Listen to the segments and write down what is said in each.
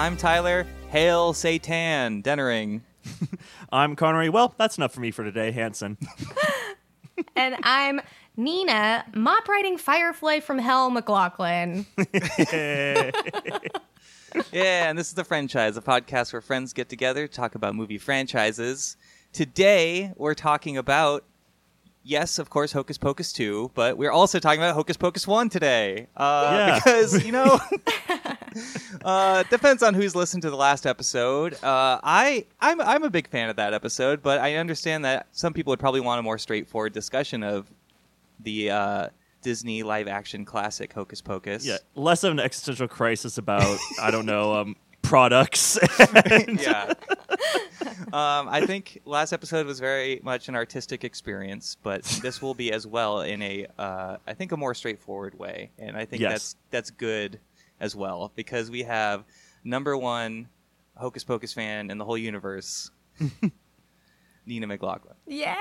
I'm Tyler. Hail Satan, Dennering. I'm Konnery. Well, that's enough for me for today, Hanson. and I'm Nina, mop riding Firefly from Hell McLaughlin. yeah, and this is the Friendchise, a podcast where friends get together to talk about movie franchises. Today, we're talking about, yes, of course, Hocus Pocus 2, but we're also talking about Hocus Pocus 1 today. Uh, Yeah. Because, you know, uh, depends on who's listened to the last episode. Uh, I, I'm, I'm a big fan of that episode, but I understand that some people would probably want a more straightforward discussion of the uh, Disney live action classic Hocus Pocus. yeah, less of an existential crisis about I don't know um, products. yeah. um, I think last episode was very much an artistic experience, but this will be as well in a, uh, I think, a more straightforward way, and I think Yes. that's that's good as well because we have number one Hocus Pocus fan in the whole universe, Nina McLaughlin. Yay!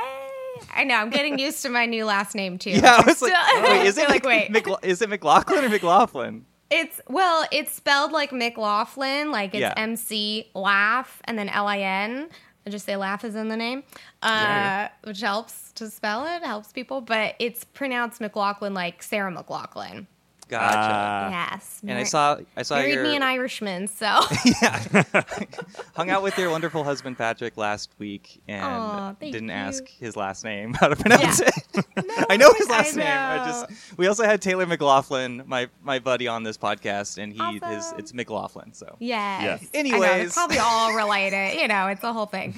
I know, I'm getting used to my new last name too. Yeah, I was like, wait, is it like, wait. McLa- is it McLaughlin or McLaughlin? It's well, it's spelled like McLaughlin, like it's Yeah. M C laugh and then L I N. I just say laugh is in the name, uh, Yeah. which helps to spell it, helps people. But it's pronounced McLaughlin like Sarah McLachlan. Gotcha. Ah. yes, and I saw I saw married your me an Irishman, so yeah. Hung out with your wonderful husband Patrick last week and Aw, thank didn't you. ask his last name how to pronounce Yeah. it. I know his I last name. I just we also had Taylor McLaughlin, my my buddy on this podcast, and he his Awesome. it's McLaughlin. So yes. Yeah. I know, they're Anyways. probably all related. You know, it's a whole thing.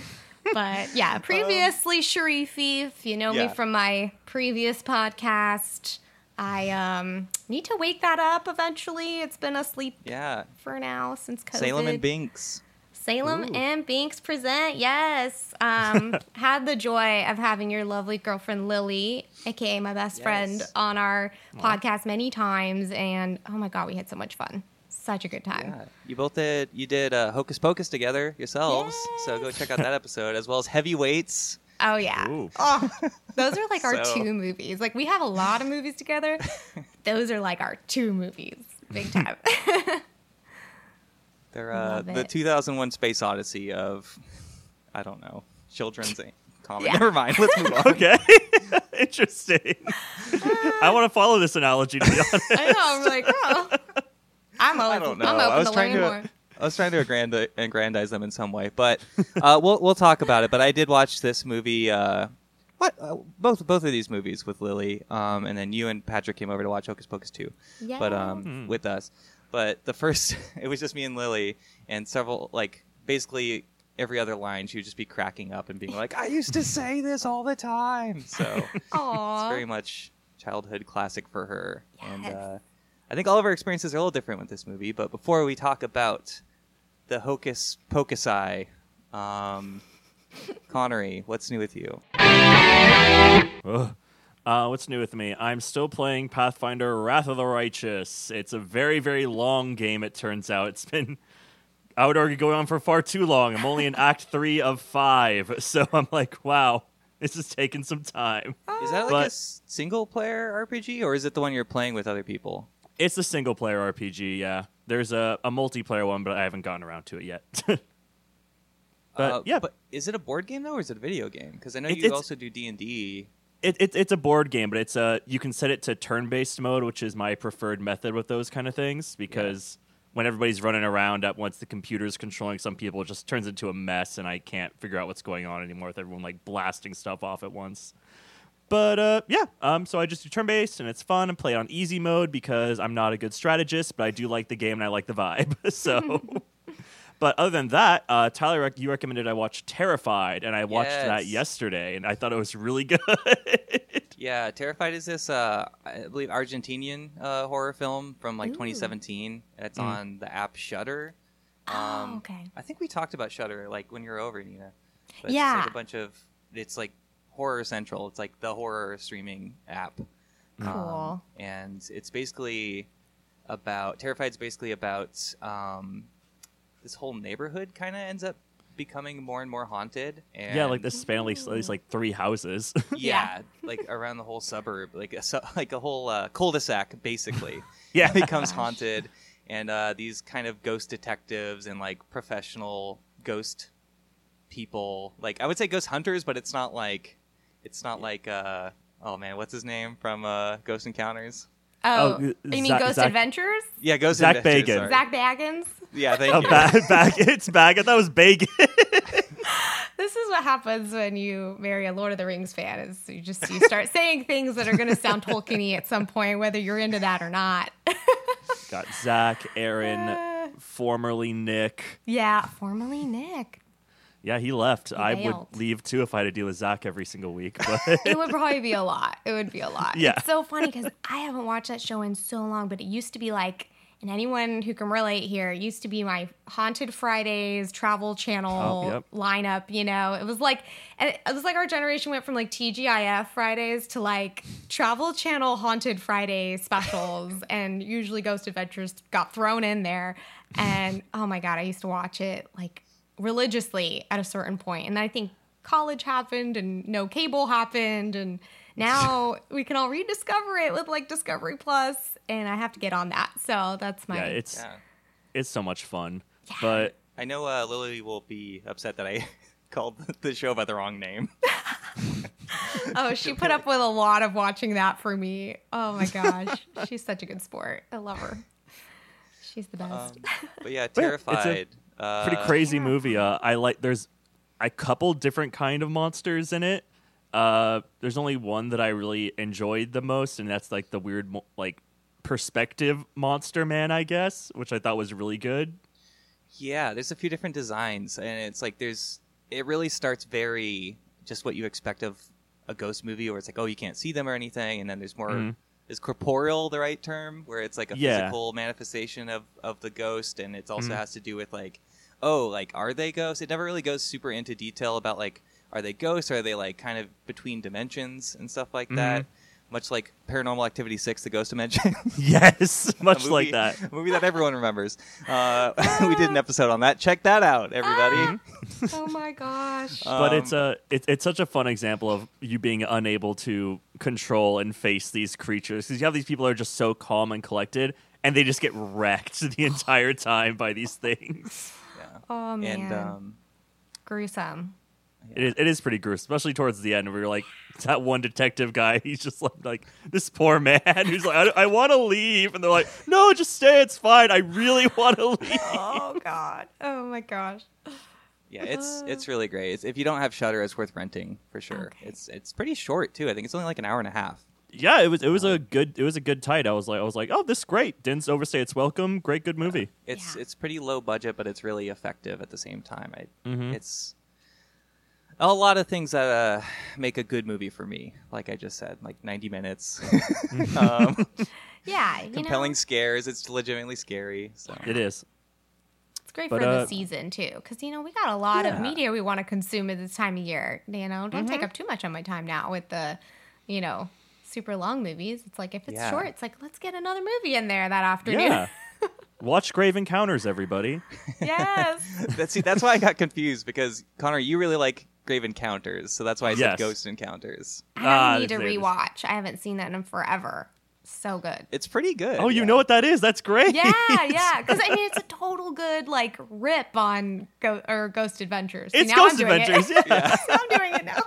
But yeah, previously Sharifi, if you know Um, Yeah. me from my previous podcast, I um need to wake that up eventually. It's been asleep yeah, for now since COVID. Salem and Binks. Salem Ooh. and Binks present. Yes. Um, had the joy of having your lovely girlfriend Lily, aka my best Yes. friend, on our podcast many times, and oh my god, we had so much fun. Such a good time. Yeah, you both did you did uh, Hocus Pocus together yourselves. So go check out that episode as well as Heavyweights. Oh yeah. Ooh. Oh, those are like our So- two movies. Like we have a lot of movies together. those are like our two movies, big time. They're uh, the 2001 Space Odyssey of I don't know children's comedy. Yeah. Never mind. Let's move on. okay, interesting. I want to follow this analogy. To be honest, I know. I'm like, oh, I'm open. I don't know. I'm I open was to trying learning to. more. I was trying to aggrandi- aggrandize them in some way, but uh, we'll we'll talk about it. But I did watch this movie. Uh, what uh, both both of these movies with Lily, um, and then you and Patrick came over to watch Hocus Pocus two, Yeah. but um, Hmm. with us. But the first, it was just me and Lily, and several like basically every other line she would just be cracking up and being like, "I used to say this all the time." So it's very much childhood classic for her. And Yes. uh, I think all of our experiences are a little different with this movie. But before we talk about the Hocus Pocus Eye, um, Konnery, what's new with you? Ugh. Uh, what's new with me? I'm still playing Pathfinder Wrath of the Righteous. It's a very, very long game, it turns out. It's been, I would argue, going on for far too long. I'm only in Act 3 of 5. So I'm like, wow, this is taking some time. Is that like a But- s- single player RPG, or is it the one you're playing with other people? It's a single player RPG, yeah. There's a, a multiplayer one, but I haven't gotten around to it yet. but Uh, yeah, but is it a board game though, or is it a video game? Because I know It- you it's- also do D and D. it, it, it's a board game, but it's a you can set it to turn-based mode, which is my preferred method with those kind of things because when everybody's running around at once, the computer's controlling some people, it just turns into a mess, and I can't figure out what's going on anymore with everyone like blasting stuff off at once. But uh, yeah, um, so I just do turn-based, and it's fun and play it on easy mode because I'm not a good strategist, but I do like the game and I like the vibe. so. But other than that, uh, Tyler, rec- you recommended I watch Terrified, and I watched that yesterday, and I thought it was really good. Yeah, Terrified is this, uh, I believe, Argentinian uh, horror film from like Ooh. 2017. It's Mm. on the app Shudder. Oh, okay. I think we talked about Shudder like when you were over, Nina. But It's Yeah. like a bunch of. It's like Horror Central. It's like the horror streaming app. Um, Cool. and it's basically about Terrified's basically about um, this whole neighborhood kind of ends up becoming more and more haunted. And yeah, like this family, at least, like three houses. Yeah, like around the whole suburb, like a su- like a whole uh, cul-de-sac, basically. yeah, becomes haunted, and uh, these kind of ghost detectives and like professional ghost people. Like I would say ghost hunters, but it's not like it's not like uh, oh man, what's his name from uh, Ghost Encounters? Oh, Oh, you mean Zach- Ghost Zach- Adventures? Yeah, Ghost Zach Adventures, Bagans. sorry. Zach Baggins? Yeah, thank Oh, you. bag, bag, it's bag. I thought it was bacon. This is what happens when you marry a Lord of the Rings fan. Is you just you start saying things that are going to sound Tolkien-y at some point, whether you're into that or not. Got Zach, Aaron, Uh. formerly Nick. yeah, formerly Nick. Yeah, he left. I bailed. would leave too if I had to deal with Zach every single week. But It would probably be a lot. It would be a lot. Yeah. It's so funny because I haven't watched that show in so long, but it used to be like, and anyone who can relate here, it used to be my Haunted Fridays travel channel Oh, yep. lineup. You know, it was like, and it was like our generation went from like TGIF Fridays to like Travel Channel Haunted Friday specials, and usually Ghost Adventures got thrown in there. And oh my god, I used to watch it like religiously at a certain point, and I think college happened and no cable happened and now we can all rediscover it with like Discovery Plus and I have to get on that. So that's my yeah, it's Yeah. it's so much fun. But I know uh, Lily will be upset that I called the show by the wrong name. Oh, she put up with a lot of watching that for me. Oh my gosh. She's such a good sport. I love her. She's the best. Um, but yeah, But yeah, terrified. Uh, pretty crazy movie. Uh, I like. There's a couple different kind of monsters in it. Uh, there's only one that I really enjoyed the most, and that's like the weird, mo- like perspective monster man, I guess, which I thought was really good. Yeah, there's a few different designs, and it's like there's. It really starts very just what you expect of a ghost movie, where it's like, oh, you can't see them or anything, and then there's more. Mhm. Is corporeal the right term? Where it's like a Yeah. physical manifestation of of the ghost, and it also Mhm. has to do with like, oh, like are they ghosts? It never really goes super into detail about like, are they ghosts? Are they like kind of between dimensions and stuff like that? Much like Paranormal Activity Six, the Ghost Dimension. Yes, much movie, like that. a movie that everyone remembers. Uh, we did an episode on that. Check that out, everybody. oh my gosh. but it's Um, a it, it's such a fun example of you being unable to control and face these creatures because you have these people who are just so calm and collected and they just get wrecked the entire time by these things yeah. Oh man. And um, Gruesome. it, is, it is pretty gruesome especially towards the end where you're like that one detective guy he's just like, like this poor man who's like i, I want to leave and they're like no just stay it's fine i really want to leave Oh god. Oh my gosh. yeah, it's it's really great. It's, if you don't have Shudder, it's worth renting for sure. Okay. It's it's pretty short too. I think it's only like an hour and a half. Yeah it was it was a good it was a good tight i was like i was like oh this is great didn't overstay its welcome great good movie It's Yeah. it's pretty low budget, but it's really effective at the same time. I, Mhm. It's a lot of things that uh, make a good movie for me. Like I just said, like ninety minutes, um, Yeah, you compelling know, scares. It's legitimately scary. So it is it's great but, for uh, the season too, because you know we got a lot of Yeah. media we want to consume at this time of year. You know, don't take up too much of my time now with the, you know, super long movies. It's like if it's Yeah. short, it's like let's get another movie in there that afternoon. Yeah. Watch Grave Encounters, everybody. yes. that's see, that's why I got confused because Connor, you really like Grave Encounters, so that's why I said Ghost Encounters. I Ah, need to there it is. rewatch. I haven't seen that in forever. So good. It's pretty good. Oh, you yeah. know what that is? That's great. Yeah, yeah. Because I mean, it's a total good like rip on go- or Ghost Adventures. See, It's now Ghost I'm doing Adventures. It. Yeah. I'm doing it now.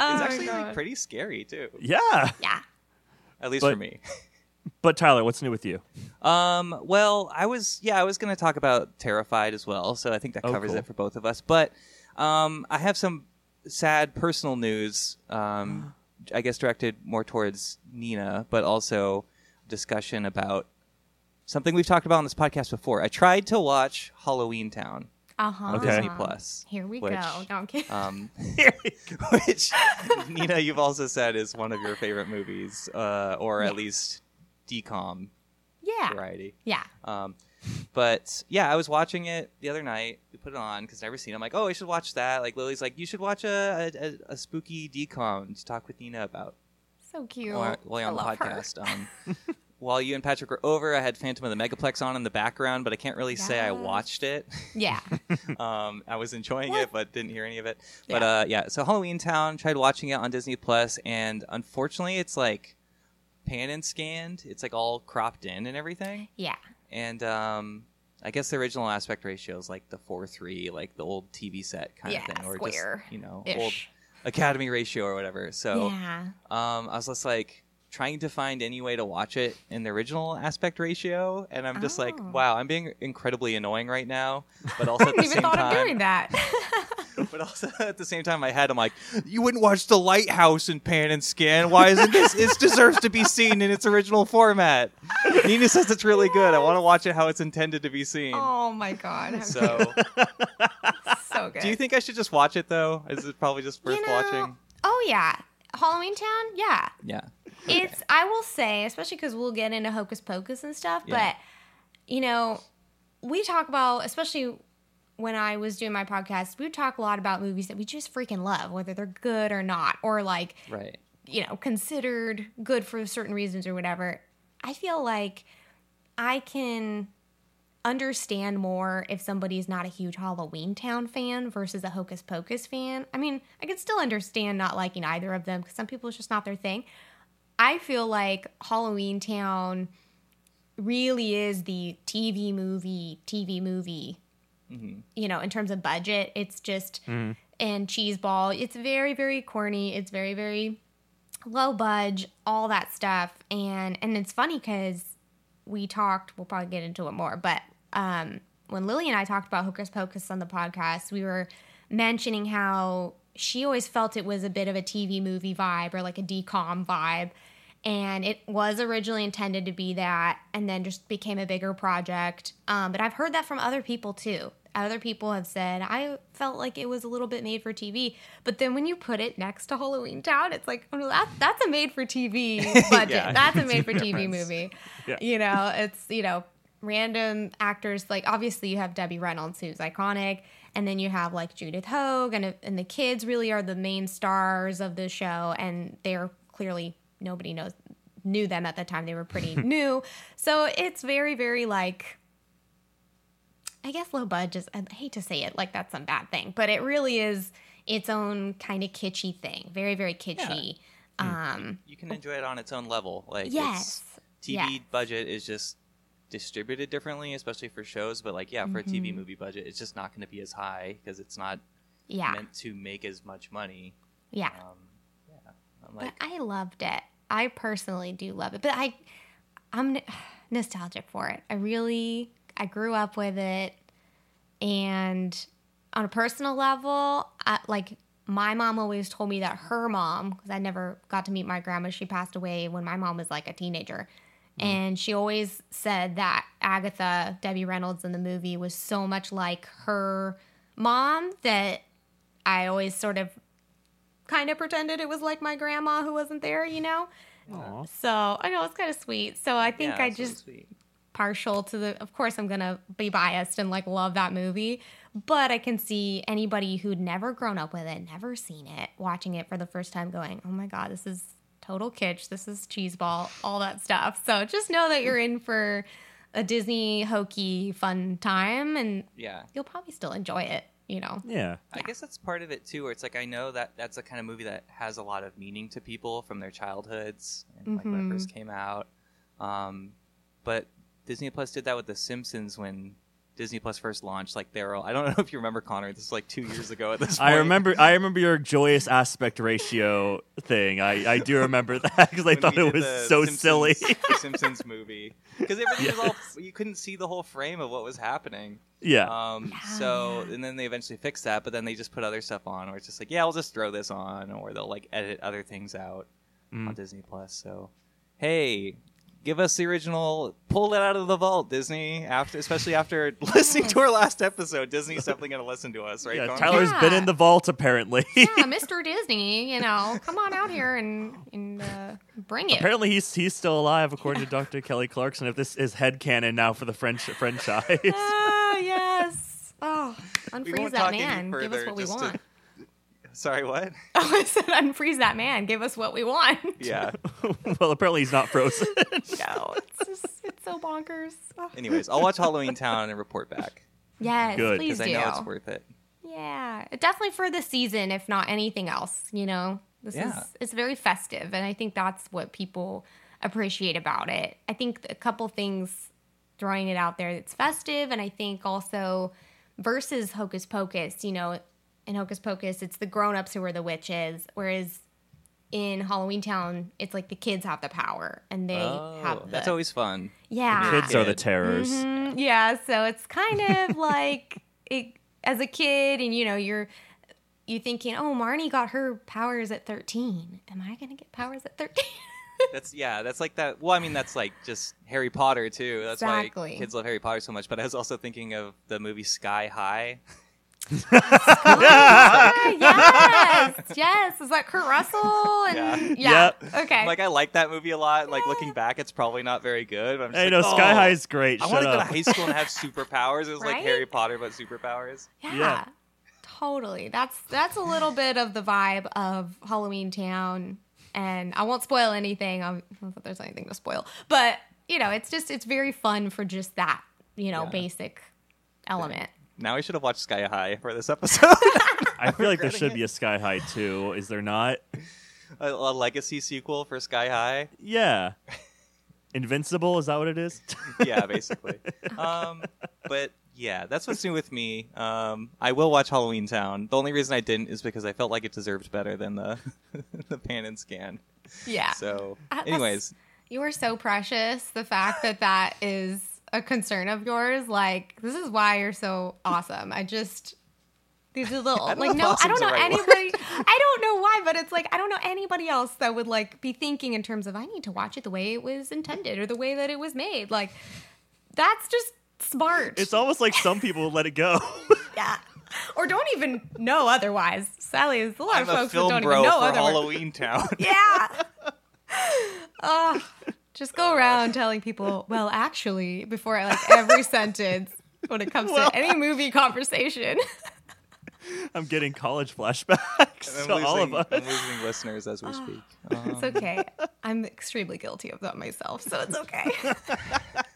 Oh It's actually like pretty scary too, yeah. Yeah. at least But- for me. But Tyler, what's new with you? Um, well, I was yeah, I was going to talk about Terrified as well, so I think that Oh, covers cool. it for both of us. But um, I have some sad personal news. Um, I guess directed more towards Nina, but also discussion about something we've talked about on this podcast before. I tried to watch Halloween Town Uh huh. Okay. Disney Plus. Here we which, go. No, I'm kidding. Um, which Nina, you've also said is one of your favorite movies, uh, or at least DCom yeah. variety. Yeah. Um, but yeah, I was watching it the other night. We put it on because I've never seen. it. I'm like, oh, I should watch that. Like Lily's like, you should watch a a, a, spooky DCom to talk with Nina about So cute. while, while on the podcast. Um, while you and Patrick were over, I had Phantom of the Megaplex on in the background, but I can't really say I watched it. Yeah. um, I was enjoying What? it, but didn't hear any of it. But Yeah. uh, yeah, so Halloween Town tried watching it on Disney Plus, and unfortunately, it's like pan and scanned. It's like all cropped in and everything. Yeah. And um, I guess the original aspect ratio is like the four three, like the old TV set kind Yeah, of thing, or just you know ish. old Academy ratio or whatever. So Yeah. um, I was just like trying to find any way to watch it in the original aspect ratio, and I'm just like, Oh. wow, I'm being incredibly annoying right now, but also I at the didn't even same thought time, of doing that. but also at the same time, my head, I'm like, you wouldn't watch the Lighthouse in pan and scan. Why isn't this? It deserves to be seen in its original format. Nina says it's really good. I want to watch it how it's intended to be seen. oh my god. So, so good. do you think I should just watch it though? Is it probably just worth You know, watching? Oh yeah. Halloween Town? Yeah. Yeah. It's I will say, especially because we'll get into Hocus Pocus and stuff, Yeah. but you know, we talk about especially when I was doing my podcast, we would talk a lot about movies that we just freaking love, whether they're good or not, or like Right. you know, considered good for certain reasons or whatever. I feel like I can understand more if somebody's not a huge Halloween Town fan versus a Hocus Pocus fan. I mean, I can still understand not liking either of them because some people it's just not their thing. I feel like Halloween Town really is the TV movie, TV movie. You know, in terms of budget, it's just and cheese ball. It's very, very corny. It's very, very low budge, all that stuff. And and it's funny because we talked. We'll probably get into it more, but um, when Lily and I talked about Hocus Pocus on the podcast, we were mentioning how she always felt it was a bit of a TV movie vibe or like a DCom vibe. And it was originally intended to be that, and then just became a bigger project. Um, but I've heard that from other people too. Other people have said I felt like it was a little bit made for TV, but then when you put it next to Halloween Town, it's like oh, that, that's a made for TV budget. Yeah. That's a made for TV movie. Yeah. You know, it's you know random actors like obviously you have Debbie Reynolds who's iconic, and then you have like Judith Hoag, and and the kids really are the main stars of the show, and they're clearly nobody knows knew them at the time they were pretty new, so it's very very like. I guess low budget. I hate to say it like that's some bad thing, but it really is its own kind of kitschy thing. Very, very kitschy. Um, You can enjoy it on its own level. Like it's- yes. TV Yeah. budget is just distributed differently, especially for shows. But like, yeah, for a Mm-hmm. TV movie budget, it's just not going to be as high because it's not Yeah. meant to make as much money. Yeah. Um, I'm But I loved it. I personally do love it. But I, I'm nostalgic for it. I really, I grew up with it, and on a personal level, I, like my mom always told me that her mom, because I never got to meet my grandma, she passed away when my mom was like a teenager. Mm-hmm. And she always said that Agatha, Debbie Reynolds in the movie, was so much like her mom that I always sort of kind of pretended it was like my grandma who wasn't there, you know? Aw. So I know it's kind of sweet. So I think yeah, I just sweet. partial to the of course I'm gonna be biased and like love that movie. But I can see anybody who'd never grown up with it, never seen it, watching it for the first time going, Oh my god, this is total kitsch, this is cheeseball, all that stuff. So just know that you're in for a Disney hokey fun time and yeah. you'll probably still enjoy it, you know. Yeah. I guess that's part of it too, where it's like I know that that's a kind of movie that has a lot of meaning to people from their childhoods and like when it first came out. Um, but Disney Plus did that with The Simpsons when Disney Plus first launched. Like they were, all, I don't know if you remember Connor. This is like two years ago at this point. I remember. I remember your joyous aspect ratio thing. I, I do remember that because I thought it was the so Simpsons- silly. the Simpsons movie because everything was all you couldn't see the whole frame of what was happening. yeah. Um, Yeah, so and then they eventually fixed that, but then they just put other stuff on, where it's just like, yeah, we'll just throw this on, or they'll like edit other things out Mm. on Disney Plus. So, hey, give us the original, pull it out of the vault, Disney. After, especially after listening to our last episode, Disney's definitely going to listen to us, right? yeah. Connor? Tyler's been in the vault apparently. yeah, Mr. Disney, you know, come on out here and, and uh, bring it. apparently he's he's still alive according to Dr. Kelly Clarkson. If this is headcanon now for the French franchise. Ah, yes. Oh, unfreeze that man. Give us what we just to- want. Sorry, what? Oh, I said unfreeze that man. Give us what we want. Yeah. well, apparently he's not frozen. no, it's just it's so bonkers. Anyways, I'll watch Halloween Town and report back Yes, Good. please because do. I know it's worth it. yeah, definitely for the season, if not anything else. You know, this Yeah. is it's very festive, and I think that's what people appreciate about it. I think a couple things throwing it out there that's festive, and I think also versus Hocus Pocus, you know, in Hocus Pocus, it's the grown ups who are the witches, whereas in Halloween Town, it's like the kids have the power and they Oh, have the, that's always fun. yeah Kids are the Kid. terrors. Mhm, yeah, so it's kind of like it, as a kid, and you know, you're you thinking, oh, Marnie got her powers at thirteen. Am I gonna get powers at thirteen? That's yeah, that's like that. Well, I mean, that's like just Harry Potter too. That's Exactly. why kids love Harry Potter so much. But I was also thinking of the movie Sky High. yes, yes. Is that Kurt Russell? And Yeah. yeah, okay. Like I like that movie a lot. Like looking back, it's probably not very good. But I'm just Hey, like, no, Sky oh, High is great. I Shut want to go to up. high school and have superpowers. It was like Right? Harry Potter but superpowers. yeah, yeah. totally. That's that's a little bit of the vibe of Halloween Town, and I won't spoil anything. I'm, I don't know if there's anything to spoil, but you know, it's just it's very fun for just that you know Yeah. basic element. Now we should have watched Sky High for this episode. I feel like there should it. be a Sky High too. Is there not? a, a legacy sequel for Sky High. Yeah. Invincible, is that what it is? yeah, basically. Um, but yeah, that's what's new with me. Um, I will watch Halloween Town. The only reason I didn't is because I felt like it deserved better than the the pan and scan. Yeah. So, Uh, that's- anyways, You are so precious. The fact that that is a concern of yours, like this is why you're so awesome. I just these are little I don't like know no, I don't know right anybody. I don't know why, but it's like I don't know anybody else that would like be thinking in terms of I need to watch it the way it was intended or the way that it was made. Like that's just smart. It's almost like some people let it go. yeah. Or don't even know otherwise. Sally, there's a lot I'm of folks that don't even know for otherwise. Halloween Town. Yeah. Ugh. Just go around telling people, well, actually, before I like every sentence when it comes Well, to any movie conversation. I'm getting college flashbacks I'm to all of losing, I'm us. losing listeners as we speak. Um, it's okay. I'm extremely guilty of that myself, so it's okay.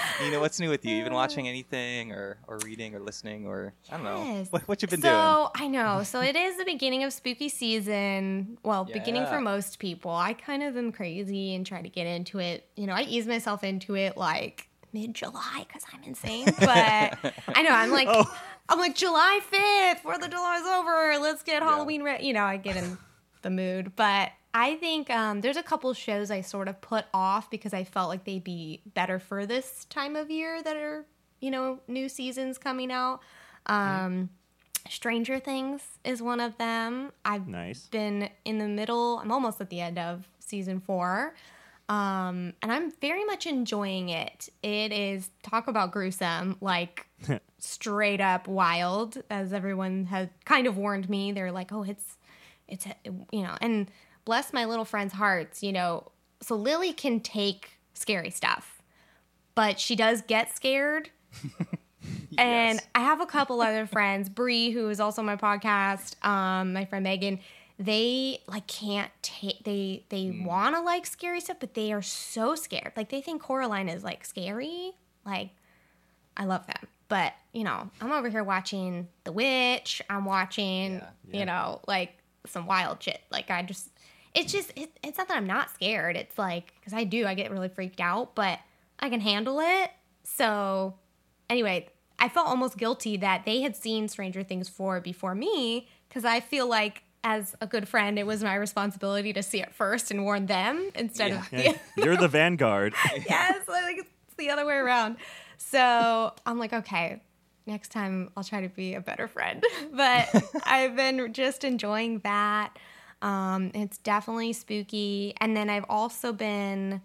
you know what's new with you? You've been uh. watching anything, or or reading, or listening, or I don't know Yes. what, what you been so doing? So I know. So it is the beginning of spooky season. Well, beginning for most people. I kind of am crazy and try to get into it. You know, I ease myself into it like mid July because I'm insane. But I know I'm like Oh. I'm like July fifth, Fourth of July's over. Let's get Halloween ready. You know, I get in the mood. But I think um, there's a couple shows I sort of put off because I felt like they'd be better for this time of year that are you know new seasons coming out. Um, Stranger Things is one of them. I've Nice. been in the middle. I'm almost at the end of season four. Um, and I'm very much enjoying it. It is talk about gruesome, like straight up wild, as everyone has kind of warned me. They're like, "Oh, it's, it's, you know," and bless my little friends' hearts, you know. So Lily can take scary stuff, but she does get scared. And I have a couple other friends, Bree, who is also on my podcast, um, my friend Megan. They like can't take they they Hmm. want to like scary stuff, but they are so scared. Like they think Coraline is like scary. Like I love them, but you know I'm over here watching The Witch. I'm watching Yeah, yeah. you know like some wild shit. Like I just it's just it, it's not that I'm not scared. It's like because I do I get really freaked out, but I can handle it. So anyway, I felt almost guilty that they had seen Stranger Things 4 before me because I feel like as a good friend, it was my responsibility to see it first and warn them instead of Yeah, You're the vanguard. yes, think it's the other way around. So I'm like, okay, next time I'll try to be a better friend. But I've been just enjoying that. Um, it's definitely spooky. And then I've also been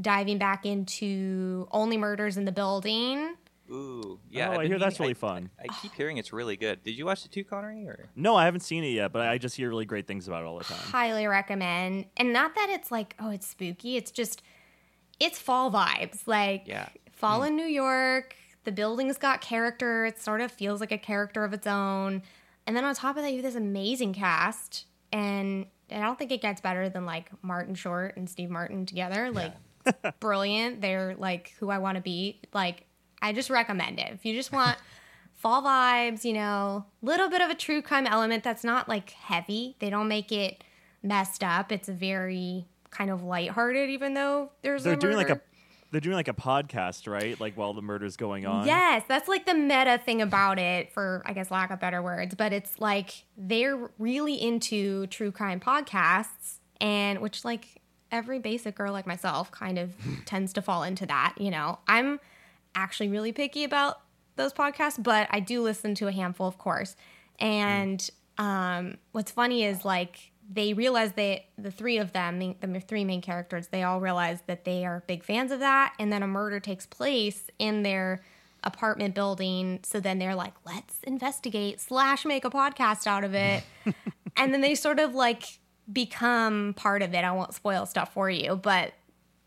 diving back into Only Murders in the Building. Ooh, yeah. Oh, I've I been hear that's meaning- really fun. I, I keep hearing it's really good. Did you watch it too, Konnery? Or No, I haven't seen it yet, but I just hear really great things about it all the time. highly recommend. And not that it's like, oh, it's spooky. It's just, it's fall vibes. Like, Yeah. fall in New York. The building's got character. It sort of feels like a character of its own. And then on top of that, you have this amazing cast. And I don't think it gets better than like Martin Short and Steve Martin together. Like, it's brilliant. They're like who I want to be. Like, I just recommend it. If you just want fall vibes, you know, little bit of a true crime element that's not like heavy. They don't make it messed up. It's a very kind of lighthearted, even though there's They're a doing like a they're doing like a podcast, right? Like while the murder's going on. Yes, that's like the meta thing about it, for I guess lack of better words. But it's like they're really into true crime podcasts, and which like every basic girl like myself kind of tends to fall into that. You know, I'm actually really picky about those podcasts, but I do listen to a handful, of course. And um, what's funny is like they realize that the three of them, the the three main characters, they all realize that they are big fans of that. And then a murder takes place in their apartment building. So then they're like, let's investigate slash make a podcast out of it. and then they sort of like become part of it. I won't spoil stuff for you, but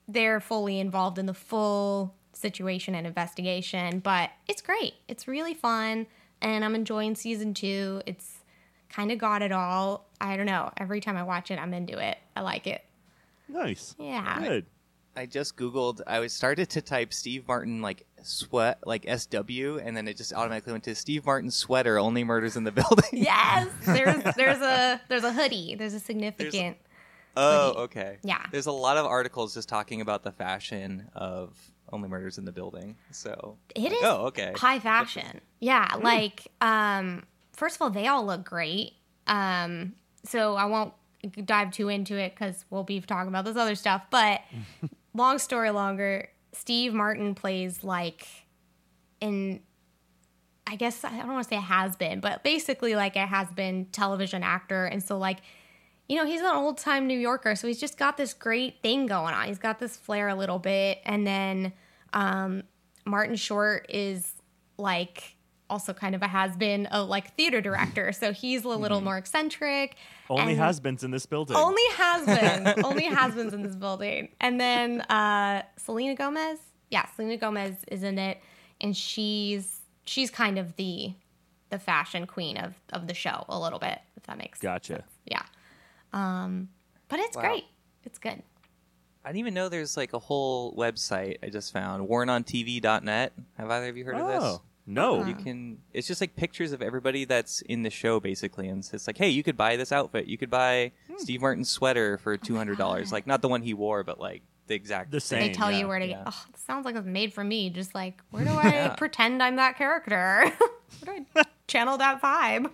they're fully involved in the full situation and investigation. But it's great. It's really fun. And I'm enjoying season two. It's kind of got it all. I don't know. Every time I watch it, I'm into it. I like it. Nice. Yeah. Good. I just googled. I was started to type Steve Martin like sweat like S W, and then it just automatically went to Steve Martin sweater. Only murders in the building. Yes, there's there's a there's a hoodie. There's a significant. oh, hoodie. okay. Yeah. There's a lot of articles just talking about the fashion of Only Murders in the Building. So It is Oh, okay. high fashion. Yeah, like um first of all, they all look great. Um so I won't dive too into it cuz we'll be talking about this other stuff, but long story longer, Steve Martin plays like in I guess I don't want to say a has been, but basically like a has been television actor and so like you know, he's an old time New Yorker, so he's just got this great thing going on. He's got this flair a little bit. And then um, Martin Short is like also kind of a has been a like theater director. So he's a little more eccentric. Only and- has-beens in this building. Only has been. only has beens in this building. And then uh Selena Gomez. Yeah, Selena Gomez is in it. And she's she's kind of the the fashion queen of of the show a little bit, if that makes Gotcha. sense. Yeah. Um but it's Wow. great. It's good. I didn't even know there's like a whole website I just found, wornontv.net. Have either of you heard of this? No. You can. It's just like pictures of everybody that's in the show, basically, and it's like, hey, you could buy this outfit. You could buy Hmm. Steve Martin's sweater for two hundred dollars. God. Like not the one he wore, but like the exact. The same. They tell yeah, you where to yeah. get. Oh, sounds like it's made for me. Just like, where do I Yeah. pretend I'm that character? where do I channel that vibe?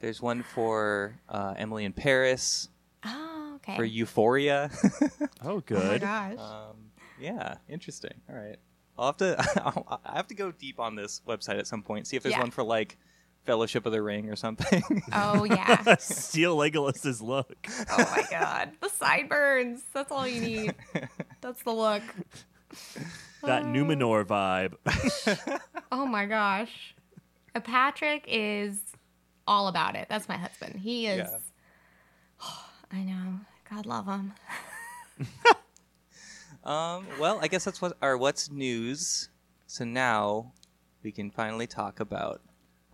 There's one for uh, Emily in Paris Oh, okay. for Euphoria. Oh good. Oh my good. gosh. um, yeah, interesting. All right, I'll have to. I'll, I have to go deep on this website at some point. See if there's Yeah. one for like Fellowship of the Ring or something. oh yeah. Steal Legolas's look. Oh my god. The sideburns. That's all you need. That's the look. That Numenor vibe. Oh my gosh. Uh, Patrick is all about it. That's my husband. He is. Yeah. I know. God love him. Um, well, I guess that's what our what's news. So now we can finally talk about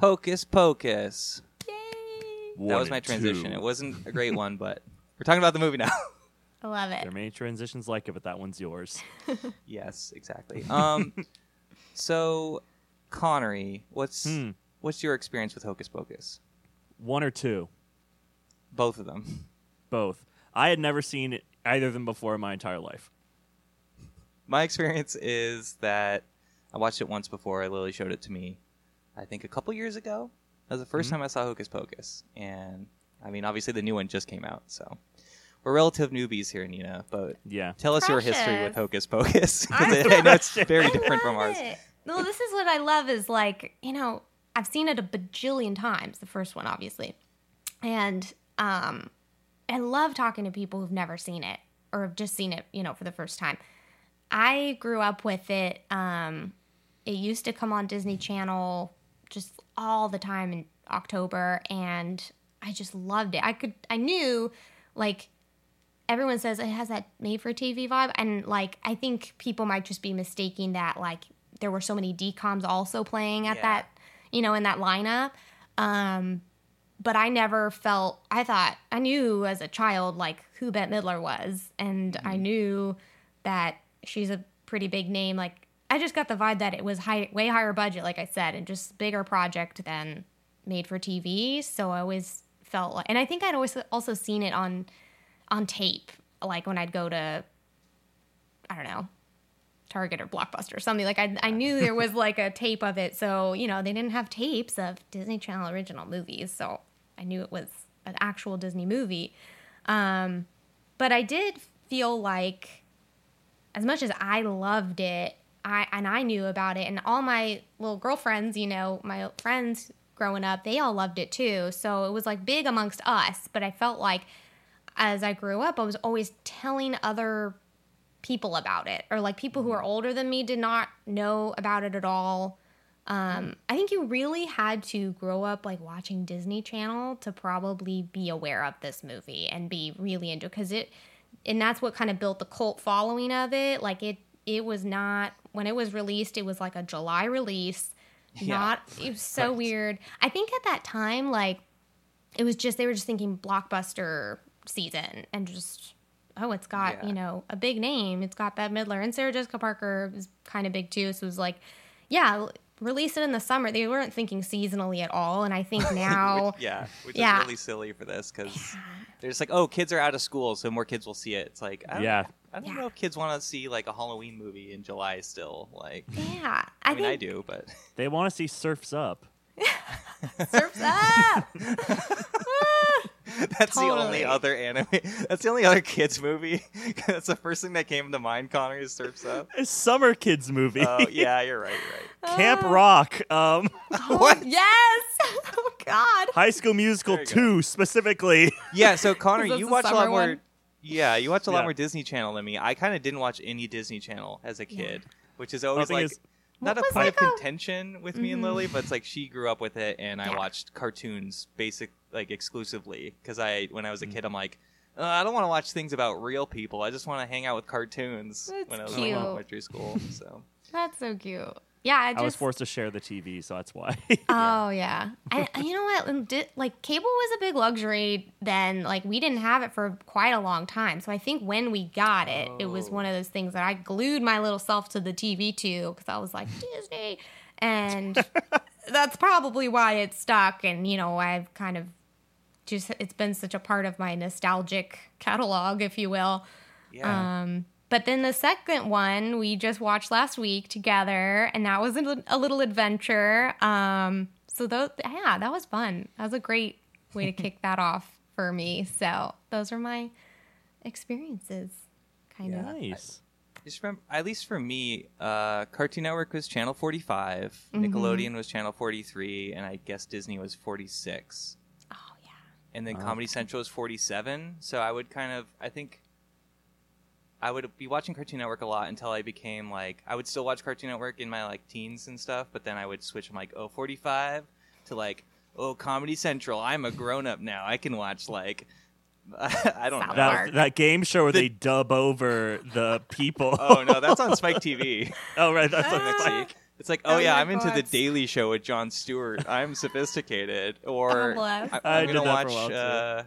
Hocus Pocus. Yay. that was my and transition. two. It wasn't a great one, but we're talking about the movie now. I love it. There are many transitions like it, but that one's yours. yes, exactly. Um, so Konnery, what's Hmm. what's your experience with Hocus Pocus? One or two, Both of them. both. I had never seen either of them before in my entire life. My experience is that I watched it once before. Lily showed it to me. I think a couple years ago. That was the 1st Mhm. time I saw Hocus Pocus, and I mean, obviously the new one just came out, so we're relative newbies here, Nina. But Yeah. tell us your history with Hocus Pocus. 'cause I I know it's very I different from ours. it. No, this is what I love is like, you know, I've seen it a bajillion times, the first one, obviously. And um, I love talking to people who've never seen it or have just seen it, you know, for the first time. I grew up with it. Um, it used to come on Disney Channel just all the time in October, and I just loved it. I could, I knew, like, everyone says it has that made for TV vibe, and like, I think people might just be mistaking that like there were so many DComs also playing at Yeah. that, you know, in that lineup. Um, but I never felt. I thought I knew as a child like who Bette Midler was, and I knew that she's a pretty big name. Like I just got the vibe that it was high, way higher budget, like I said, and just bigger project than made for TV. So I always felt like, and I think I'd always also seen it on on tape. like when I'd go to, I don't know, Target or Blockbuster or something. Like I, I knew there was like a tape of it. So, you know, they didn't have tapes of Disney Channel original movies. So I knew it was an actual Disney movie. Um, but I did feel like, as much as I loved it, I and I knew about it, and all my little girlfriends, you know, my friends growing up, they all loved it too. So it was like big amongst us. But I felt like as I grew up, I was always telling other people about it, or like people who are older than me did not know about it at all. Um, I think you really had to grow up like watching Disney Channel to probably be aware of this movie and be really into because it, and that's what kind of built the cult following of it. Like it, it was not when it was released. It was like a July release. Yeah. Not it was so Right. weird. I think at that time, like it was just they were just thinking blockbuster season and just oh it's got Yeah. you know a big name it's got bette midler and sarah jessica parker is kind of big too so it was like yeah release it in the summer they weren't thinking seasonally at all and i think now Which- yeah, which Yeah. is really silly for this because they're just like, oh, kids are out of school, so more kids will see it. It's like, I Yeah. I don't Yeah. know if kids want to see like a Halloween movie in July still. Like, yeah I, i, mean, I do, but They want to see Surfs Up. surf's up that's the only other anime. That's the only other kids movie. that's the first thing that came to mind. Connor is Surfs Up. A summer kids movie. Oh yeah, you're right. You're right. Camp Rock. Um, what? yes oh god High School Musical There you go. 2 specifically. Yeah, so Connor, you watch a lot summer more. one? Yeah, you watch a lot Yeah. more Disney Channel than me. I kind of didn't watch any Disney Channel as a kid, which is always like is- not a was point like of a- contention with me and Lily, but it's like she grew up with it, and I Yeah. watched cartoons basic like exclusively because I when I Mm. was a kid, I'm like. Uh, I don't want to watch things about real people. I just want to hang out with cartoons That's when I was cute. in elementary school. So that's so cute yeah i just I was forced to share the TV, so that's why. Oh yeah, I, you know what? um, di- Like cable was a big luxury then. Like we didn't have it for quite a long time. So I think when we got it, it was Oh. one of those things that I glued my little self to the TV too because I was like Disney, and that's probably why it stuck. And you know, I've kind of just it's been such a part of my nostalgic catalog, if you will. yeah, Um, but then the second one we just watched last week together, and that was a, a little adventure. Um, so those, yeah, that was fun. That was a great way to kick that off for me. So those are my experiences, kind Yeah. of. nice. just remember, at least for me, uh, Cartoon Network was channel 45, Mm-hmm. Nickelodeon was channel 43, and I guess Disney was 46. Oh yeah. and then Oh. Comedy Central is 47. So I would kind of, I think, I would be watching Cartoon Network a lot until I became like, I would still watch Cartoon Network in my like teens and stuff, but then I would switch from like, oh, 45 to like, oh, Comedy Central. I'm a grown up now. I can watch like, I don't South know. That, that game show where they dub over the people. Oh no, that's on Spike TV. Oh, right. That's on next the week. It's like, oh Oh yeah, I'm into the Daily Show with Jon Stewart. I'm sophisticated. Or Oh, bless. I, I am gonna watch a uh,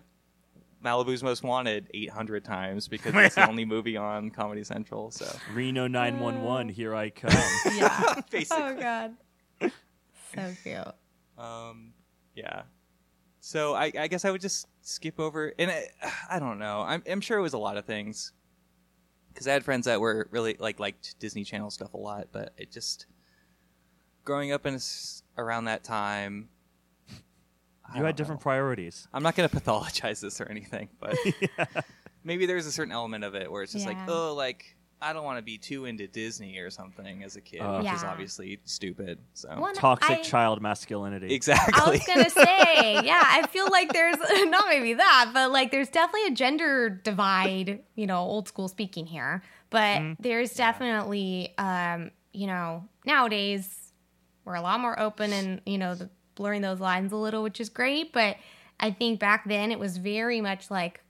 Malibu's Most Wanted 800 times because it's the only movie on Comedy Central. So Reno 911, here I come. Yeah. basically, oh god. So cute. um, yeah. So I, I guess I would just skip over, and I, I don't know. I'm, I'm sure it was a lot of things because I had friends that were really like liked Disney Channel stuff a lot, but it just growing up in a s around that time. I You had different know. priorities. I'm not going to pathologize this or anything, but maybe there's a certain element of it where it's just like, oh, like I don't want to be too into Disney or something as a kid, Uh. which is obviously stupid. So One- Toxic I- child masculinity. exactly. I was gonna say, yeah, I feel like there's not maybe that, but like there's definitely a gender divide, you know, old school speaking here. But Mm-hmm. there's definitely, um, you know, nowadays we're a lot more open and you know the, blurring those lines a little, which is great. But I think back then it was very much like,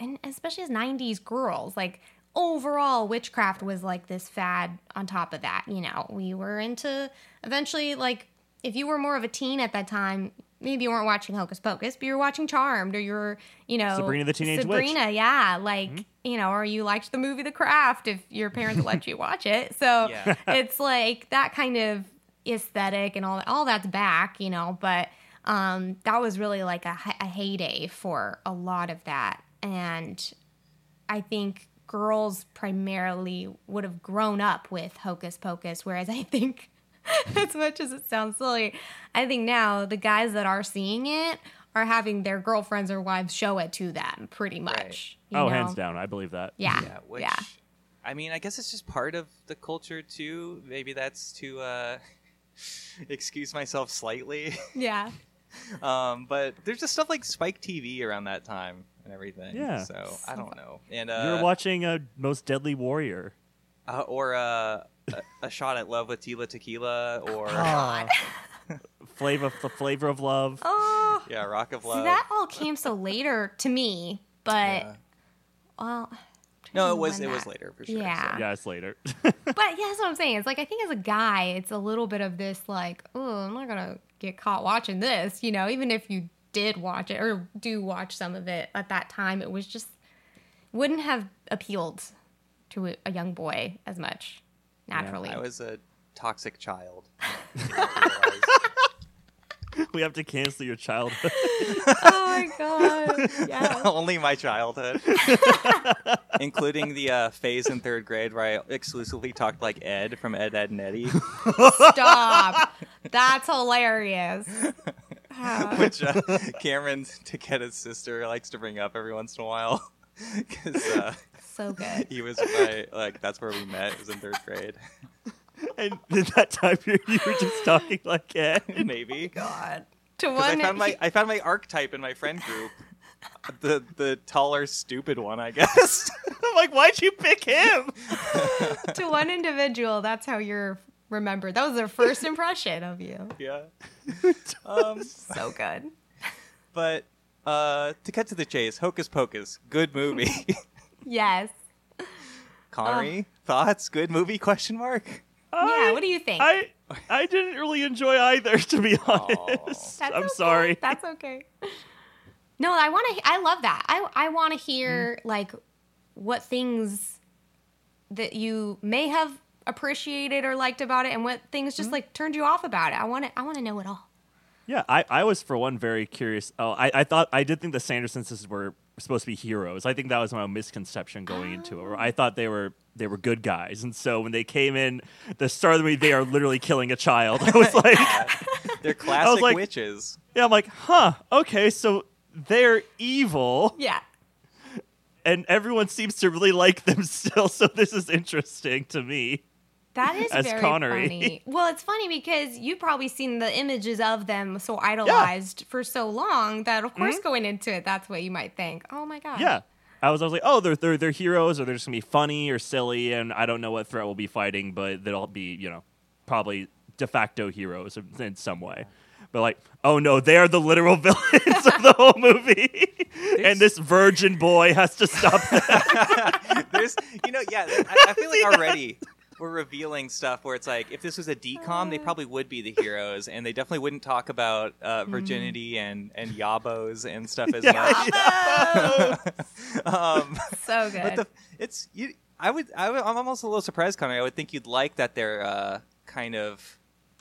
and especially as '90s girls, like overall witchcraft was like this fad on top of that you know we were into eventually like if you were more of a teen at that time maybe you weren't watching hocus pocus but you were watching charmed or you're you know Sabrina the Teenage Witch. sabrina yeah like mm-hmm. you know or you liked the movie the craft if your parents let you watch it so Yeah. it's like that kind of aesthetic and all that all that's back you know but um that was really like a, a heyday for a lot of that and I think girls primarily would have grown up with Hocus Pocus, whereas I think, as much as it sounds silly, I think now the guys that are seeing it are having their girlfriends or wives show it to them, pretty much. you oh, know? hands down, I believe that. Yeah, Yeah, which yeah. I mean, I guess it's just part of the culture too. Maybe that's to uh, excuse myself slightly. yeah. um, but there's just stuff like Spike TV around that time and everything. Yeah. So I don't know. And you're were watching uh, Most Deadly Warrior. uh, or uh, a, a shot at love with Tila Tequila, or Flavor, the flavor of love. Oh, yeah, Rock of Love. see, that all came so later to me, but Yeah. well. No, it was it was later for sure. Yeah. so. Yeah, it's later. But yeah, that's what I'm saying. It's like I think as a guy, it's a little bit of this like, oh, I'm not gonna get caught watching this, you know. Even if you did watch it or do watch some of it at that time, it was just wouldn't have appealed to a, a young boy as much naturally. I was a toxic child. we have to cancel your childhood. oh my god! Yeah. Only my childhood, including the uh, phase in third grade where I exclusively talked like Ed from Ed, Edd n Eddy, Stop. That's hilarious. Which uh, Cameron, Takeda's sister, likes to bring up every once in a while because uh, so good. he was my like that's where we met. It was in third grade, and at that time, you you were just talking like Ed. maybe. God. To 'Cause I one, found my I found my archetype in my friend group. The the taller, stupid one, I guess. I'm like, why'd you pick him? to one individual, that's how you're remembered. That was their first impression of you. yeah. Um, So good. but uh, to cut to the chase, Hocus Pocus, good movie. Yes. Konnery, thoughts? Good movie? Question mark. Yeah, what do you think? I I didn't really enjoy either, to be honest. That's I'm okay. sorry. That's okay. No, I want to. I love that. I I want to hear mm-hmm. like what things that you may have appreciated or liked about it, and what things just mm-hmm. like turned you off about it. I want to. I want to know it all. Yeah, I, I was for one very curious. Oh, I, I thought I did think the Sanderson sisters were supposed to be heroes. I think that was my misconception going into it. Oh. I thought they were they were good guys, and so when they came in, the start of the movie, they are literally killing a child. I was like, They're classic like- witches. yeah, I'm like, huh, okay, so they're evil, Yeah. and everyone seems to really like them still. So this is interesting to me. That is As very Konnery. funny. Well, it's funny because you've probably seen the images of them so idolized for so long that, of course, going into it, that's what you might think. Oh my god. Mm-hmm. Yeah. I was, I was like, oh, they're, they're they're heroes, or they're just gonna be funny or silly, and I don't know what threat we'll be fighting, but they'll be, you know, probably de facto heroes in- some way. But like, oh no, they are the literal villains of the whole movie, and this virgin boy has to stop them. There's, you know, yeah. I, I feel like already we're revealing stuff where it's like, if this was a DCom, they probably would be the heroes, and they definitely wouldn't talk about uh, virginity and and yabos and stuff as much. um, So good. but the, it's you. I would. I would I'm almost a little surprised, Connor. I would think you'd like that they're uh, kind of.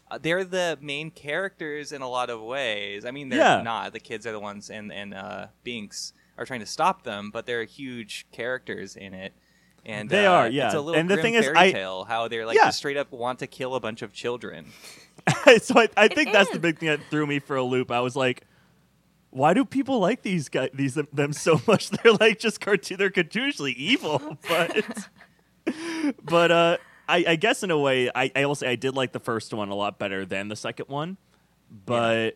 Uh, they're the main characters in a lot of ways. I mean, they're Yeah. not. The kids are the ones, and and uh, Binks are trying to stop them, but they're huge characters in it. And They uh, are, yeah. It's a little And the thing is, fairy I- tale how they're like Yeah. just straight up want to kill a bunch of children. so I, I think that's the big thing that threw me for a loop. I was like, why do people like these guys, these them so much? They're like just cartoon. They're cartoonishly evil, but but uh, I, I guess in a way, I, I will say I did like the first one a lot better than the second one, but. th-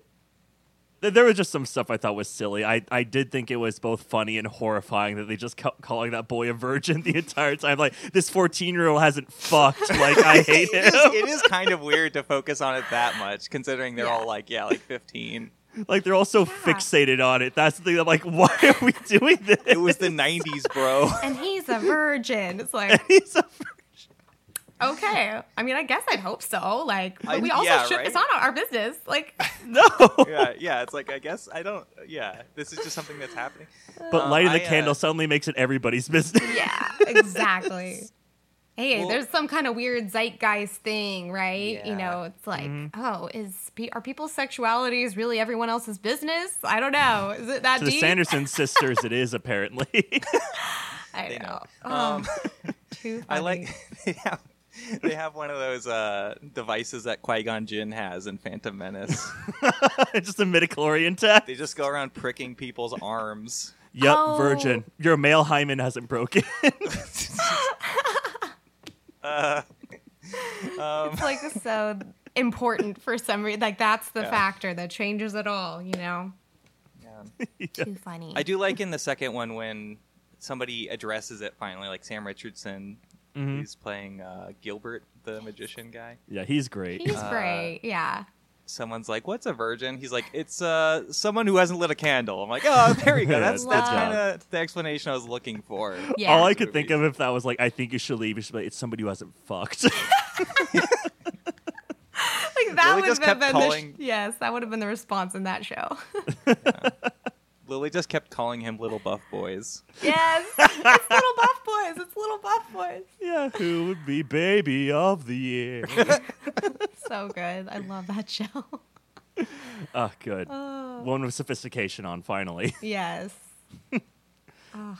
There was just some stuff I thought was silly. I, I did think it was both funny and horrifying that they just kept calling that boy a virgin the entire time. Like this fourteen year old hasn't fucked. Like I hate it, him. is, it is kind of weird to focus on it that much, considering they're Yeah. all like, yeah, like 15. Like they're all so fixated on it. That's the thing. I'm like, why are we doing this? It was the 90s, bro. and he's a virgin. It's like, He's a- okay. I mean, I guess I'd hope so. Like, but I- we also yeah, should. right? It's not our business. Like, no. yeah, yeah. It's like I guess I don't. Yeah, this is just something that's happening. But Uh, lighting the I, uh, candle suddenly makes it everybody's business. yeah, exactly. Hey, Well- there's some kind of weird zeitgeist thing, right? You know, it's like, oh, is are people's sexualities really everyone else's business? I don't know. Is it that to the? Sanderson sisters, it is apparently. I They know. know. Oh, Um, too funny. I like they have they have one of those uh, devices that Qui Gon Jinn has in Phantom Menace. just a midichlorian tech. they just go around pricking people's arms. Yep, Oh. virgin. Your male hymen hasn't broken. Uh, um, it's like so important for some reason. Like that's the Yeah. factor that changes it all. You know. yeah. Too funny. I do like in the second one when somebody addresses it finally, like Sam Richardson, Mhm. who's playing uh, Gilbert, the magician guy. yeah, he's great. He's Uh, great. Yeah. Someone's like, "What's a virgin?" He's like, "It's uh, someone who hasn't lit a candle." I'm like, "Oh, there you go. That's Good that's kind of the explanation I was looking for." Yeah. All I could think of if that was like, I think you should leave. You should be like, it's somebody who hasn't fucked. Like that Lily would have kept been calling- the sh- yes, that would have been the response in that show. Lily just kept calling him "little buff boys." yes, it's little buff boys. It's little buff boys. yeah, who would be baby of the year? So good. I love that show. oh, good. Oh. One with sophistication on finally. Yes.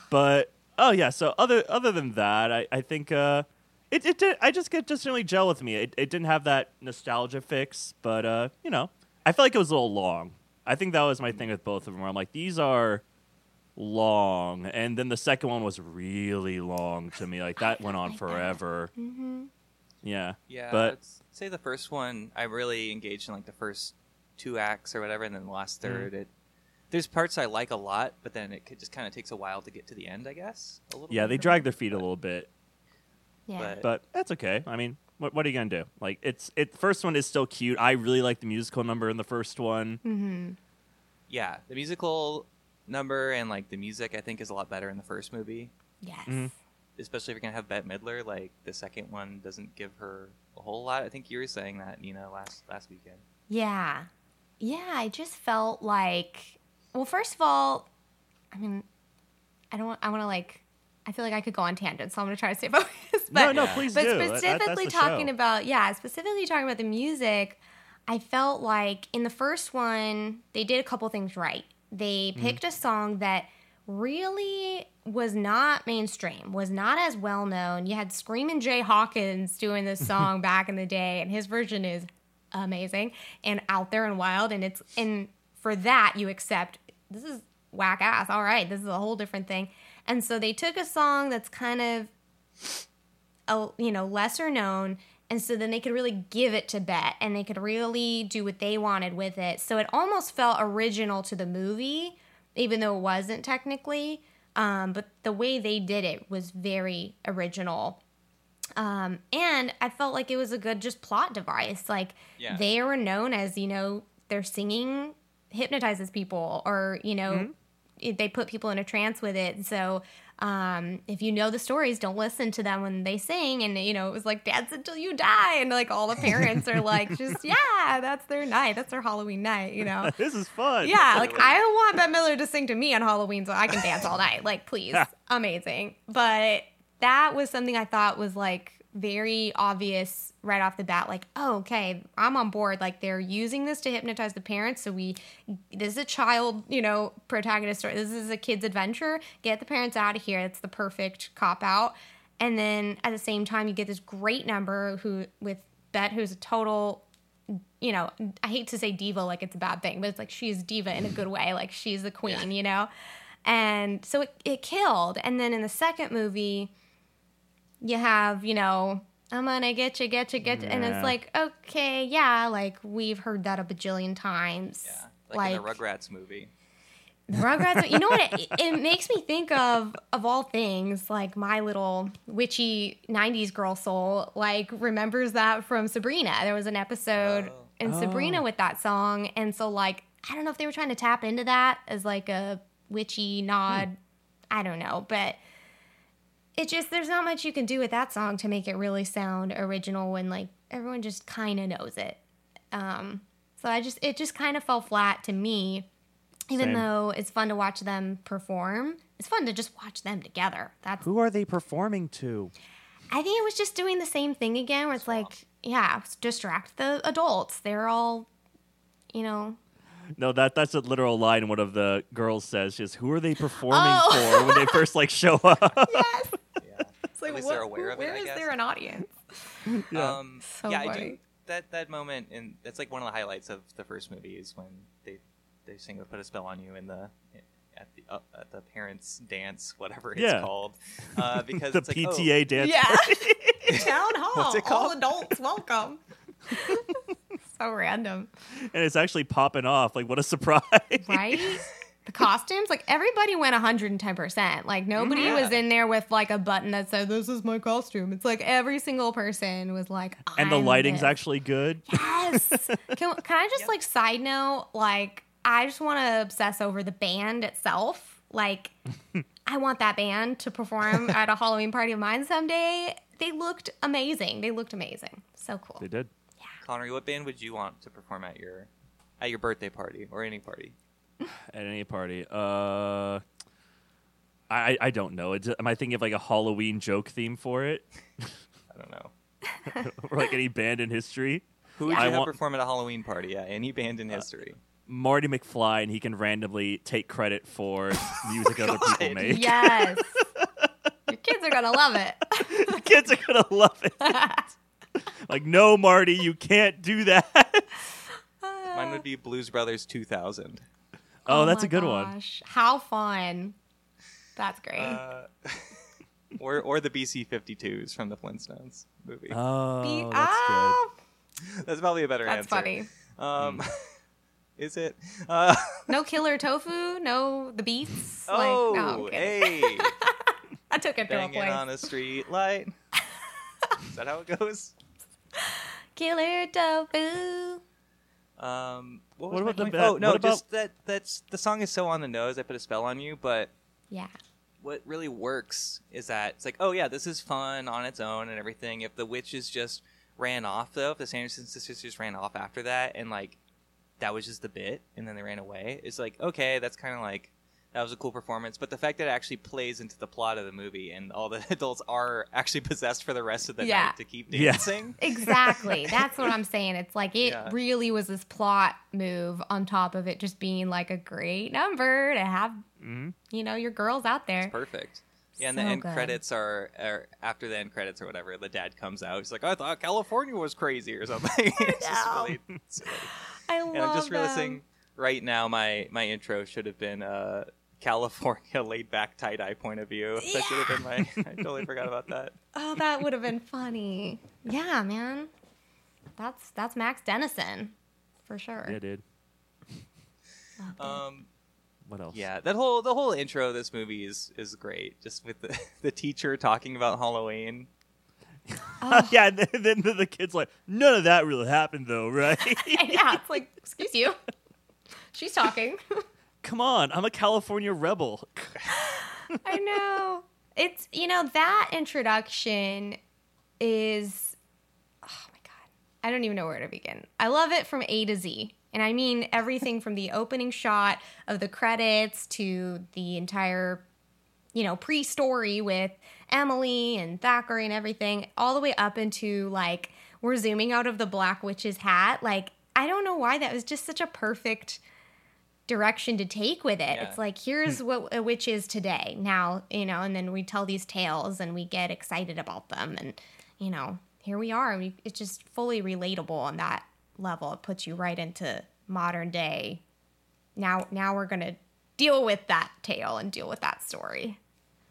But oh yeah, so other other than that, I I think uh, it it did. I just get just didn't really gel with me. It it didn't have that nostalgia fix, but uh, you know, I felt like it was a little long. I think that was my thing with both of them. Where I'm like, these are long, and then the second one was really long to me. Like that went on forever. Mm-hmm. Yeah, Yeah, but I'd say the first one I really engaged in like the first two acts or whatever, and then the last Mm-hmm. 3rd It there's parts I like a lot, but then it could- just kind of takes a while to get to the end. I guess. A little yeah, they drag me, their feet a little bit. Yeah. But- but that's okay. I mean, what what are you gonna do? Like, it's it. First one is still cute. I really like the musical number in the first one. mm-hmm. Yeah, the musical number and like the music I think is a lot better in the first movie, Yes. Mhm. especially if you're gonna have Bette Midler. Like the second one doesn't give her a whole lot. I think you were saying that, you know, last last weekend. Yeah. Yeah, I just felt like well, first of all, I mean, I don't want I want to like I feel like I could go on tangents, so I'm going to try to stay focused. no, But no, Yeah. please but do. That- that- specifically the talking show. about yeah, specifically talking about the music, I felt like in the first one they did a couple things right. They Mm-hmm. picked a song that really was not mainstream, was not as well known. You had Screaming Jay Hawkins doing this song back in the day, and his version is amazing and out there and wild. And it's and for that you accept this is whack ass. All right, this is a whole different thing. And so they took a song that's kind of a you know lesser known and so then they could really give it to Bette and they could really do what they wanted with it. So it almost felt original to the movie, even though it wasn't technically. Um, but the way they did it was very original. Um, and I felt like it was a good just plot device. Like Yeah. they were known as, you know, their singing hypnotizes people or, you know, it- they put people in a trance with it. So um, if you know the stories, don't listen to them when they sing. And, you know, it was like dance until you die. And like all the parents are like, just, yeah, that's their night. That's their Halloween night, you know? this is fun. Yeah, like I want Bette Midler to sing to me on Halloween so I can dance all night. Like, please, amazing. But that was something I thought was like very obvious right off the bat. Like, oh, okay, I'm on board. Like, they're using this to hypnotize the parents. So we, this is a child, you know, protagonist story. This is a kid's adventure. Get the parents out of here. It's the perfect cop out. And then at the same time, you get this great number who with Bette, who's a total you know, I hate to say diva like it's a bad thing, but it's like she's diva in a good way. Like she's the queen, you know? And so it, it killed. And then in the second movie, you have, you know, I'm gonna get you, get you, get you. And it's like, okay, yeah, like we've heard that a bajillion times. Yeah, like, in the Rugrats movie. Rugrats. you know what? It, it makes me think of of all things, like my little witchy '90s girl soul. Like remembers that from Sabrina. There was an episode Oh. in Oh. Sabrina with that song, and so like I don't know if they were trying to tap into that as like a witchy nod. Hmm. I don't know, but it just there's not much you can do with that song to make it really sound original when like everyone just kind of knows it. Um, so I just it just kind of fell flat to me even Same. though it's fun to watch them perform, it's fun to just watch them together. That's Who are they performing to? I think it was just doing the same thing again where it's like, yeah, s- distract the adults. They're all, you know, No, that that's a literal line one of the girls says. Just who are they performing Oh. for when they first like show up? yes. Yeah. It's like, least what, they're aware of it, where I guess. there an audience? Yeah. Um, So yeah, I do. That that moment, and that's like one of the highlights of the first movie is when they they sing "Put a Spell on You" in the at the uh, at the parents' dance, whatever it's Yeah. called, uh, because the it's like, oh, PTA dance. Yeah. Town hall. What's it All adults welcome. So random. and it's actually popping off. Like, what a surprise! Right? The costumes, like everybody went 110%. Like nobody mm-hmm. Yeah. was in there with like a button that said, This is my costume. It's like every single person was like, and the lighting's this." actually good. Yes. can, can I just like side note? Like, I just want to obsess over the band itself. Like, I want that band to perform at a Halloween party of mine someday. They looked amazing. They looked amazing. So cool. They did. Konnery, what band would you want to perform at your at your birthday party or any party? At any party. Uh, I I don't know. It's, am I thinking of like a Halloween joke theme for it, I don't know. or like any band in history? Who would I you have want- perform at a Halloween party? Yeah, any band in history. Marty McFly, and he can randomly take credit for music other people God. make. Yes. Your kids are going to love it. the kids are gonna love it. like, no, Marty, you can't do that. Mine would be Blues Brothers 2000. oh, that's my a good one. gosh. How fun. That's great. Uh, or or the BC 52s from the Flintstones movie. Oh, Be- that's Ah, That's probably a better answer. That's answer. funny. Um, is it? Uh, No killer tofu, no the beats. oh, like, no, I'm kidding. hey, I took it to a banging place. on a street light. Is that how it goes? Killer tofu. Um, what, What about the point? ba- Oh no, about- just that. That's the song is so on the nose. I put a spell on you, but Yeah. what really works is that it's like, oh yeah, this is fun on its own and everything. If the witches just ran off though, if the Sanderson sisters just ran off after that and like that was just the bit and then they ran away, it's like, okay, that's kind of like that was a cool performance. But the fact that it actually plays into the plot of the movie and all the adults are actually possessed for the rest of the Yeah. night to keep Yeah. dancing. Exactly. That's what I'm saying. It's like it Yeah. really was this plot move on top of it just being like a great number to have, Mhm. you know, your girls out there. Perfect. Yeah, and So the end good. credits are, are after the end credits or whatever. The dad comes out. He's like, "I thought California was crazy" or something. it's just really silly. I love And I'm just them. realizing right now my my intro should have been uh, California laid back tie dye point of view. That should have been my. I totally forgot about that. Oh, that would have been funny. Yeah, man. That's that's Max Dennison. For sure. Yeah, dude. Loved it. Um, What else? yeah, that whole the whole intro of this movie is is great. Just with the the teacher talking about Halloween. Oh. yeah, and then, then the, the kid's like, none of that really happened, though, right? yeah, it's like, excuse you. She's talking. Come on, I'm a California rebel. I know. It's you know that introduction is oh my god. I don't even know where to begin. I love it from A to Z. And I mean everything from the opening shot of the credits to the entire you know, pre-story with Emily and Thackery and everything, all the way up into like we're zooming out of the Black Witch's hat. Like, I don't know why that was just such a perfect direction to take with it. Yeah. It's like here's hmm. what a witch is today. Now, you know, and then we tell these tales and we get excited about them and you know, here we are. We, it's just fully relatable on that level. It puts you right into modern day. Now now we're going to deal with that tale and deal with that story.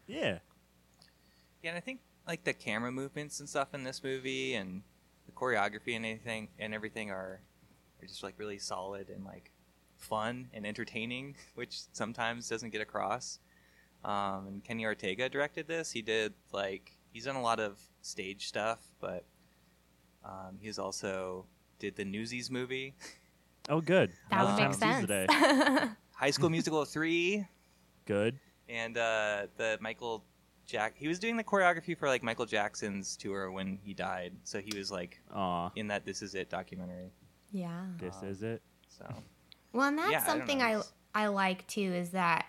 Yeah. Yeah, and I think like the camera movements and stuff in this movie and the choreography and anything and everything are are just like really solid and like fun and entertaining, which sometimes doesn't get across. Um, and Kenny Ortega directed this. He did like he's done a lot of stage stuff, but um, he's also did the Newsies movie, Oh, good. That would Um, make Newsies sense. Today. High School Musical three, Good. and uh, the Michael Jack. He was doing the choreography for like Michael Jackson's tour when he died, so he was like Aw, in that "This Is It" documentary. yeah. this Um, is it. So Well, and that's Yeah, something know. I, I like too is that,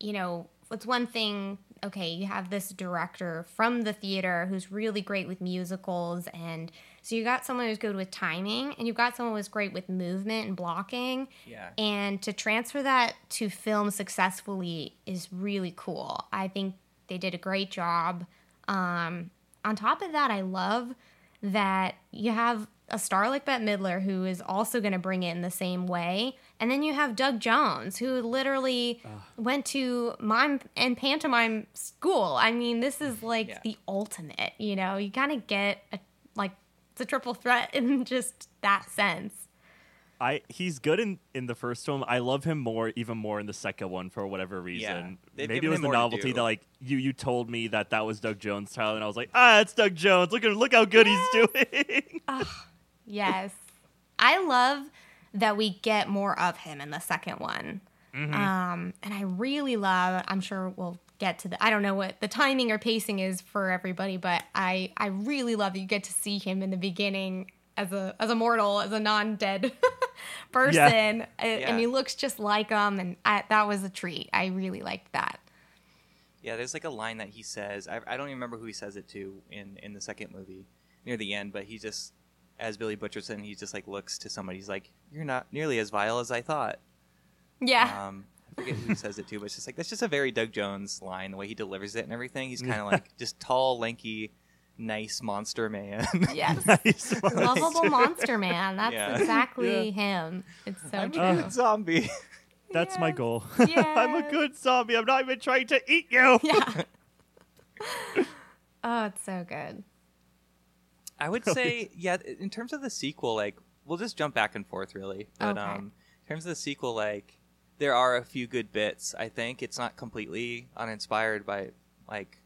you know, it's one thing, okay, you have this director from the theater who's really great with musicals and So you got someone who's good with timing, and you've got someone who's great with movement and blocking. Yeah. And to transfer that to film successfully is really cool. I think they did a great job. Um, on top of that, I love that you have a star like Bette Midler who is also going to bring it in the same way. And then you have Doug Jones who literally went to mime and pantomime school. I mean, this is like Yeah. the ultimate, you know, you kind of get a, like, it's a triple threat in just that sense. I he's good in in the first film. I love him more, even more in the second one for whatever reason. they've Maybe it was the novelty that like you you told me that that was Doug Jones, Tyler, and I was like, ah, it's Doug Jones. Look at look how good he's doing. Yes. I love that we get more of him in the second one. Um, and I really love, I'm sure we'll get to the, I don't know what the timing or pacing is for everybody, but I, I really love that you get to see him in the beginning as a, as a mortal, as a non-dead person. A- Yeah. And he looks just like him. And I, that was a treat. I really liked that. Yeah, there's like a line that he says. I, I don't even remember who he says it to in in the second movie near the end, but he just, as Billy Butcherson, he just like looks to somebody. He's like, "You're not nearly as vile as I thought." Yeah. Um, I forget who says it too, but it's just like that's just a very Doug Jones line, the way he delivers it and everything. He's kind of like just tall, lanky, nice monster man. yes. Nice. Lovable monster man. That's Yeah. exactly him. It's so I'm true. a good zombie. That's my Yes. goal. I'm a good zombie. I'm not even trying to eat you. Yeah. oh, it's so good. I would say, yeah, in terms of the sequel, like we'll just jump back and forth really. But Okay. um in terms of the sequel, like there are a few good bits. I think it's not completely uninspired by like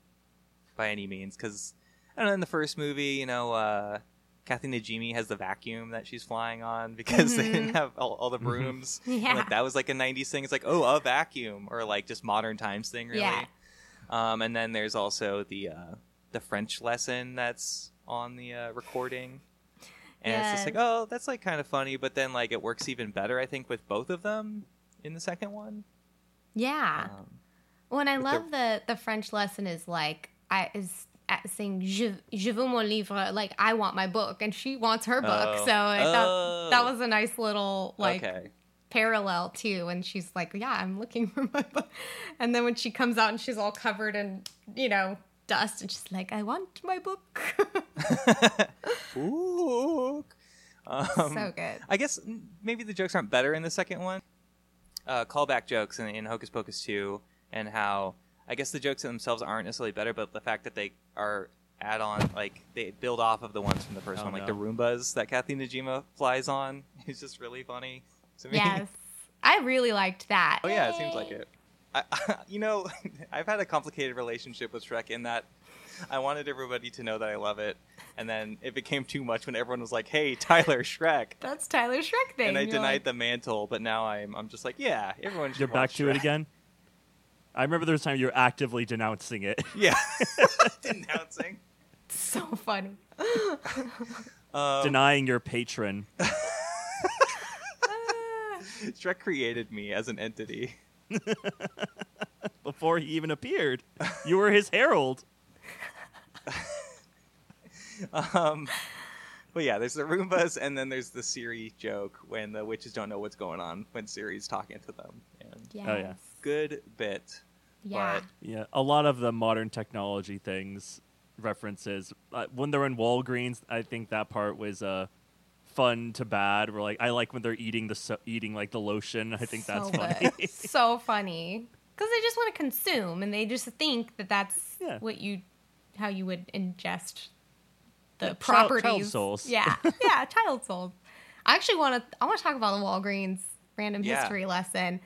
by any means because I don't know in the first movie, you know, uh Kathy Najimy has the vacuum that she's flying on because they didn't have all, all the brooms. And, Yeah. like that was like a '90s thing. It's like oh, a vacuum, or like just modern times thing, really. Yeah. Um, and then there's also the uh, the French lesson that's on the uh, recording, and it's just like, oh, that's like kind of funny. But then like it works even better, I think, with both of them in the second one. Yeah. Um, Well, and I love the the French lesson is like I is at saying je, je veux mon livre like I want my book and she wants her book. Oh. So I thought Oh. that was a nice little like okay, parallel too and she's like, "Yeah, I'm looking for my book." And then when she comes out and she's all covered in, you know, dust and she's like, "I want my book." Ooh. Um, so good. I guess maybe the jokes aren't better in the second one. Uh, callback jokes in, in Hocus Pocus 2, and how I guess the jokes themselves aren't necessarily better, but the fact that they are add on, like, they build off of the ones from the first Oh, one, like no. the Roombas that Kathy Najimy flies on is just really funny to me. Yes. I really liked that. oh, yeah, it seems like it. I, you know, I've had a complicated relationship with Shrek in that I wanted everybody to know that I love it, and then it became too much when everyone was like, "Hey, Tyler, Shrek," That's Tyler Shrek thing. and I You're denied like, the mantle, but now I'm I'm just like, yeah, everyone should. You're back watch to it again. I remember there was a time you were actively denouncing it. Yeah, denouncing. It's so funny. Um, denying your patron. Shrek created me as an entity. before he even appeared. You were his herald. Um, but yeah, there's the Roombas, and then there's the Siri joke when the witches don't know what's going on when Siri's talking to them. And Yes. Oh, yeah. good bit. Yeah. Yeah, a lot of the modern technology things references uh, when they're in Walgreens. I think that part was uh, fun to bad. Where like I like when they're eating the so- eating like the lotion. I think that's so funny. so funny. Because they just want to consume, and they just think that that's Yeah. what you, how you would ingest the Yeah, child- properties. child souls. Yeah, yeah, child souls. I actually want to. I want to talk about the Walgreens random Yeah. history lesson.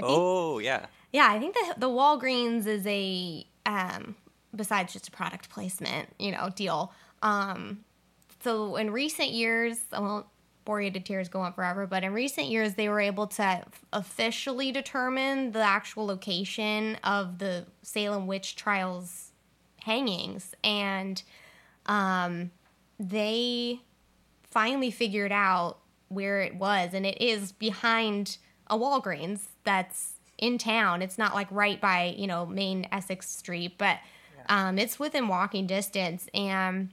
I think, Oh yeah, Yeah, I think the the Walgreens is a um, besides just a product placement, you know, deal. Um, so in recent years, I won't bore you to tears, go on forever, but in recent years, they were able to officially determine the actual location of the Salem witch trials hangings, and um, they finally figured out where it was, and it is behind a Walgreens that's in town. It's not like right by you know main Essex Street, but um, it's within walking distance, and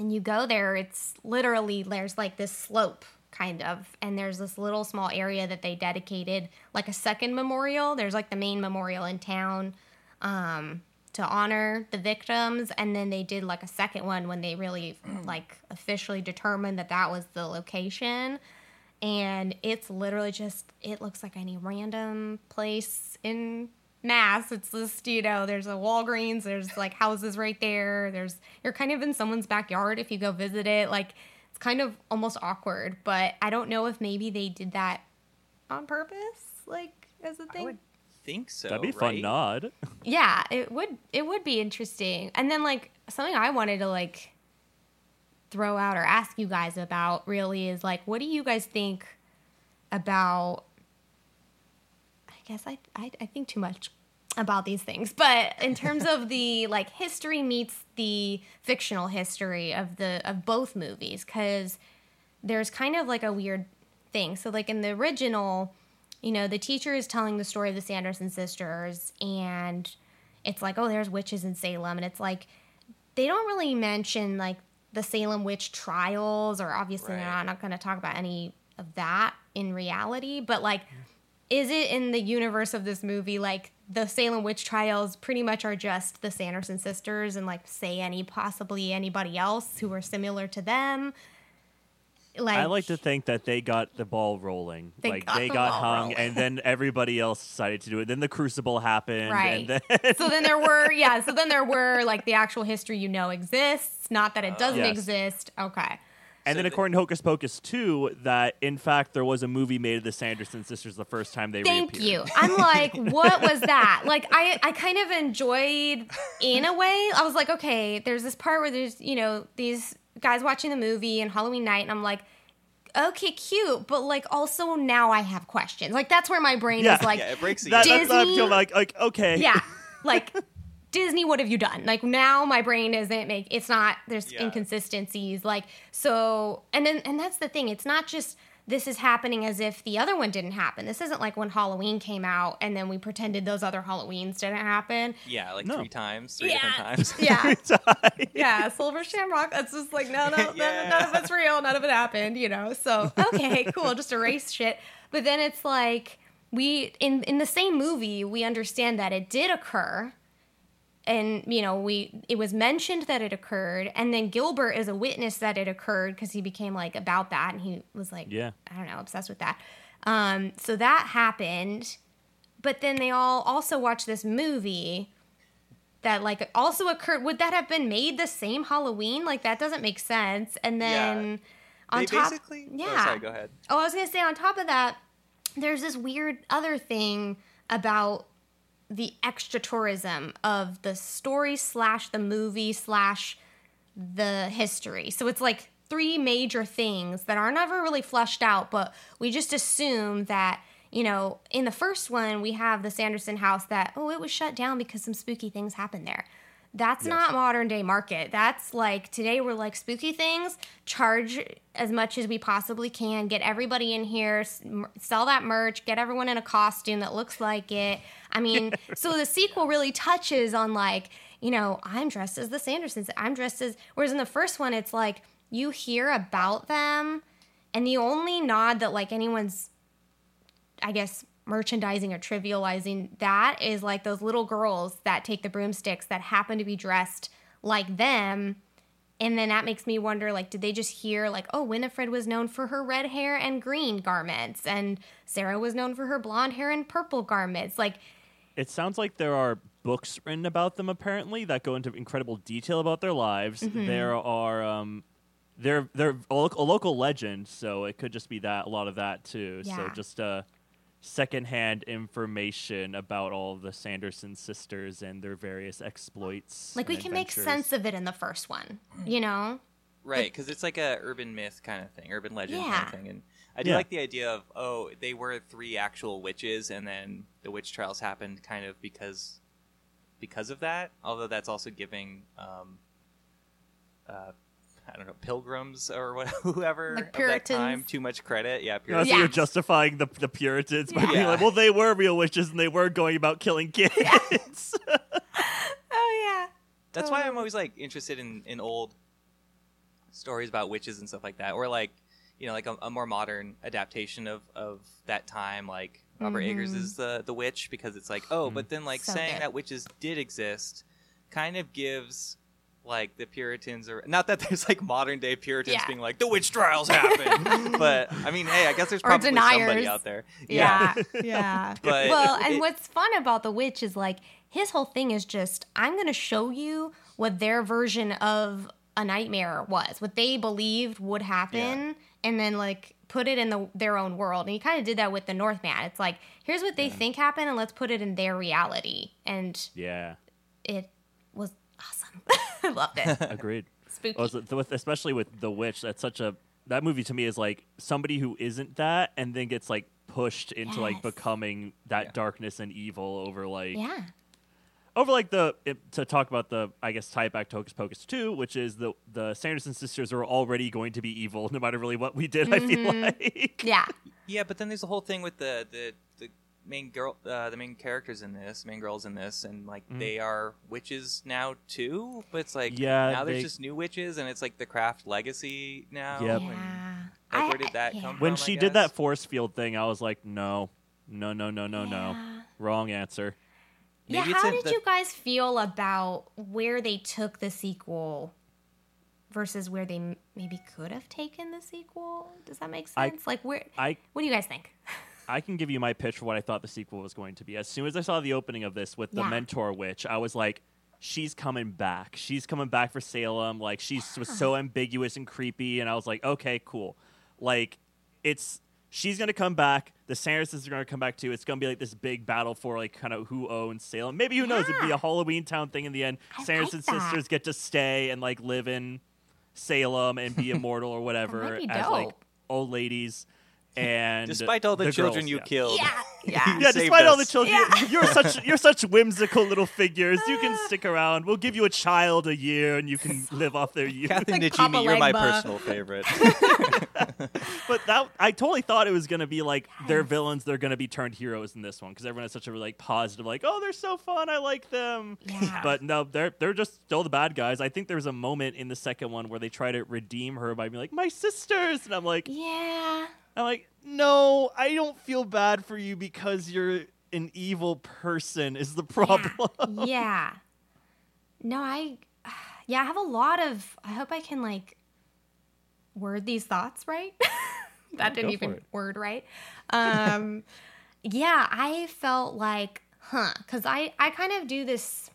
and you go there, it's literally there's like this slope kind of, and there's this little small area that they dedicated like a second memorial. There's like the main memorial in town um, to honor the victims, and then they did like a second one when they really like officially determined that that was the location. And it's literally just it looks like any random place in mass. It's just, you know, there's a Walgreens, there's like houses right there. There's you're kind of in someone's backyard if you go visit it. Like it's kind of almost awkward, but I don't know if maybe they did that on purpose, like as a thing. I would think so. That'd be a fun right? nod. Yeah, it would it would be interesting. And then like something I wanted to like throw out or ask you guys about really is like what do you guys think about I guess I I, I think too much about these things. But in terms of the like history meets the fictional history of the of both movies cuz there's kind of like a weird thing. So like in the original, you know, the teacher is telling the story of the Sanderson sisters and it's like, oh, there's witches in Salem and it's like they don't really mention like the Salem witch trials or obviously Right. they're not, not going to talk about any of that in reality, but like is it in the universe of this movie like the Salem witch trials pretty much are just the Sanderson sisters and like say any possibly anybody else who are similar to them? Like I like to think that they got the ball rolling. They like got they the got hung, rolling. and then everybody else decided to do it. Then the Crucible happened, Right. and then so then there were yeah so then there were like the actual history you know exists not that it doesn't Yes. exist okay and So then according to Hocus Pocus two, that in fact there was a movie made of the Sanderson sisters the first time they thank reappeared. you i'm like what was that like i i kind of enjoyed in a way i was like okay there's this part where there's you know these guys watching the movie and halloween night and i'm like okay cute but like also now i have questions like that's where my brain Yeah. is like Yeah, it breaks the That, that's what I'm Disney- feeling like. Like okay, yeah like disney what have you done like now my brain isn't make it's not there's Yeah. inconsistencies like so and then and that's the thing it's not just this is happening as if the other one didn't happen this isn't like when halloween came out and then we pretended those other halloweens didn't happen Yeah, like No. three times, three Yeah. different times. yeah yeah silver shamrock that's just like no no none, Yeah. none of it's real none of it happened you know so okay cool just erase shit but then it's like we in in the same movie we understand that it did occur and you know we it was mentioned that it occurred and then gilbert is a witness that it occurred because he became like about that and he was like Yeah. i don't know obsessed with that um so that happened but then they all also watched this movie that like also occurred would that have been made the same halloween like that doesn't make sense and then on They top basically. yeah Oh, sorry, go ahead. Oh, I was gonna say on top of that, there's this weird other thing about the extra tourism of the story slash the movie slash the history. So it's like three major things that are never really fleshed out, but we just assume that, you know, in the first one we have the Sanderson house that, oh, it was shut down because some spooky things happened there. That's not modern day market. That's like today we're like spooky things, charge as much as we possibly can, get everybody in here, sell that merch, get everyone in a costume that looks like it. I mean, so the sequel really touches on like, you know, I'm dressed as the Sandersons. I'm dressed as whereas in the first one it's like you hear about them and the only nod that like anyone's I guess merchandising or trivializing that is like those little girls that take the broomsticks that happen to be dressed like them. And then that makes me wonder like, did they just hear, like, oh, Winifred was known for her red hair and green garments, and Sarah was known for her blonde hair and purple garments? Like, It sounds like there are books written about them apparently that go into incredible detail about their lives. Mm-hmm. There are um they're they're a, lo- a local legend, so it could just be that a lot of that too. So just uh secondhand information about all the Sanderson sisters and their various exploits. like we and can make sense of it in the first one, you know? Right, because it's like a urban myth kind of thing, urban legend kind of thing, and I do Yeah. like the idea of oh, they were three actual witches, and then the witch trials happened kind of because because of that. Although that's also giving um, uh, I don't know pilgrims or what, whoever Like of that time Puritans. too much credit. Yeah, You know, so yeah. you're justifying the the Puritans by being like, well, they were real witches and they were going about killing kids. Oh, yeah. That's why I'm oh. always like interested in in old stories about witches and stuff like that, or like you know like a, a more modern adaptation of of that time, like Robert Eggers mm-hmm. is the the witch because it's like oh, mm-hmm. but then like So saying good. that witches did exist kind of gives like the Puritans or not that there's like modern day Puritans Yeah. being like the witch trials happened, but I mean hey, I guess there's probably somebody out there. Yeah, yeah. But well, and it- what's fun about the witch is like his whole thing is just I'm going to show you what their version of a nightmare was, what they believed would happen, and then like put it in the their own world. And he kind of did that with the Northman. It's like here's what they think happened, and let's put it in their reality, and Yeah, it was awesome. I loved it. agreed. Spooky. Well, it's- with, especially with The Witch, that's such a that movie to me is like somebody who isn't that and then gets like pushed into like Yes. becoming that Yeah. darkness and evil over like yeah. over like the it, to talk about the I guess tie it back to Hocus Pocus two, which is the the Sanderson sisters are already going to be evil no matter really what we did. I feel Mm-hmm. like Yeah. Yeah, but then there's the whole thing with the the, the main girl, uh, the main characters in this, main girls in this, and like they are witches now too. But it's like Yeah, now there's they- just new witches, and it's like the craft legacy now. Yep. and, Yeah. Like, where did that yeah. come from? when I she did that force field thing, I was like, no, no, no, no, no, no, wrong answer. Yeah, Maybe it's how did the- you guys feel about where they took the sequel versus where they m- maybe could have taken the sequel? Does that make I- sense? like, where? I What do you guys think? I can give you my pitch for what I thought the sequel was going to be. As soon as I saw the opening of this with the Yeah. mentor witch, I was like, she's coming back. She's coming back for Salem. Like she was so ambiguous and creepy, and I was like, okay, cool. Like it's she's gonna come back. The Sandersons are gonna come back too. It's gonna be like this big battle for like kind of who owns Salem. Maybe who knows? It'd be a Halloweentown thing in the end. I like Sanderson that. sisters get to stay and like live in Salem and be immortal or whatever That might be as like old ladies. And despite all the, children girls, you yeah. killed. Yeah, you yeah. Yeah, saved despite all the children, Yeah. you're such you're such whimsical little figures. You can uh. stick around. We'll give you a child a year, and you can live off their youth. Captain Like Najimy, you're my personal favorite. But that I totally thought it was gonna be like they're villains. They're gonna be turned heroes in this one because everyone has such a like positive, like oh they're so fun. I like them. Yeah. But no, they're they're just still the bad guys. I think there's a moment in the second one where they try to redeem her by being like my sisters, and I'm like Yeah. I'm like no, I don't feel bad for you because you're an evil person. Is the problem? yeah. No, I yeah, I have a lot of I hope I can like word these thoughts right. that didn't even it. word right. Um yeah, I felt like huh cuz I I kind of do this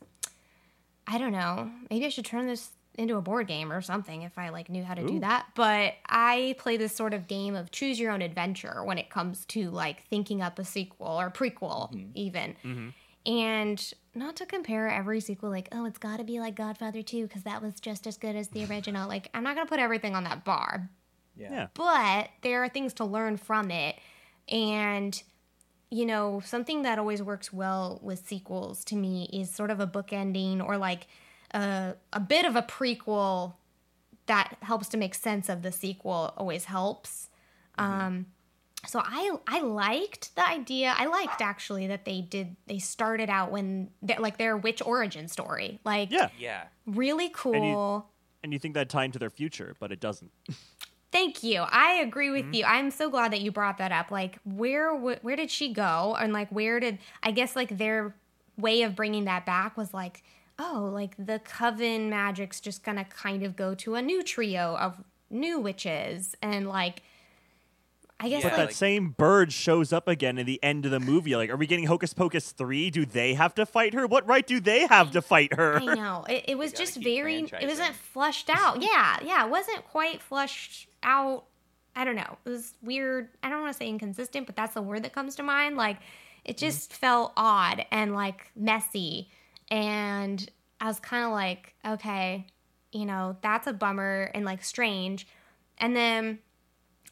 I don't know. Maybe I should turn this into a board game or something if I like knew how to do that. But I play this sort of game of choose your own adventure when it comes to like thinking up a sequel or prequel mm-hmm. even. Mm-hmm. And not to compare every sequel like, oh, it's got to be like Godfather 2 because that was just as good as the original. like I'm not going to put everything on that bar, yeah. but there are things to learn from it. And, you know, something that always works well with sequels to me is sort of a book ending or like a, a bit of a prequel that helps to make sense of the sequel always helps. Um, so I I liked the idea. I liked actually that they did they started out when they like their witch origin story. Like Yeah. yeah. really cool. and you think that tie into their future, but it doesn't. Thank you. I agree with you. I'm so glad that you brought that up. Like, where wh- where did she go? And like, where did I guess like their way of bringing that back was like, oh, like the coven magic's just gonna kind of go to a new trio of new witches, and like, I guess Yeah, But like that same bird shows up again in the end of the movie. Like, are we getting Hocus Pocus 3? Do they have to fight her? What right do they have to fight her? I know it, it was just very. It wasn't flushed out. Yeah, yeah, it wasn't quite flushed out. I don't know. It was weird. I don't want to say inconsistent, but that's the word that comes to mind. Like, it Mm-hmm. just felt odd and like messy, and I was kind of like, okay, you know, that's a bummer and like strange. And then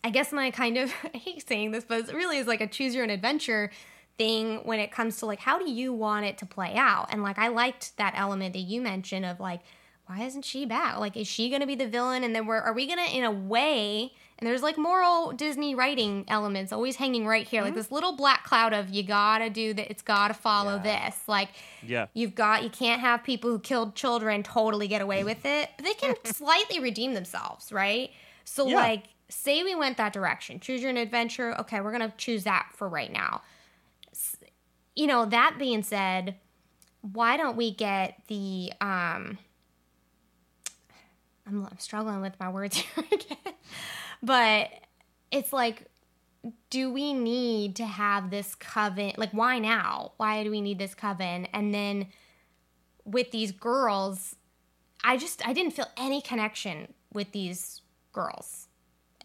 I guess my kind of I hate saying this, but it really is like a choose your own adventure thing when it comes to like how do you want it to play out? And like I liked that element that you mentioned of like why isn't she back? Like is she going to be the villain and then we're are we going to in a way And there's like moral Disney writing elements always hanging right here, like this little black cloud of you gotta do that, it's gotta follow Yeah. this. Like, Yeah. you've got, you can't have people who killed children totally get away with it, but they can slightly redeem themselves, right? So, Yeah. like, say we went that direction, choose your own adventure. Okay, we're gonna choose that for right now. You know, that being said, why don't we get the um I'm, I'm struggling with my words here again but it's like do we need to have this coven like why now? Why do we need this coven? And then with these girls i just i didn't feel any connection with these girls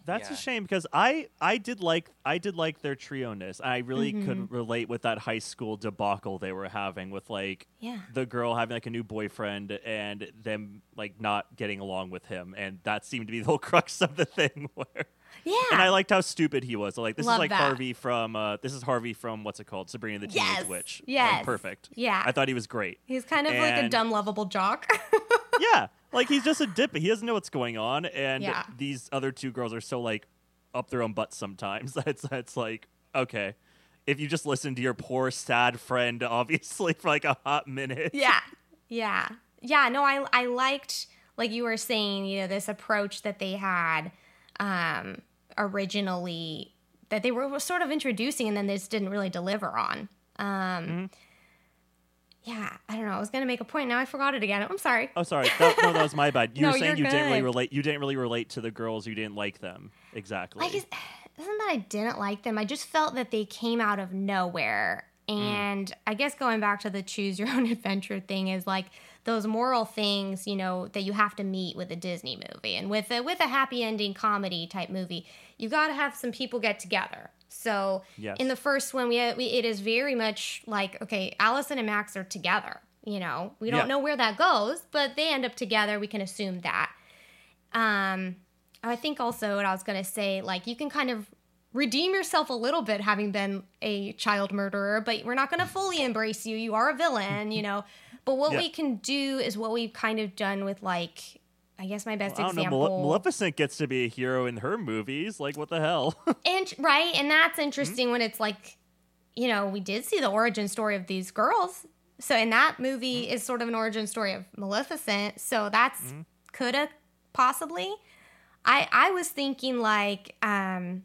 That's Yeah. a shame because I I did like I did like their trio ness. I really Mm-hmm. could relate with that high school debacle they were having with like Yeah. the girl having like a new boyfriend and them like not getting along with him, and that seemed to be the whole crux of the thing. Where yeah and I liked how stupid he was. So, like this Love is like that. Harvey from uh, this is Harvey from what's it called Sabrina the Teenage Yes. Witch. Like, perfect. Yeah. I thought he was great. he's kind of like a dumb lovable jock yeah, like he's just a dip. He doesn't know what's going on, and Yeah. these other two girls are so like up their own butts sometimes. That's that's like okay, if you just listen to your poor sad friend, obviously for like a hot minute. yeah yeah yeah no i i liked like you were saying you know this approach that they had um originally that they were sort of introducing and then this didn't really deliver on um yeah i don't know i was gonna make a point now i forgot it again i'm sorry Oh, sorry. That, no, that was my bad. You No, were saying you didn't really relate. You didn't really relate to the girls. You didn't like them exactly. like isn't that i didn't like them i just felt that they came out of nowhere mm. and i guess going back to the choose your own adventure thing is like those moral things you know that you have to meet with a disney movie and with a with a happy ending comedy type movie you got to have some people get together so Yes. in the first one we, we it is very much like okay allison and max are together you know we don't Yeah. know where that goes but they end up together we can assume that um I think also what I was gonna say, like you can kind of redeem yourself a little bit having been a child murderer, but we're not gonna fully embrace you. You are a villain, you know. But what Yeah. we can do is what we've kind of done with like I guess my best I don't know. Male- Maleficent gets to be a hero in her movies. Like what the hell? and right, and that's Mm-hmm. interesting when it's like, you know, we did see the origin story of these girls. So in that movie Mm-hmm. is sort of an origin story of Maleficent. So that's coulda possibly. I I was thinking like, um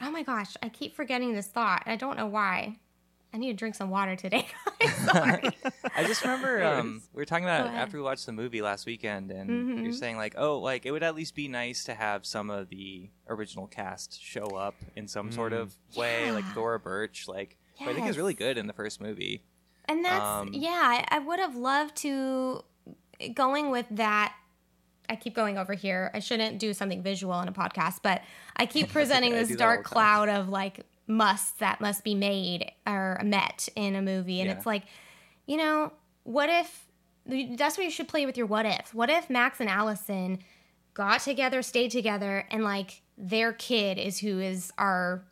Oh my gosh, I keep forgetting this thought. I don't know why. I need to drink some water today. Sorry. I just remember um, we were talking about it after we watched the movie last weekend, and Mhm. you're saying like, oh, like it would at least be nice to have some of the original cast show up in some sort of way, like Yeah. Thora Birch, like who I think is really good in the first movie. And that's Um, yeah, I, I would have loved to going with that. I keep going over here. I shouldn't do something visual in a podcast, but I keep presenting I this do that all dark cloud of like musts that must be made or met in a movie, and Yeah. it's like, you know, what if? That's what you should play with your what ifs. What if Max and Allison got together, stayed together, and like their kid is who is our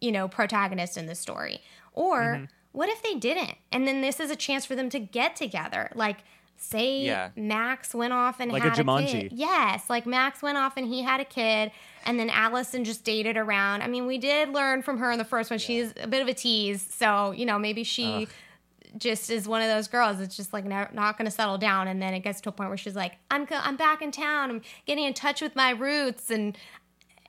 you know, protagonist in the story? Or Mm-hmm. what if they didn't? And then this is a chance for them to get together. Like, say Yeah. Max went off and Like had a, Jumanji. kid. Yes, like Max went off and he had a kid, and then Allison just dated around. I mean, we did learn from her in the first one. She's a bit of a tease, so you know, maybe she. Just is one of those girls that's just like not, not going to settle down, and then it gets to a point where she's like, "I'm go- I'm back in town. I'm getting in touch with my roots." And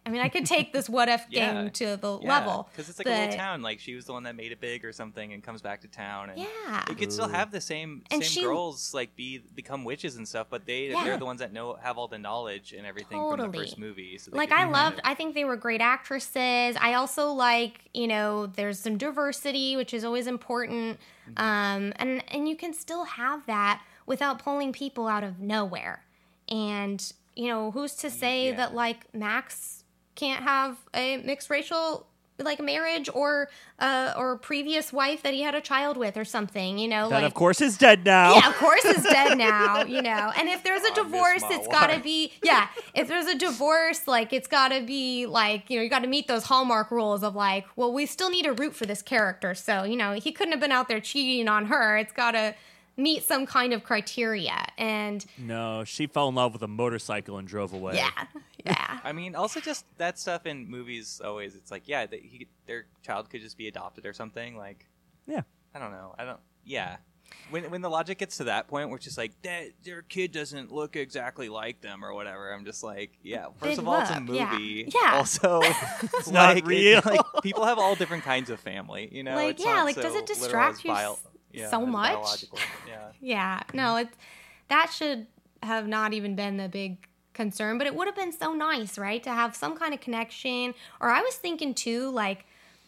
I mean, I could take this what if Yeah. game to the Yeah, level because it's like a little town. Like she was the one that made it big or something, and comes back to town. And Yeah. you could still have the same And same she- girls like be become witches and stuff, but they Yeah. they're the ones that know have all the knowledge and everything from the first movie. So like I loved of- I think they were great actresses. I also like, you know, there's some diversity, which is always important. Mm-hmm. Um and and you can still have that without pulling people out of nowhere. And, you know, who's to say Yeah. that like Max can't have a mixed racial like marriage or uh or previous wife that he had a child with or something, you know, that like of course is dead now. yeah, of course is dead now, you know. And if there's a I divorce, it's got to be yeah. If there's a divorce, like it's got to be like you know you got to meet those hallmark rules of like, well, we still need a root for this character. So you know he couldn't have been out there cheating on her. It's got to meet some kind of criteria. And No, she fell in love with a motorcycle and drove away. yeah, yeah. I mean, also just that stuff in movies. Always, it's like, yeah, they, he, their child could just be adopted or something. Like, Yeah. I don't know. I don't. Yeah. When when the logic gets to that point, where it's just like that, their kid doesn't look exactly like them or whatever. I'm just like, yeah. First They'd of all, it's a look, yeah. movie. Yeah. Also, it's not like, it- real. like people have all different kinds of family. You know. Like, It's yeah, not like, does it distract you bio- s- yeah, so much? Yeah. Yeah, no, it's that should have not even been the big concern, but it would have been so nice, right, to have some kind of connection. Or I was thinking too, like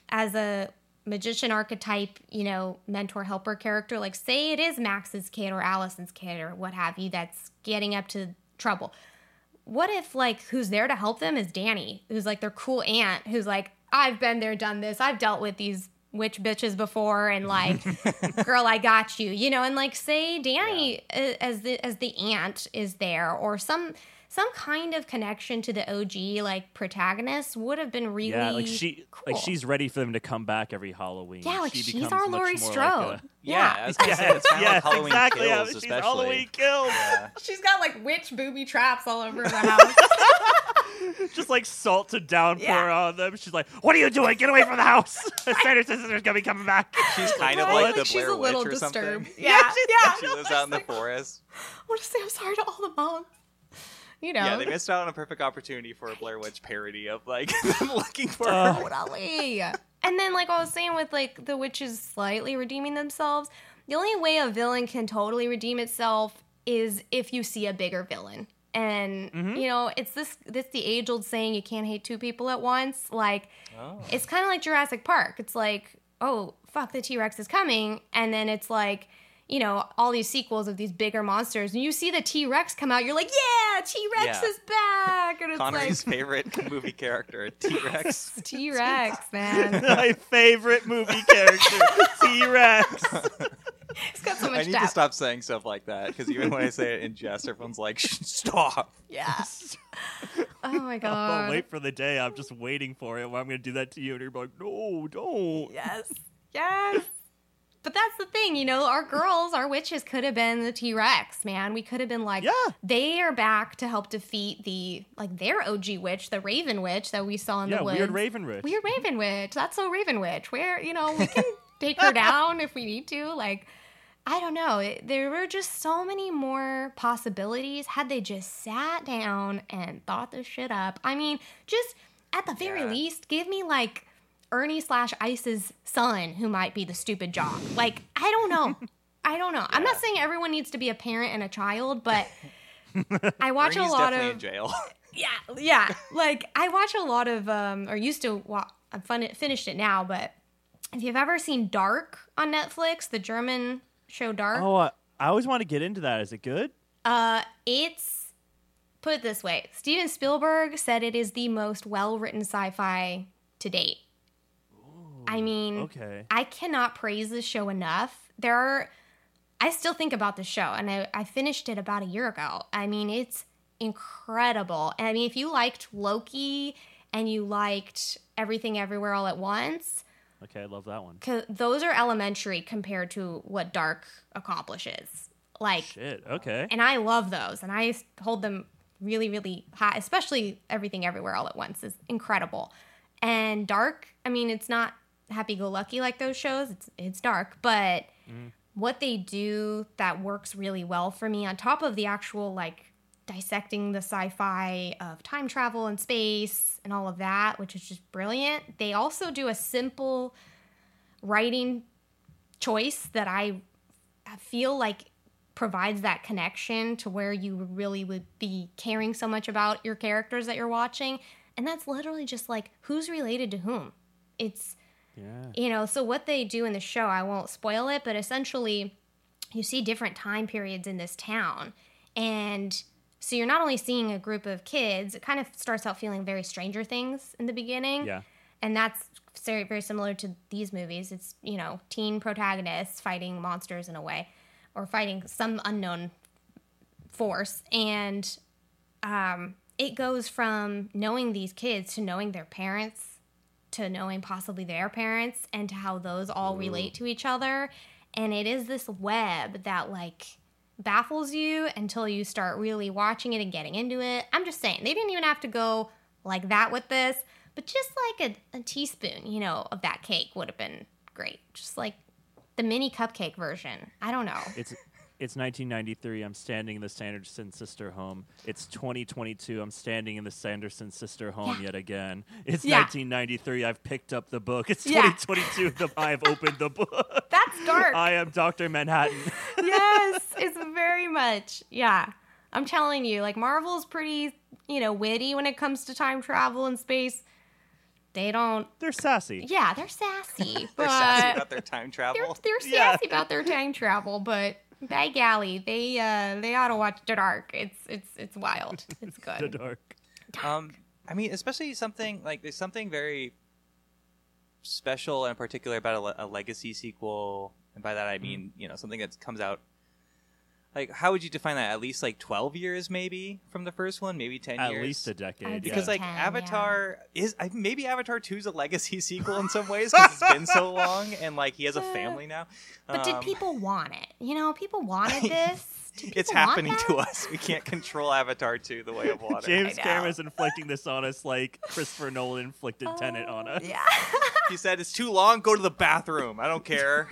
as a magician archetype, you know, mentor helper character, like say it is Max's kid or Allison's kid or what have you that's getting up to trouble. What if like who's there to help them is Dani, who's like their cool aunt, who's like, I've been there, done this, I've dealt with these witch bitches before, and like, girl, I got you, you know, and like say Dani uh, as the as the aunt is there, or some some kind of connection to the OG like protagonist would have been really Yeah, like she, like she's ready for them to come back every Halloween. yeah, like She she's our Laurie more like Strode. a- Yeah, I was say, it's kind of like Halloween exactly. Kills, yeah, she's especially. Halloween kills. Yeah. She's got like witch booby traps all over the house. Just like salt to downpour Yeah. on them. She's like, "What are you doing? Get away from the house!" Sanders Sisters gonna be coming back. She's kind of Right? like the she's Blair a little Witch or disturbed. something. Yeah, yeah. She lives out in the forest. I want to say I'm sorry to all the moms. You know, Yeah, they missed out on a perfect opportunity for a Blair Witch parody of like them looking for her. Totally. and then, like I was saying, with like the witches slightly redeeming themselves, the only way a villain can totally redeem itself is if you see a bigger villain. And mm-hmm. you know, it's this this the age old saying you can't hate two people at once. Like Oh. it's kind of like Jurassic Park. It's like, oh fuck, the T Rex is coming, and then it's like. You know, all these sequels of these bigger monsters, and you see the T Rex come out, you're like, yeah, T Rex Yeah. is back. And it's Connery's like, favorite movie character, T Rex. T Rex, man. My favorite movie character, T Rex. It's got so I much need to stop saying stuff like that because even when I say it in jest, everyone's like, "Shh, "Stop." Yeah. Oh my I'll god. wait for the day. I'm just waiting for it. Where I'm gonna do that to you, and you're like, "No, don't." Yes. Yes. But that's the thing, you know, our girls, our witches could have been the T Rex, man. We could have been like, Yeah. they are back to help defeat the, like, their OG witch, the Raven Witch that we saw in Yeah, the woods. weird Raven Rich. Weird Raven Witch. That's so Raven Witch. Where, you know, we can take her down if we need to. Like, I don't know. There were just so many more possibilities had they just sat down and thought this shit up. I mean, just at the very Yeah. least, give me like Ernie slash Ice's son who might be the stupid jock. Like, I don't know. I don't know. I'm not saying everyone needs to be a parent and a child, but I watch a lot of in jail. yeah, yeah. Like I watch a lot of, um, or used to. Wa- I'm fun- finished it now, but if you've ever seen Dark on Netflix, the German show Dark, Oh, I, I always want to get into that. Is it good? uh, it's put it this way: Steven Spielberg said it is the most well-written sci-fi to date. I mean, Okay. I cannot praise this show enough. There are, I still think about the show, and I, I finished it about a year ago. I mean, it's incredible. And I mean, if you liked Loki and you liked Everything Everywhere All at Once, Okay, I love that one. those are elementary compared to what Dark accomplishes. Like, Shit. Okay. and I love those, and I hold them really, really high. Especially Everything Everywhere All at Once is incredible. And Dark, I mean, it's not happy-go-lucky like those shows. It's it's dark, but mm. what they do that works really well for me, on top of the actual like dissecting the sci-fi of time travel and space and all of that, which is just brilliant. They also do a simple writing choice that I I feel like provides that connection to where you really would be caring so much about your characters that you're watching. And that's literally just like who's related to whom. It's, Yeah. you know, so what they do in the show, I won't spoil it, but essentially you see different time periods in this town. And so you're not only seeing a group of kids, it kind of starts out feeling very Stranger Things in the beginning. Yeah. and that's very very similar to these movies. It's you know teen protagonists fighting monsters in a way or fighting some unknown force. And um, it goes from knowing these kids to knowing their parents to knowing possibly their parents and to how those all relate to each other. And it is this web that like baffles you until you start really watching it and getting into it. I'm just saying, they didn't even have to go like that with this, but just like a, a teaspoon, you know, of that cake would have been great. Just like the mini cupcake version. I don't know. It's it's 1993. I'm standing in the Sanderson sister home. It's 2022. I'm standing in the Sanderson sister home Yeah. yet again. It's Yeah. 1993. I've picked up the book. It's Yeah. 2022. the, I've opened the book. That's dark. I am Dr. Manhattan. yes, it's very much. Yeah. I'm telling you, like Marvel's pretty, you know, witty when it comes to time travel and space. They don't They're sassy. Yeah, they're sassy. but They're sassy about their time they're, travel. they're Yeah. sassy about their time travel, but by golly, they uh they ought to watch The Dark. It's it's it's wild. It's good. The good. dark. Um, I mean, especially something like there's something very special and particular about a, le- a legacy sequel, and by that I mean you know something that comes out. Like, how would you define that? At least like twelve years, maybe from the first one, maybe ten At years. least a decade. I'd yeah. because like 10, Avatar is I, maybe Avatar Two is a legacy sequel in some ways because it's been so long and like he has a family now. But did Um, people want it? You know, people wanted this. Did It's happening to us. We can't control Avatar Two: The Way of Water. James know. Cameron's inflicting this on us like Christopher Nolan inflicted Tenet on us. Yeah. He said it's too long. Go to the bathroom. I don't care.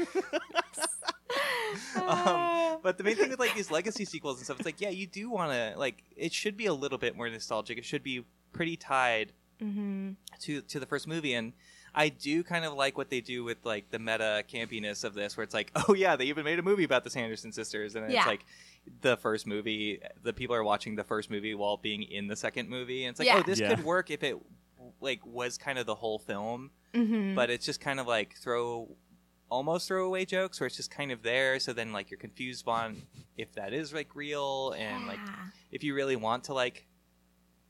um, but the main thing with like these legacy sequels and stuff, it's like, yeah, you do want to like. It should be a little bit more nostalgic. It should be pretty tied hmm to to the first movie, and I do kind of like what they do with like the meta campiness of this, where it's like, oh yeah, they even made a movie about the Sanderson sisters, and Yeah. it's like the first movie. The people are watching the first movie while being in the second movie, and it's like, Yeah. oh, this Yeah. could work if it like was kind of the whole film hmm but it's just kind of like throw almost throwaway jokes where it's just kind of there. So then like you're confused on if that is like real and like if you really want to like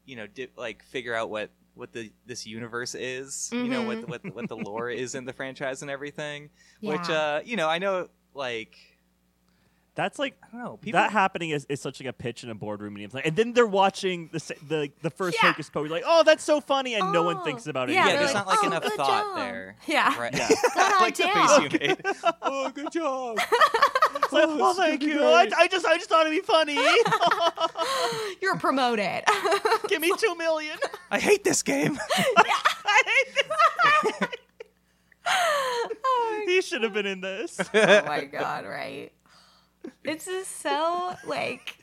you know di- like figure out what what the this universe is you know what Mhm. what what the lore is in the franchise and everything which uh you know i know like That's like i don't know people that happening is, is such like a pitch in a boardroom meeting, It's like- and then they're watching the sa- the the first Yeah. Hocus Pocus, like, oh, that's so funny, and no one Oh. thinks about it. Yeah, yeah, they're there's like, not like "Oh, enough good thought job." there Yeah. right Yeah. on like the down. face you made oh good job It's like, oh, this thank you. I. I just I just thought it'd be funny. You're promoted. Give me two million. i hate this game I hate this. oh He should have been in this. Oh my god, right? It's just so like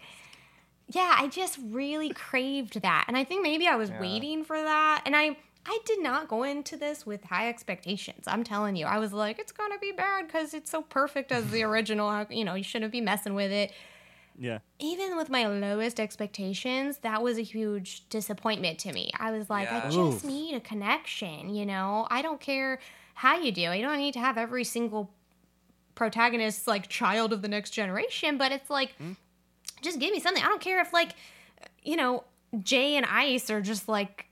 yeah, I just really craved that. And I think maybe I was Yeah. waiting for that. And I I did not go into this with high expectations. I'm telling you. I was like, it's gonna be bad because it's so perfect as the original. You know, you shouldn't be messing with it. Yeah. Even with my lowest expectations, that was a huge disappointment to me. I was like, I just Oof. need a connection, you know? I don't care how you do it. You don't need to have every single protagonist like child of the next generation, but it's like hmm? just give me something. I don't care if like you know, Jay and Ice are just like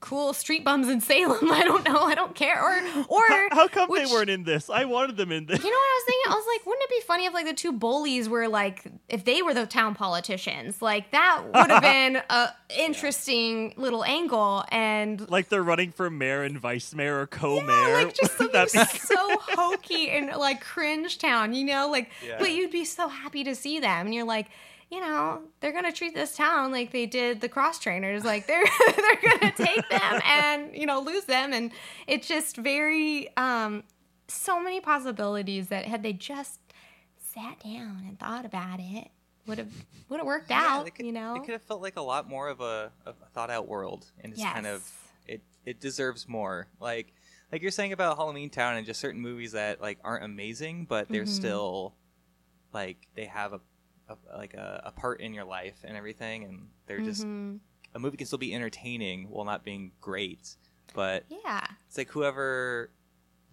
cool street bums in Salem. I don't know. I don't care. Or or How, how come which- they weren't in this? I wanted them in this. you know what I was thinking? I was like, wouldn't it be funny if like the two bullies were like if they were the town politicians? Like that would have been a interesting little angle and Like they're running for mayor and vice mayor or co-mayor. yeah, like just something so hokey and like cringe town, you know? Like Yeah. but you'd be so happy to see them and you're like you know, they're gonna treat this town like they did the cross trainers. Like they're they're gonna take them and you know lose them, and it's just very um, so many possibilities that had they just sat down and thought about it, would have would have worked out. it could, you know, it could have felt like a lot more of a, a thought out world, and it's kind of it it deserves more. Like like you're saying about Halloween Town and just certain movies that like aren't amazing, but they're Mhm. still like they have a, a like a, a part in your life and everything, and they're just Mhm. a movie can still be entertaining while not being great. But yeah, it's like whoever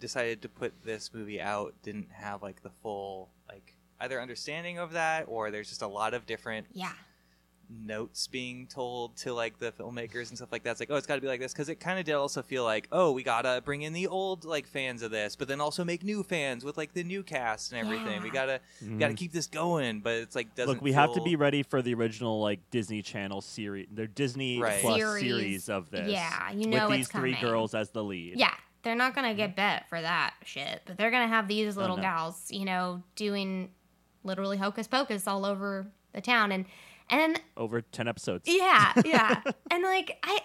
decided to put this movie out didn't have like the full like either understanding of that or there's just a lot of different yeah, notes being told to like the filmmakers and stuff like that. It's like, oh, it's got to be like this because it kind of did also feel like, oh, we gotta bring in the old like fans of this, but then also make new fans with like the new cast and everything. We gotta we gotta mm-hmm. keep this going, but it's like doesn't Look, we have to be ready for the original like Disney Channel series, their Disney Right. Plus Series. series of this. Yeah, you know with it's these three girls as the lead. yeah. they're not gonna get mm-hmm. bet for that shit, but they're gonna have these little no. gals, you know, doing literally hocus pocus all over the town, and and Over ten episodes. yeah, yeah. and like I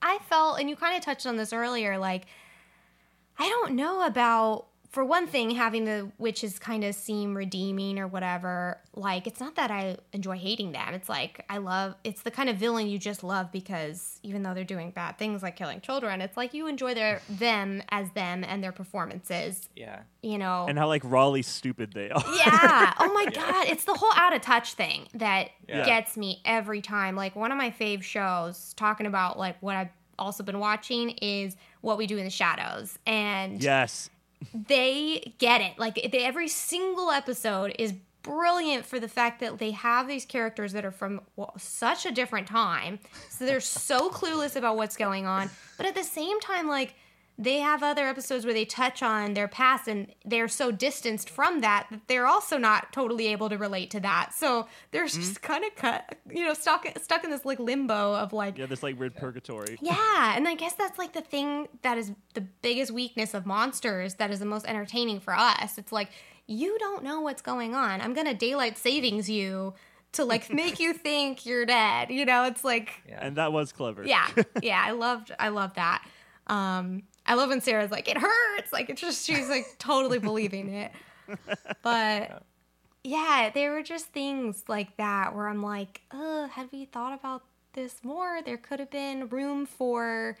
I felt and you kind of touched on this earlier like I don't know about for one thing having the witches kind of seem redeeming or whatever. Like it's not that I enjoy hating them. It's like I love it's the kind of villain you just love because even though they're doing bad things like killing children, it's like you enjoy their them as them and their performances, Yeah. you know. And how like rawly stupid they are. Yeah. Oh my god, it's the whole out of touch thing that Yeah. gets me every time. Like one of my fave shows talking about like what I've also been watching is What We Do in the Shadows. And yes. They get it. Like they, every single episode is brilliant for the fact that they have these characters that are from well, such a different time. So they're so clueless about what's going on, but at the same time like they have other episodes where they touch on their past and they're so distanced from that that they're also not totally able to relate to that. So they're just kind of cut, you know, stuck stuck in this like limbo of like Yeah, this like weird purgatory. yeah, and I guess that's like the thing that is the biggest weakness of monsters that is the most entertaining for us. It's like you don't know what's going on. I'm going to daylight savings you to like make you think you're dead. You know, it's like Yeah. And that was clever. yeah. Yeah, I loved I love that. Um I love when Sarah's like it hurts. Like it's just she's like totally believing it. But yeah, there were just things like that where I'm like, uh, had we thought about this more? There could have been room for,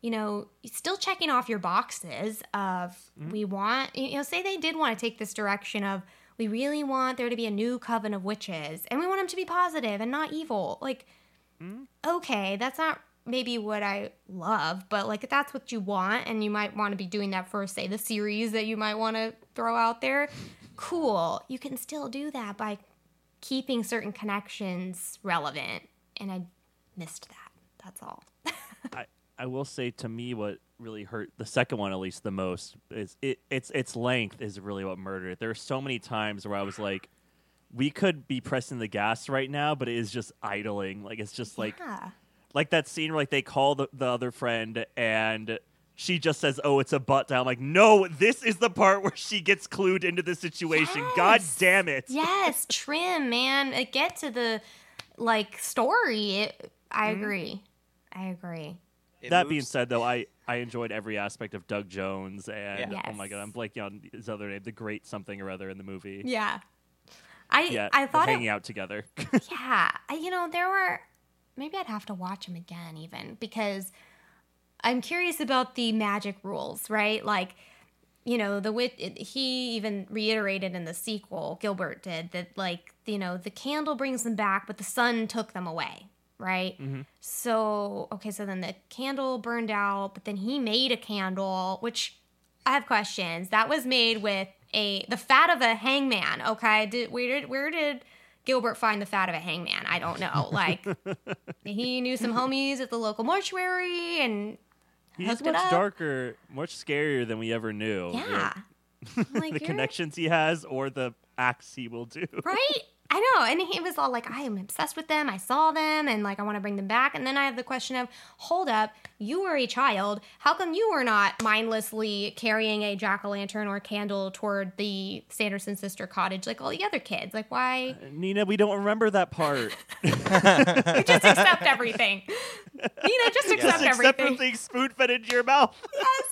you know, still checking off your boxes of we want, you know, say they did want to take this direction of we really want there to be a new coven of witches and we want them to be positive and not evil. Like, okay, that's not maybe what I love, but like that's what you want and you might want to be doing that for say the series that you might want to throw out there, cool. You can still do that by keeping certain connections relevant and I missed that. That's all. I, I will say to me what really hurt the second one at least the most is it its its length is really what murdered it. There are so many times where I was like, we could be pressing the gas right now, but it is just idling. Like it's just like yeah. Like that scene where like they call the, the other friend and she just says, "Oh, it's a butt dial." I'm like, "No, this is the part where she gets clued into the situation." God damn it! Yes, trim, man. Get to the like story. I mm-hmm. agree. I agree. It that being said, though, I I enjoyed every aspect of Doug Jones and Yeah. oh my god, I'm blanking on his other name, the great something or other in the movie. Yeah. I Yeah, I thought it, hanging out together. yeah, you know, there were maybe I'd have to watch them again even because I'm curious about the magic rules, right? Like, you know, the wit he even reiterated in the sequel, Gilbert did that like, you know, the candle brings them back, but the sun took them away, right? Mm-hmm. So, okay, so then the candle burned out, but then he made a candle, which I have questions. That was made with a the fat of a hangman. Okay, did where did where did Gilbert find the fat of a hangman? I don't know. Like he knew some homies at the local mortuary, and He's Hooked it much up. darker, much scarier than we ever knew. yeah, like the connections he has or the acts he will do. right? I know. And he was all like, I am obsessed with them. I saw them and like I want to bring them back. And then I have the question of, hold up, you were a child. How come you were not mindlessly carrying a jack o' lantern or candle toward the Sanderson sister cottage like all the other kids? Like, why? Uh, Nina, we don't remember that part. We just accept everything. Nina, just accept Just accept everything. everything spoon fed into your mouth. Yes.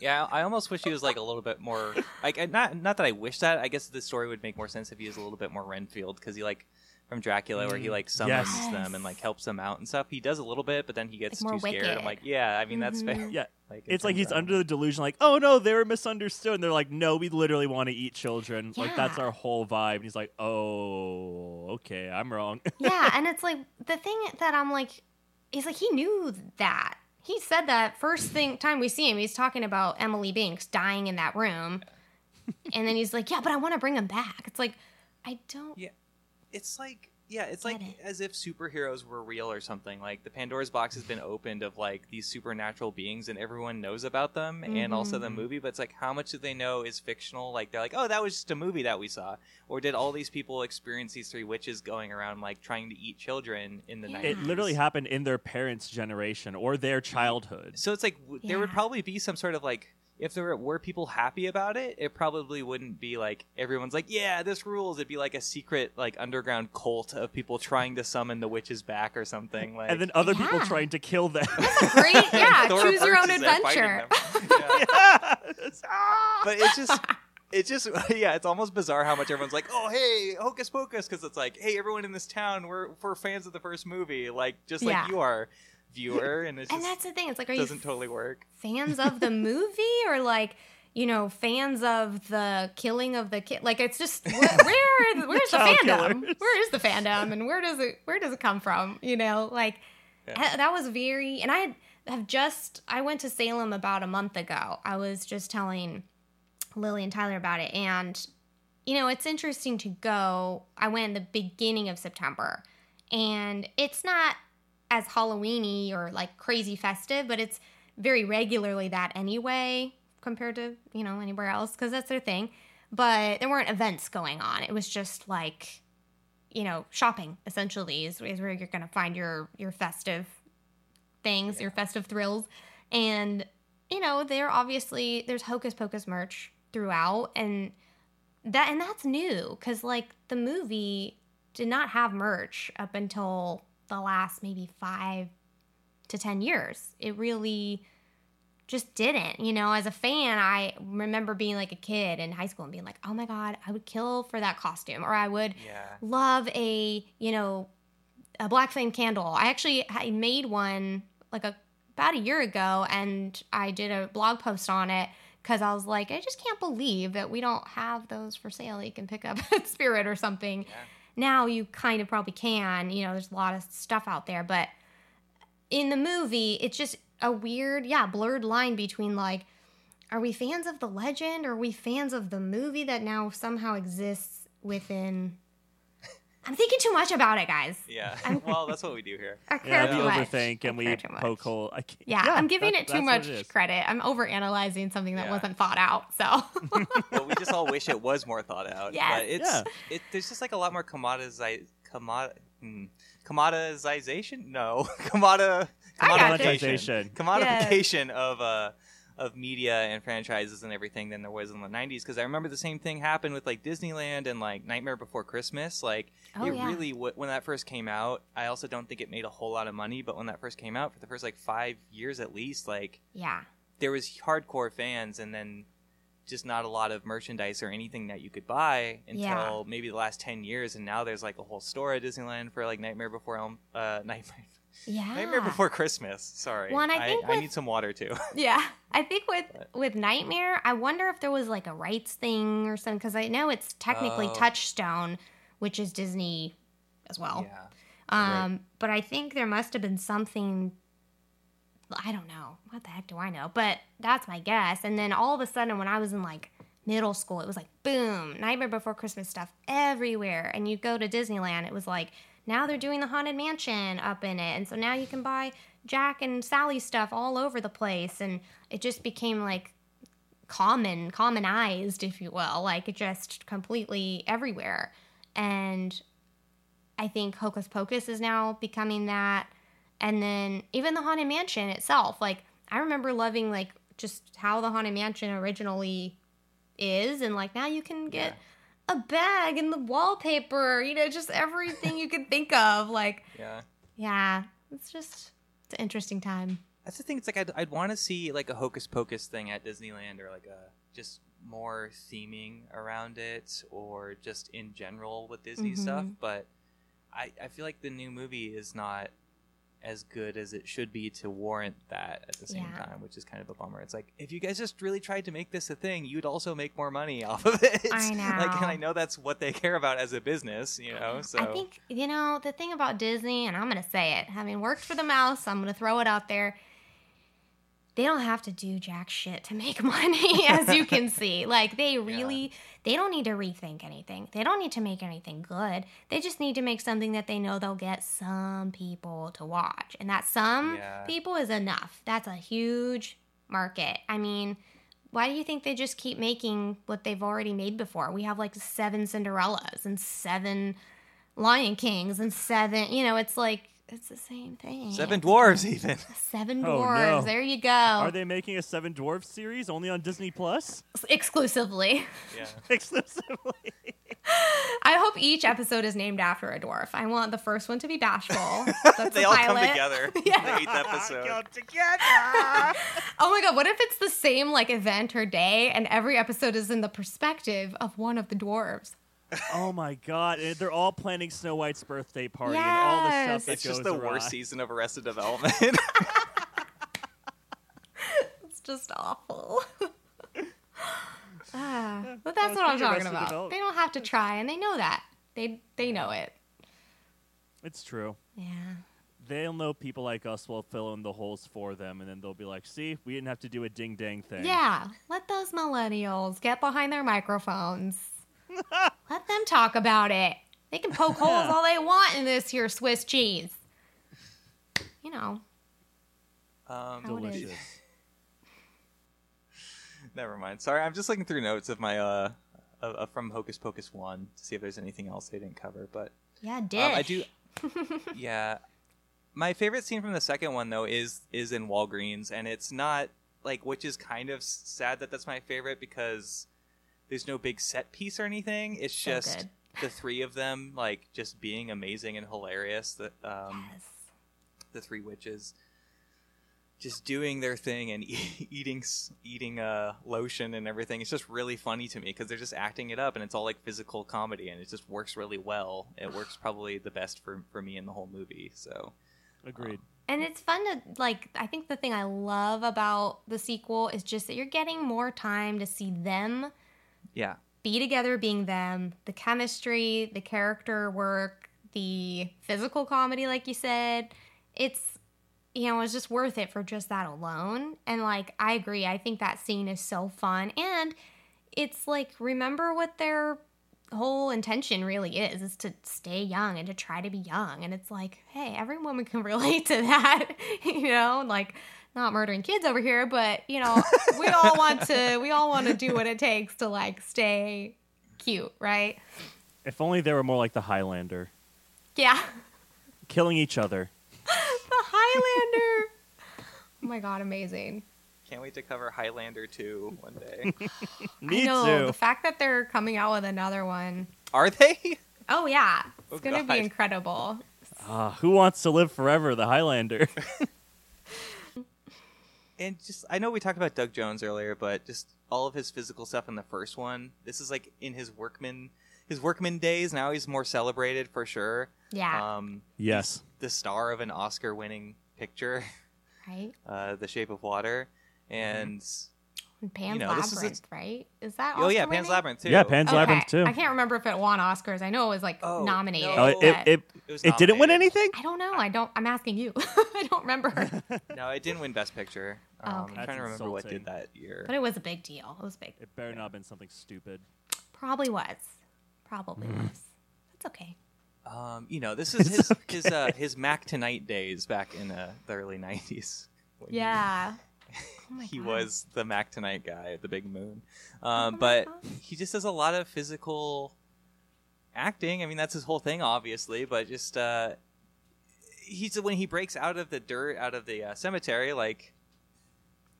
Yeah, I almost wish he was like a little bit more like not not that I wish that. I guess the story would make more sense if he was a little bit more Renfield because he like from Dracula where he mm, like summons Yes. them and like helps them out and stuff. He does a little bit, but then he gets Like, too more scared. wicked. I'm like, yeah, I mean that's fair. Mm-hmm. Yeah. Like, it It's like turns he's out. under the delusion, like, oh no, they were misunderstood. And they're like, no, we literally want to eat children. Like, that's Yeah. our whole vibe. And he's like, oh, okay, I'm wrong. yeah, and it's like the thing that I'm like, is like he knew that. He said that first thing time we see him, he's talking about Emily Binks dying in that room, and then he's like, "Yeah, but I want to bring him back." It's like, I don't. Yeah. It's like Yeah, it's like it. as if superheroes were real or something. Like the Pandora's box has been opened of like these supernatural beings, and everyone knows about them, and also the Mhm. movie. But it's like, how much do they know is fictional? Like they're like, oh, that was just a movie that we saw, or did all these people experience these three witches going around like trying to eat children in the Yeah. nineties? It literally happened in their parents' generation or their childhood. So it's like w- there would probably be some sort of like if there were, were people happy about it, it probably wouldn't be like everyone's like, yeah, this rules. It'd be like a secret like underground cult of people trying to summon the witches back or something. Like And then other people trying to kill them. Great, yeah. Choose your own is there fighting adventure. them. Yeah. Yes. Ah! But it's just. It's just yeah, it's almost bizarre how much everyone's like, oh hey, hocus pocus, because it's like, hey, everyone in this town, we're we're fans of the first movie, like just like Yeah. you are, viewer, and it And just that's the thing. It's like, are doesn't totally work. fans of the movie or like you know fans of the killing of the kid like it's just where, where where's the Child fandom killers. where is the fandom and where does it where does it come from you know like Yeah. ha- that was very and i had, have just i went to salem about a month ago i was just telling lily and tyler about it and you know it's interesting to go i went in the beginning of september and it's not as halloweeny or like crazy festive but it's very regularly that anyway compared to you know anywhere else because that's their thing. But there weren't events going on. It was just like you know shopping essentially is, is where you're going to find your your festive things your festive thrills. And you know there obviously there's hocus pocus merch throughout and that and that's new because like the movie did not have merch up until the last maybe five to ten years it really just didn't you know as a fan i remember being like a kid in high school and being like oh my god i would kill for that costume or i would Yeah. love a you know a black flame candle i actually i made one like a about a year ago and i did a blog post on it because i was like i just can't believe that we don't have those for sale you can pick up at spirit or something Yeah. Now you kind of probably can you know there's a lot of stuff out there but in the movie it's just a weird yeah blurred line between like are we fans of the legend? Or are we fans of the movie that now somehow exists within i'm thinking too much about it guys Yeah. I'm- well, that's what we do here. I care Yeah, too we much. overthink and we care too poke hole. I can't- yeah, i'm giving that- it too much it is. credit i'm over analyzing something that Yeah. wasn't thought out so well, we just all wish it was more thought out. Yes. But it's Yeah. it, there's just like a lot more commoditize commod hmm, commoditization. No, commodita I got you. commoditization, commodification of uh of media and franchises and everything than there was in the 90s because i remember the same thing happened with like disneyland and like nightmare before christmas like Oh, it yeah. really w- when that first came out i also don't think it made a whole lot of money but when that first came out for the first like five years at least like yeah there was hardcore fans and then just not a lot of merchandise or anything that you could buy until Yeah. maybe the last 10 years and now there's like a whole store at disneyland for like nightmare before Elm, uh nightmare, yeah nightmare before christmas sorry Well, I think I, with- need some water too Yeah, I think with with Nightmare, I wonder if there was like a rights thing or something because I know it's technically Oh. Touchstone, which is Disney as well. yeah Um, but I think there must have been something. I don't know. What the heck do I know? But that's my guess. And then all of a sudden, when I was in like middle school, it was like boom, Nightmare Before Christmas stuff everywhere. And you go to Disneyland, it was like now they're doing the Haunted Mansion up in it, and so now you can buy Jack and Sally stuff all over the place, and it just became like common, commonized, if you will, like it just completely everywhere. And I think Hocus Pocus is now becoming that. And then even the Haunted Mansion itself, like I remember loving like just how the Haunted Mansion originally is, and like now you can get a bag and the wallpaper, you know, just everything you could think of. Like, yeah yeah, it's just it's an interesting time. that's the thing it's like i'd, I'd want to see like a hocus pocus thing at disneyland or like a just more theming around it or just in general with disney Mhm. stuff but I, I feel like the new movie is not as good as it should be to warrant that at the same Yeah. time, which is kind of a bummer. It's like if you guys just really tried to make this a thing, you'd also make more money off of it. I know. Like, and. I know that's what they care about as a business, you know. So I think you know the thing about Disney, and I'm gonna say it, having worked for the mouse, I'm gonna throw it out there. They don't have to do jack shit to make money, as you can see. Like they really, they don't need to rethink anything. They don't need to make anything good. They just need to make something that they know they'll get some people to watch, and that some Yeah. people is enough. That's a huge market. I mean. Why do you think they just keep making what they've already made before? We have like seven Cinderellas and seven Lion Kings and seven, you know, it's like it's the same thing. Seven dwarves, even. Seven Oh, dwarves. no. There you go. Are they making a Seven Dwarfs series only on Disney Plus? Exclusively. Yeah. Exclusively. I hope each episode is named after a dwarf. I want the first one to be Bashful. That's they the all pilot. come together. Yeah. The eighth episode. Come together. Oh my god, what if it's the same like event or day and every episode is in the perspective of one of the dwarves? Oh my god! And they're all planning Snow White's birthday party and all the stuff that It's goes just the awry. worst season of Arrested Development. It's just awful. ah, but that's what I'm talking Arrested about. Development- They don't have to try and they know that. They they know it. It's true. Yeah. They'll know people like us will fill in the holes for them, and then they'll be like, "See, we didn't have to do a ding dang thing." Yeah, let those millennials get behind their microphones. let them talk about it. They can poke holes all they want in this here Swiss cheese. You know, um, How it is. delicious. never mind. Sorry, I'm just looking through notes of my uh, uh, uh, from Hocus Pocus one to see if there's anything else they didn't cover. But yeah, dish. Um, I do. yeah, my favorite scene from the second one though is is in Walgreens, and it's not like which is kind of sad that that's my favorite because there's no big set piece or anything. It's So just good. the three of them like just being amazing and hilarious. That um, Yes. the three witches just doing their thing and e- eating s- eating uh, lotion and everything. It's just really funny to me because they're just acting it up and it's all like physical comedy and it just works really well. It works probably the best for for me in the whole movie. So Agreed. And it's fun to like. I think the thing I love about the sequel is just that you're getting more time to see them yeah, be together being them the chemistry the character work the physical comedy like you said it's you know it's just worth it for just that alone. And like i agree. I think that scene is so fun. And it's like remember what their whole intention really is is to stay young and to try to be young. And it's like hey every woman can relate to that you know? Like not murdering kids over here but you know we all want to we all want to do what it takes to like stay cute right If only they were more like the Highlander, yeah killing each other. the highlander oh my god amazing can't wait to cover Highlander two one day. Me I know, too. the fact that they're coming out with another one Are they? oh yeah it's Oh, gonna be incredible Ah, who wants to live forever? The Highlander. And just I know we talked about Doug Jones earlier, but just all of his physical stuff in the first one. This is like in his workman his workman days. Now he's more celebrated for sure. yeah Um, yes. the star of an Oscar winning picture, right uh, The Shape of Water, and And Pan's know, this is a- Labyrinth, right? Is that oh yeah, Pan's winning? Labyrinth too. Yeah, Pan's Okay. Labyrinth too. I can't remember if it won Oscars. I know it was like Oh, nominated. no. Oh, it, it, It was it didn't win anything? I don't know. I don't. I'm asking you. I don't remember. No, it didn't win Best Picture. Oh, Um, okay. I'm trying That's to remember what did that year. but it was a big deal. It was big. It better not have been something stupid. Probably was. Probably Mm. was. That's okay. Um, you know, this is his his uh, his Mac Tonight days back in uh, the early '90s. when he- Yeah. Oh he God. was the Mac Tonight guy at the Big Moon. Oh Um, my but God. he just does a lot of physical acting. I mean, that's his whole thing, obviously. But just uh, he's when he breaks out of the dirt, out of the uh, cemetery, like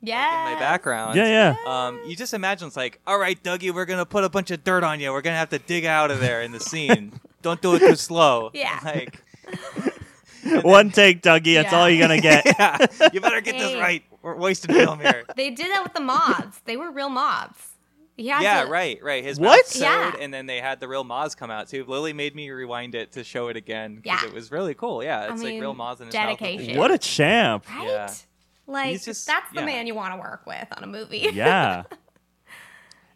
Yeah. in my background. Yeah, yeah. Um, you just imagine it's like, all right, Dougie, we're gonna put a bunch of dirt on you. We're gonna have to dig out of there in the scene. Don't do it too slow. Yeah. Like, One take, Dougie. That's Yeah. all you're gonna get. yeah, you better get this Hey. right. We're wasting film here. They did that with the moths. They were real moths. He had yeah, to- right, right. His What? mouth sewed, Yeah. and then they had the real Moz come out too. Lily made me rewind it to show it again because Yeah. it was really cool. Yeah, it's I like mean, real Moz in his dedication. mouth. What a champ. Right? Yeah. Like He's just- that's the yeah. man you want to work with on a movie. Yeah.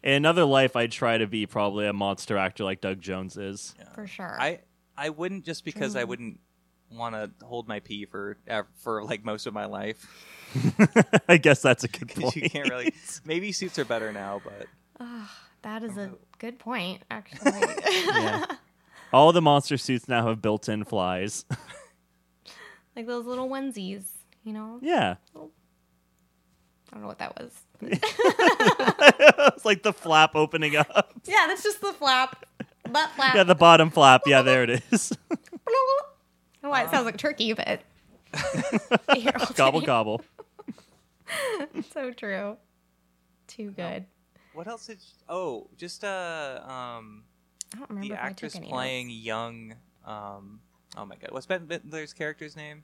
In another life, I'd try to be probably a monster actor like Doug Jones is. For sure. I I wouldn't just because I wouldn't want to hold my pee for for like most of my life. I guess that's a good point. you can't really. Maybe suits are better now, but ah, That is a good point, actually. Yeah. All the monster suits now have built-in flies. like those little onesies, you know? yeah. I don't know what that was. it's like the flap opening up. yeah, that's just the flap. Butt flap. Yeah, the bottom flap. Yeah, there it is. Oh, it sounds like turkey, but Here, I'll gobble take- gobble. So true. Too good. what else did? Oh, just uh um I don't remember the if I actress took any playing notes. young um oh my god what's Bette Midler's character's name?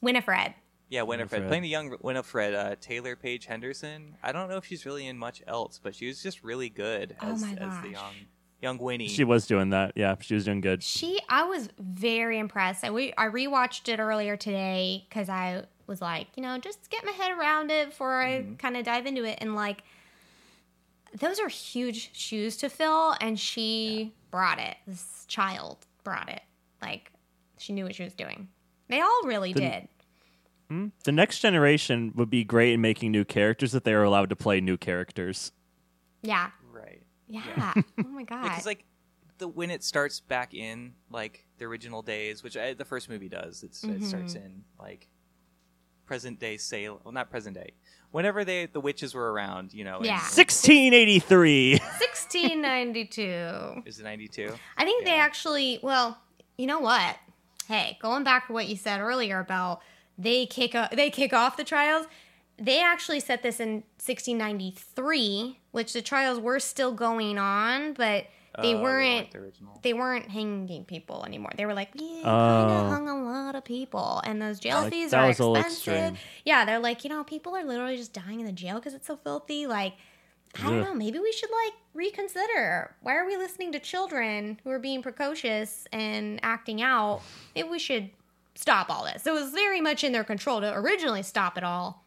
Winifred. Yeah, Winifred. Winifred. Playing the young Winifred, uh, Taylor Paige Henderson. I don't know if she's really in much else, but she was just really good Oh as, my as the gosh. young young Winnie. She was doing that. Yeah, she was doing good. She, I was very impressed. I, we, I rewatched it earlier today because I was like, you know, just get my head around it before I kind of dive into it. And like, those are huge shoes to fill, and she brought it. This child brought it. Like, she knew what she was doing. They all really The- did. Hmm? The next generation would be great in making new characters if they were allowed to play new characters. Yeah. Right. Yeah. oh my god. Because like the when it starts back in like the original days, which I, the first movie does, it's, it starts Mm-hmm. in like present day Salem. Well, not present day. Whenever they the witches were around, you know. Yeah. 1683. 1692. Is it ninety two? I think they actually, well, you know what? Hey, going back to what you said earlier about they kick o- they kick off the trials. They actually set this in 1693, which the trials were still going on, but they weren't the original. they weren't hanging people anymore. They were like, yeah, kind Oh. of hung a lot of people, and those jail Like, fees that are was a little expensive. Yeah, they're like, you know, people are literally just dying in the jail because it's so filthy. Like, I don't Ugh. know. Maybe we should like reconsider. Why are we listening to children who are being precocious and acting out? Maybe we should stop all this. So it was very much in their control to originally stop it all.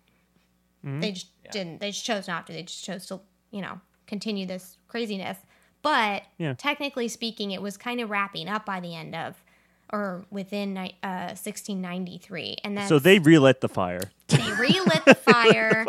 Mm-hmm. They just didn't. They just chose not to. They just chose to, you know, continue this craziness. But Yeah. technically speaking, it was kind of wrapping up by the end of, or within uh, 1693, and then so they relit the fire. they relit the fire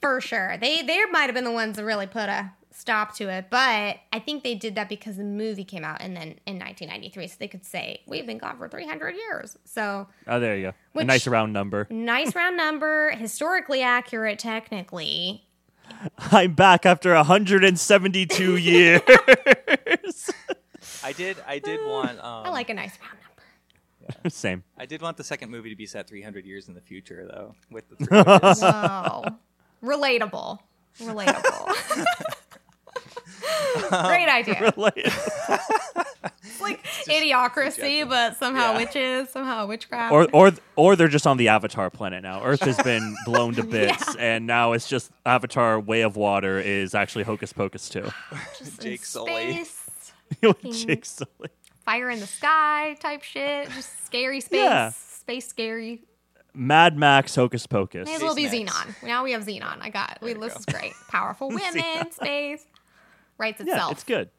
for sure. They they might have been the ones that really put a stop to it, but I think they did that because the movie came out and then in 1993, so they could say we've been gone for 300 years. So Oh, there you go. Which- a nice round number. nice round number, historically accurate, technically. I'm back after 172 years. I did. I did want. Um, I like a nice round number. Yeah. Same. I did want the second movie to be set 300 years in the future, though. With the three witches. Whoa, relatable, relatable. Great um, idea. Like- It's like idiocracy, but somehow Yeah. witches, somehow witchcraft. or or or they're just on the Avatar planet now. Earth has been blown to bits, and now it's just Avatar Way of Water is actually Hocus Pocus too. Just Jake Sully. space, Jake Sully. fire in the sky type shit. Just scary space. Yeah. Space scary. Mad Max Hocus Pocus. May as well be Space Zenon. Now we have Zenon. I got. We, you this go. is great. Powerful women, space. Writes itself. Yeah, it's good.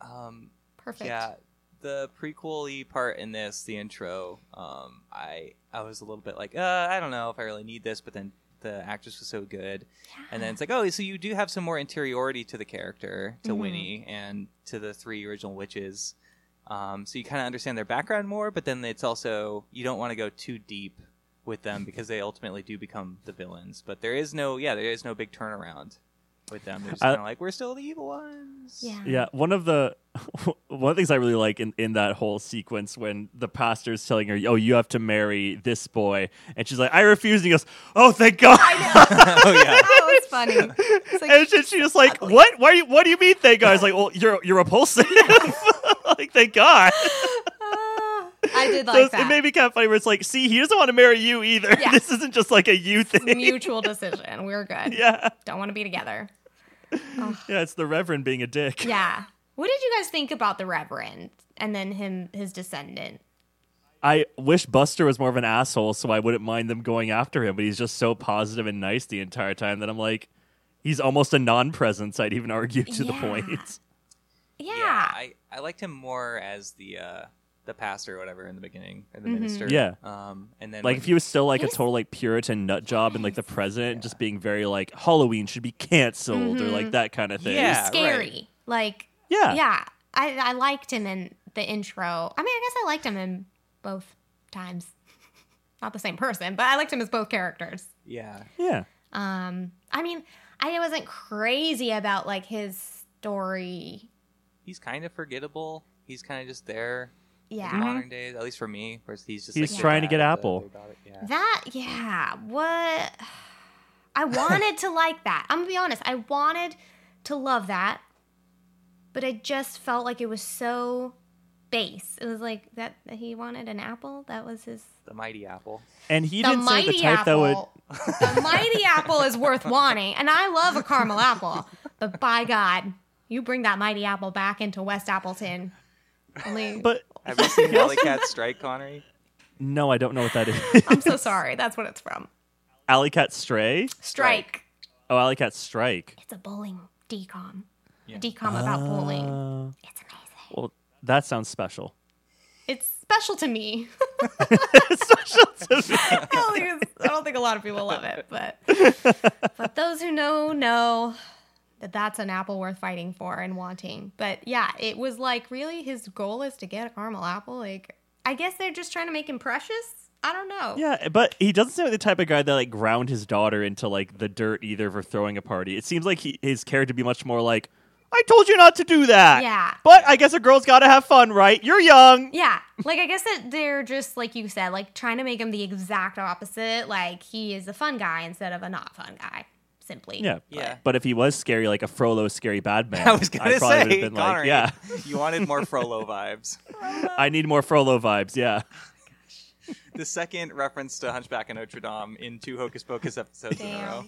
um, Perfect. Yeah, the prequel-y part in this, the intro, um, I I was a little bit like, uh, I don't know if I really need this, but then the actress was so good, and then it's like, oh, so you do have some more interiority to the character, to Mhm. Winnie, and to the three original witches. Um, so you kind of understand their background more, but then it's also you don't want to go too deep with them because they ultimately do become the villains. But there is no, yeah, there is no big turnaround with them. They're just I- kind of like we're still the evil ones. Yeah. Yeah, one of the one of the things I really like in, in that whole sequence when the pastor's telling her, "Oh, you have to marry this boy," and she's like, "I refuse," and he goes, "Oh, thank God!" oh yeah. That was funny. It's like, and she's just like, "What? Why? You, what do you mean, thank God?" It's like, "Well, you're you're repulsive." like, thank God. I did So like it's- that. it made me kind of funny. Where it's like, see, he doesn't want to marry you either. Yeah. This isn't just like a you thing. Mutual decision. We're good. yeah, Don't want to be together. yeah. It's the Reverend being a dick. Yeah. What did you guys think about the Reverend and then him, his descendant? I wish Buster was more of an asshole, so I wouldn't mind them going after him. But he's just so positive and nice the entire time that I'm like, he's almost a non-presence. I'd even argue to the point. Yeah. Yeah, I, I liked him more as the uh, the pastor or whatever in the beginning, or the Mhm. minister. Yeah. Um, and then Like when- if he was still like a total like Puritan nut job and like the president, just being very like Halloween should be canceled or like that kind of thing. Yeah, He's right. scary. Like Yeah. yeah. I I liked him in the intro. I mean, I guess I liked him in both times. Not the same person, but I liked him as both characters. yeah, Yeah. Um, I mean, I wasn't crazy about like his story. he's kind of forgettable. He's kind of just there. Yeah. in modern days, at least for me, where he's just He's like, trying to get Apple. it, about it, Yeah. That yeah, what I wanted to like that. I'm gonna be honest, I wanted to love that, but I just felt like it was so base. It was like that, that he wanted an apple. That was his the mighty apple. And he the didn't say the mighty type that would the mighty apple is worth wanting, and I love a caramel apple. But by God, you bring that mighty apple back into West Appleton. Only, but Have you seen Alley Cat Strike, Konnery? no, I don't know what that is. I'm so sorry. That's what it's from. Alley Cat Stray? Strike. Oh, Alley Cat Strike. It's a bowling DCom. Yeah. A DCom about bowling. Uh, It's amazing. well, that sounds special. It's special to me. special to me. I don't think it's- I don't think a lot of people love it, but but those who know know that that's an apple worth fighting for and wanting. But yeah, it was like really his goal is to get a caramel apple. Like I guess they're just trying to make him precious. I don't know. Yeah, but he doesn't seem like the type of guy that like ground his daughter into like the dirt either for throwing a party. It seems like he, his character would be much more like, "I told you not to do that." Yeah. But I guess a girl's got to have fun, right? You're young. Yeah, like I guess that they're just like you said, like trying to make him the exact opposite. Like he is a fun guy instead of a not fun guy. Simply. Yeah. Yeah. But if he was scary, like a Frollo scary bad man, I was gonna probably would say, have been like, yeah, you wanted more Frollo vibes. I need more Frollo vibes. Yeah. The second reference to Hunchback of Notre Dame in two Hocus Pocus episodes in a Damn. row.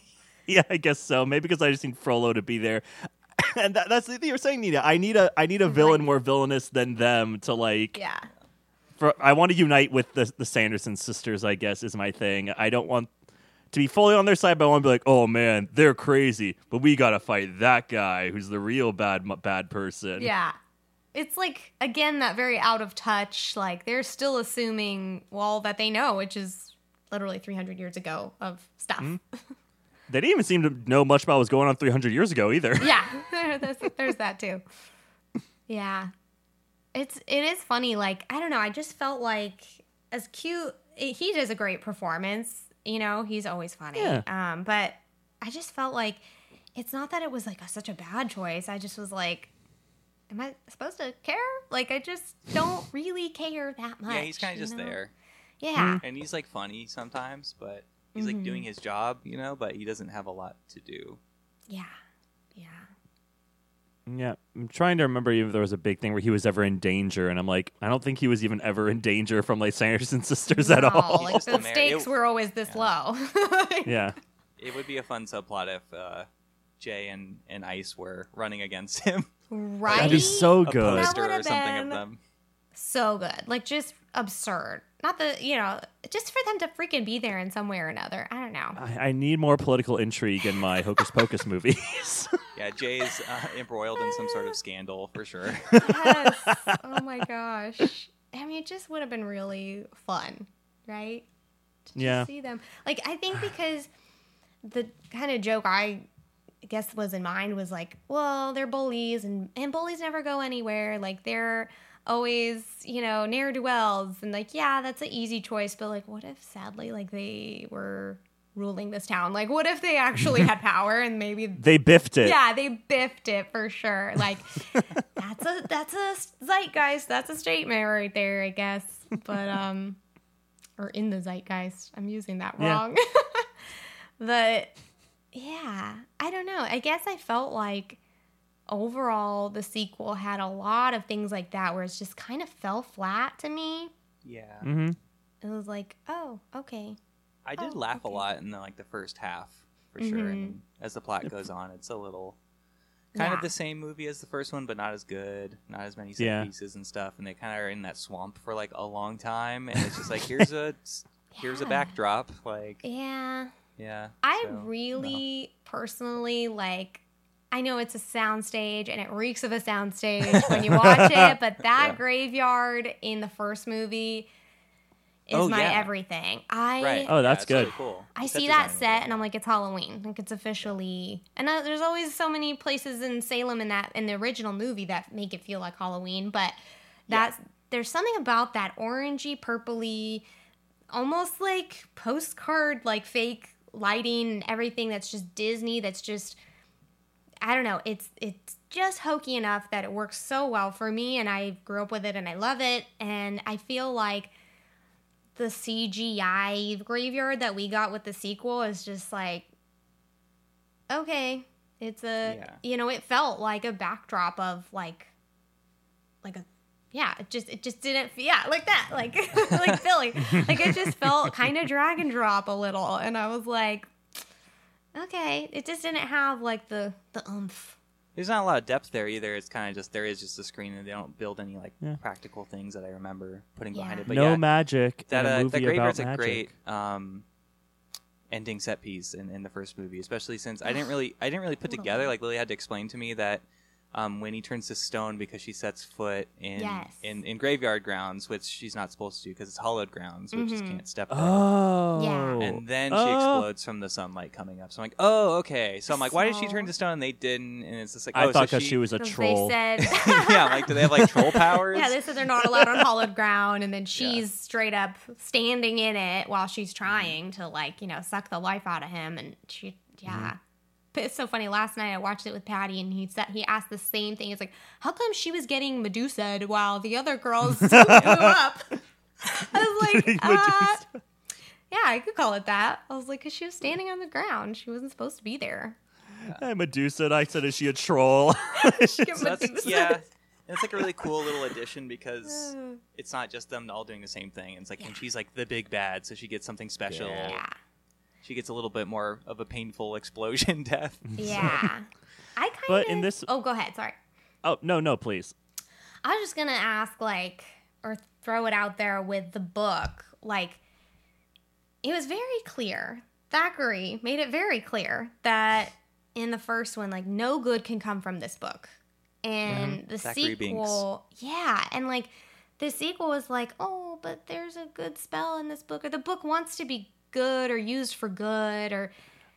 Yeah, I guess so. Maybe because I just need Frollo to be there. and that, that's the thing you're saying, Nina. I need a I need a villain more villainous than them to like. Yeah. For I want to unite with the the Sanderson sisters. I guess is my thing. I don't want to be fully on their side, but I want to be like, oh man, they're crazy, but we gotta fight that guy who's the real bad bad person. Yeah. It's like again that very out of touch. Like they're still assuming well that they know, which is literally 300 years ago of stuff. Mm-hmm. They didn't even seem to know much about what was going on 300 years ago either. Yeah, there's, there's that too. Yeah, it's it is funny. Like I don't know. I just felt like as cute. He does a great performance. You know, he's always funny. Yeah. Um, but I just felt like it's not that it was like a, such a bad choice. I just was like, am I supposed to care? Like I just don't really care that much. Yeah, he's kind of just know? there. Yeah. And he's like funny sometimes, but he's like doing his job, you know, but he doesn't have a lot to do. Yeah. Yeah. Yeah, I'm trying to remember if there was a big thing where he was ever in danger, and I'm like, I don't think he was even ever in danger from like Sanderson sisters at all. Like the stakes it- were always this low. yeah, It would be a fun subplot if uh, Jay and, and Ice were running against him. right. that'd be so A good. That poster or would've something been- of them. so good. Like just absurd. Not the you know, just for them to freaking be there in some way or another. I don't know. I, I need more political intrigue in my Hocus Pocus movies. Yeah, Jay's uh, embroiled in some sort of scandal for sure. yes. Oh my gosh. I mean, it just would have been really fun, right? To Yeah. see them. Like I think because the kind of joke I guess was in mind was like, well, they're bullies and and bullies never go anywhere. Like they're always, you know, ne'er do wells and like, yeah, that's an easy choice. But like, what if sadly like they were ruling this town? Like, what if they actually had power and maybe they biffed it. yeah, they biffed it for sure. Like that's a that's a zeitgeist. That's a statement right there, I guess. But um, or in the zeitgeist. I'm using that Yeah. wrong. but yeah, I don't know. I guess I felt like overall the sequel had a lot of things like that where it's just kind of fell flat to me. Yeah. Mm-hmm. It was like, oh, okay. I did Oh, laugh a lot in the, like the first half for sure. Mhm. And as the plot goes on, it's a little kind Yeah. of the same movie as the first one, but not as good, not as many set Yeah. pieces and stuff. And they kind of are in that swamp for like a long time, and it's just like here's a here's a backdrop, like Yeah. yeah. I so, really personally like I know it's a soundstage and it reeks of a soundstage when you watch it, but that Yeah. graveyard in the first movie is Oh, my yeah. everything. I Right. Oh, that's it's really good. cool. I Set see that set and I'm like, it's Halloween. Like it's officially, and uh, there's always so many places in Salem in that in the original movie that make it feel like Halloween. But that's there's something about that orangey, purpley, almost like postcard, like fake lighting and everything. That's just Disney. That's just I don't know. It's it's just hokey enough that it works so well for me, and I grew up with it and I love it. And I feel like the CGI graveyard that we got with the sequel is just like, okay, it's a Yeah. you know, it felt like a backdrop of like, like a yeah, it just it just didn't feel yeah like that like like Billy like it just felt kind of drag and drop a little, and I was like, okay, it just didn't have like the the oomph. There's not a lot of depth there either. It's kind of just there is just a screen, and they don't build any like Yeah. practical things that I remember putting behind it. But no yeah, magic. that in a uh, movie that about graveyard's a magic. great um, ending set piece in, in the first movie, especially since I didn't really I didn't really put together like Lily had to explain to me that um, when he turns to stone because she sets foot in Yes. in, in graveyard grounds, which she's not supposed to do because it's hollowed grounds, which just Mhm. can't step there. Oh. Yeah. And then she Oh. explodes from the sunlight coming up. So I'm like, oh, okay. So I'm like, why did she turn to stone and they didn't? And it's just like, I oh, thought so because she, was a troll. They said yeah, like, do they have like troll powers? Yeah, they said they're not allowed on hollowed ground, and then she's straight up standing in it while she's trying to like you know suck the life out of him, and she yeah. But it's so funny. Last night I watched it with Patty, and he said he asked the same thing. He's like, how come she was getting Medusa while the other girls blew up? I was like, uh, yeah, I could call it that. I was like, because she was standing on the ground, she wasn't supposed to be there. Hey, Medusa. And I said, is she a troll? Get So that's, yeah. And it's like a really cool little addition because it's not just them all doing the same thing. It's like, and she's like the big bad, so she gets something special. Yeah. Yeah. She gets a little bit more of a painful explosion death. Yeah. I kind of. But in this- Oh, go ahead. Sorry. oh no, no, please. I was just gonna ask, like, or throw it out there with the book. Like, it was very clear. Thackery made it very clear that in the first one, like, no good can come from this book. And mm-hmm. the Thackery sequel, yeah, and like the sequel was like, oh, but there's a good spell in this book, or the book wants to be good or used for good, or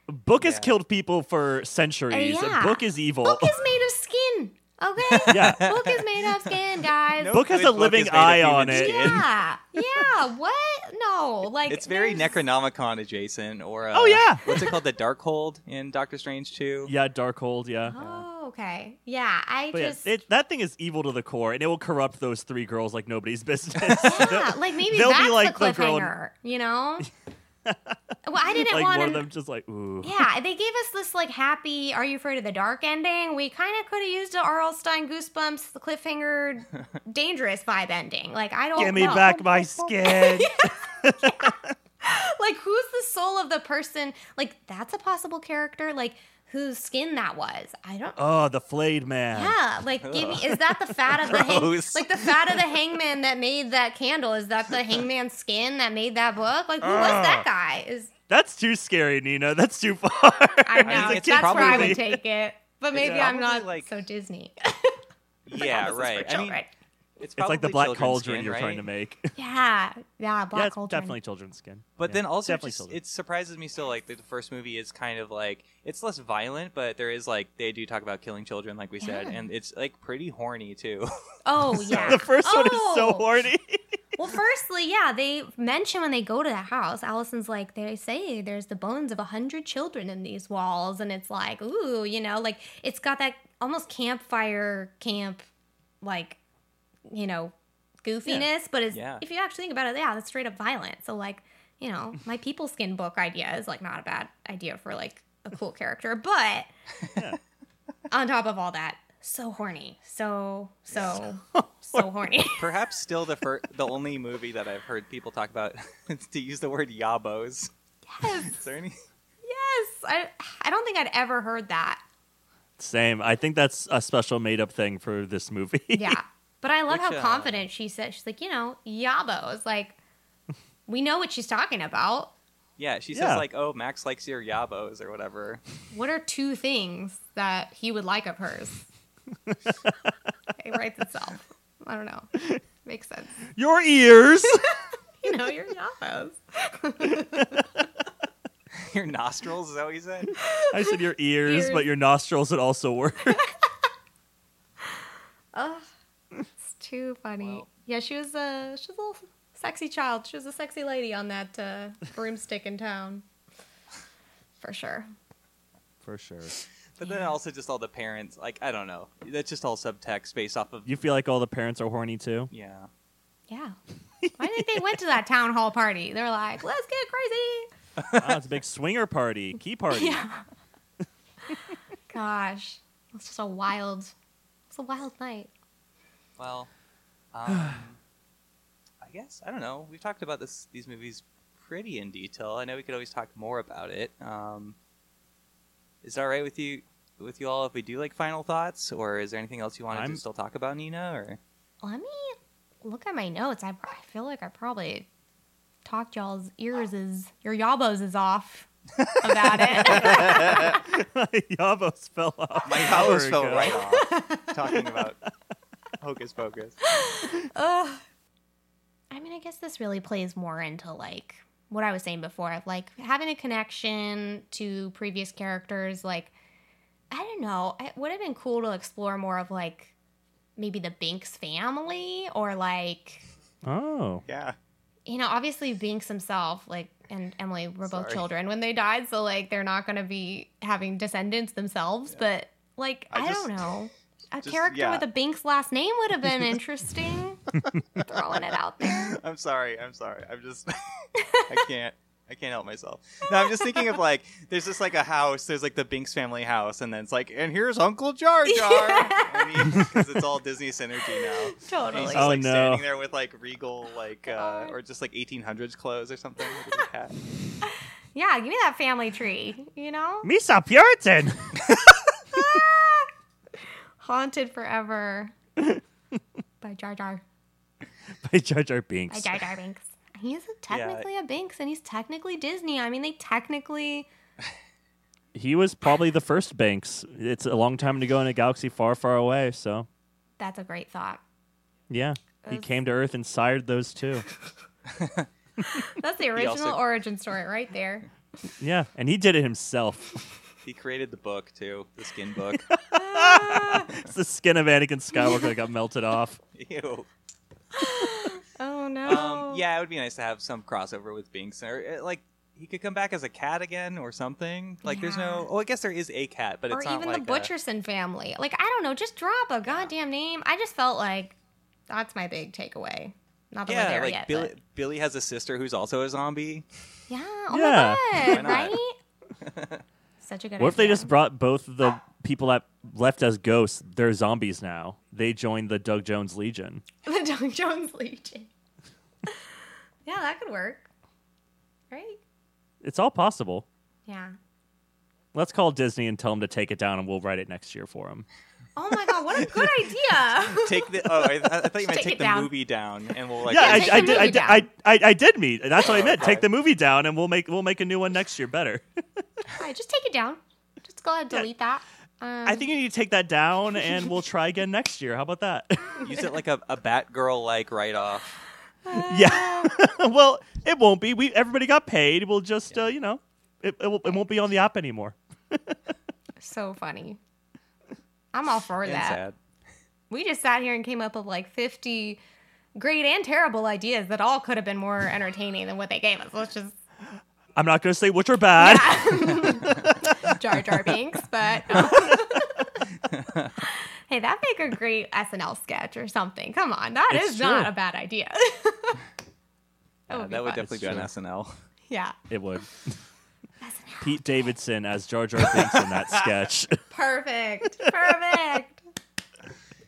Book has Yeah. killed people for centuries. Uh, yeah. Book is evil. book is made of skin. Okay, Yeah. book is made of skin, guys. No Book has good a living is made of eye on it. skin. Yeah, yeah. What? No, like It's very there's- Necronomicon adjacent, or uh, Oh, yeah. what's it called? The Darkhold in Doctor Strange 2? yeah, Darkhold. Yeah. Oh, okay. Yeah, I But yeah, just it, that thing is evil to the core, and it will corrupt those three girls like nobody's business. yeah, like maybe They'll be that's like the the girl. You know. Well, I didn't like want one to. them just like ooh. Yeah, they gave us this like happy "Are you afraid of the dark?" ending. We kind of could have used a R.L. Stine Goosebumps, the cliffhanger, dangerous vibe ending. Like I don't Give me know. back my skin. like who's the soul of the person? Like that's a possible character. Like whose skin that was. I don't. oh, the flayed man. Yeah, like give me is that the fat of the hang, like the fat of the hangman that made that candle? Is that the hangman's skin that made that book? Like who was that oh. guy? Is That's too scary, Nina. That's too far. I know mean, it's that's where I would take it, but maybe Yeah. I'm not like- so Disney. Yeah, This is right. I mean, children. It's, It's like the black cauldron skin, you're right? trying to make. yeah, yeah, black yeah, it's cauldron. definitely children's skin. But Yeah, then also, definitely just, it surprises me still. Like the, the first movie is kind of like it's less violent, but there is like they do talk about killing children, like we said, and it's like pretty horny too. Oh yeah, the first one is so Oh. horny. Well, firstly, yeah, they mention when they go to the house, Allison's like, they say there's the bones of a hundred children in these walls, and it's like, ooh, you know, like it's got that almost campfire camp, like, you know, goofiness. But it's, Yeah. if you actually think about it, yeah, that's straight up violent. So like, you know, my people skin book idea is like not a bad idea for like a cool character, but on top of all that, so horny, so so so horny. Perhaps still the fir- the only movie that I've heard people talk about to use the word yabos. Yes. Is there any? Yes, I I don't think I'd ever heard that. Same. I think that's a special made up thing for this movie. Yeah, but I love Which, how uh, confident she said. She's like, you know, yabos. Like, we know what she's talking about. Yeah, she says Yeah. like, "Oh, Max likes your yabos" or whatever. What are two things that he would like of hers? it writes itself. I don't know. Makes sense. Your ears. You know, your Yabos. your nostrils is that what you said? I said your ears, Ears. but your nostrils would also work. Oh, it's too funny. Wow. Yeah, she was a she was a little sexy child. She was a sexy lady on that uh, broomstick in town, for sure. For sure. But then also just all the parents, like I don't know. That's just all subtext based off of You feel like all the parents are horny too? yeah. Yeah. I think they went to that town hall party. They're like, let's get crazy. oh, it's a big swinger party, key party. Yeah. Gosh, it's just a wild, it's a wild night. Well, um, I guess I don't know. We've talked about this these movies pretty in detail. I know we could always talk more about it. Um, is that all right with you with you all if we do like final thoughts, or is there anything else you wanted I'm- to still talk about, Nina? Or Let me look at my notes. I, I feel like I probably talked y'all's ears is your yabos is off about it. Yavos fell off. my an house hour fell right off talking about Hocus Pocus. Ugh. I mean, I guess this really plays more into like what I was saying before of like having a connection to previous characters. Like, I don't know. It would have been cool to explore more of like maybe the Binks family or like, Oh. Yeah. you know, obviously Binks himself, like, and Emily were both Sorry. children when they died. So, like, they're not going to be having descendants themselves. But, like, I I, just- don't know. A just- character yeah. with a Binks last name would have been interesting. Throwing it out there. I'm sorry. I'm sorry. I'm just I can't I can't help myself. No, I'm just thinking of like there's just like a house. There's like the Binks family house, and then it's like, and here's Uncle Jar Jar. I mean, because it's all Disney synergy now. And he's Totally. just Oh, like no. standing there with like regal, like uh, or just like 1800s clothes or something. with a big hat. Yeah, give me that family tree, you know? Misa Puritan. Haunted forever by Jar Jar. By Jar Jar Binks. By Jar Jar Binks. He's technically a Binks and he's technically Disney. I mean, they technically. He was probably the first Binks. It's a long time ago in a galaxy far, far away. So, That's a great thought. yeah. He came to Earth and sired those two. That's the original also- origin story right there. Yeah. And he did it himself. He created the book too, the skin book. it's the skin of Anakin Skywalker that got melted off. Ew. Oh no. Um, yeah, it would be nice to have some crossover with Binks, or uh, like he could come back as a cat again or something. Like there's no. Oh, I guess there is a cat, but or it's not even like the a- Butcherson family. Like, I don't know, just drop a goddamn name. I just felt like that's my big takeaway. Not that we're Yeah, there like yet. Billy, but- Billy has a sister who's also a zombie. Yeah. Oh Yeah. my god. Why Right? Such a good What if they just brought both the people that left as ghosts? They're zombies now. They joined the Doug Jones Legion. the Doug Jones Legion? yeah, that could work. Right? It's all possible. Yeah. Let's call Disney and tell them to take it down, and we'll write it next year for them. Oh my god, what a good idea. Take the. Oh, I, I thought you meant Take take, the down. movie down, and we'll like. yeah, I, take I did. I did. I, I, I did meet. and That's what I meant. Take the movie down, and we'll make we'll make a new one next year better. All right, just take it down. Just go ahead and Yeah. delete that. Um, I think you need to take that down, and we'll try again next year. How about that? use it like a, a Batgirl like write off. yeah. well, it won't be. We everybody got paid. We'll just uh, you know, it, it, will, it won't be on the app anymore. so funny. I'm all for And that. sad. We just sat here and came up with like 50 great and terrible ideas that all could have been more entertaining than what they gave us. Let's just I'm not going to say which are bad. Jar Jar Binks, but um, hey, that'd make a great SNL sketch or something. Come on, that is It's not true. a bad idea. Yeah, would be that would fun. definitely be on SNL. yeah, It would. SNL. Pete Davidson as Jar Jar Binks in that sketch. Perfect, perfect.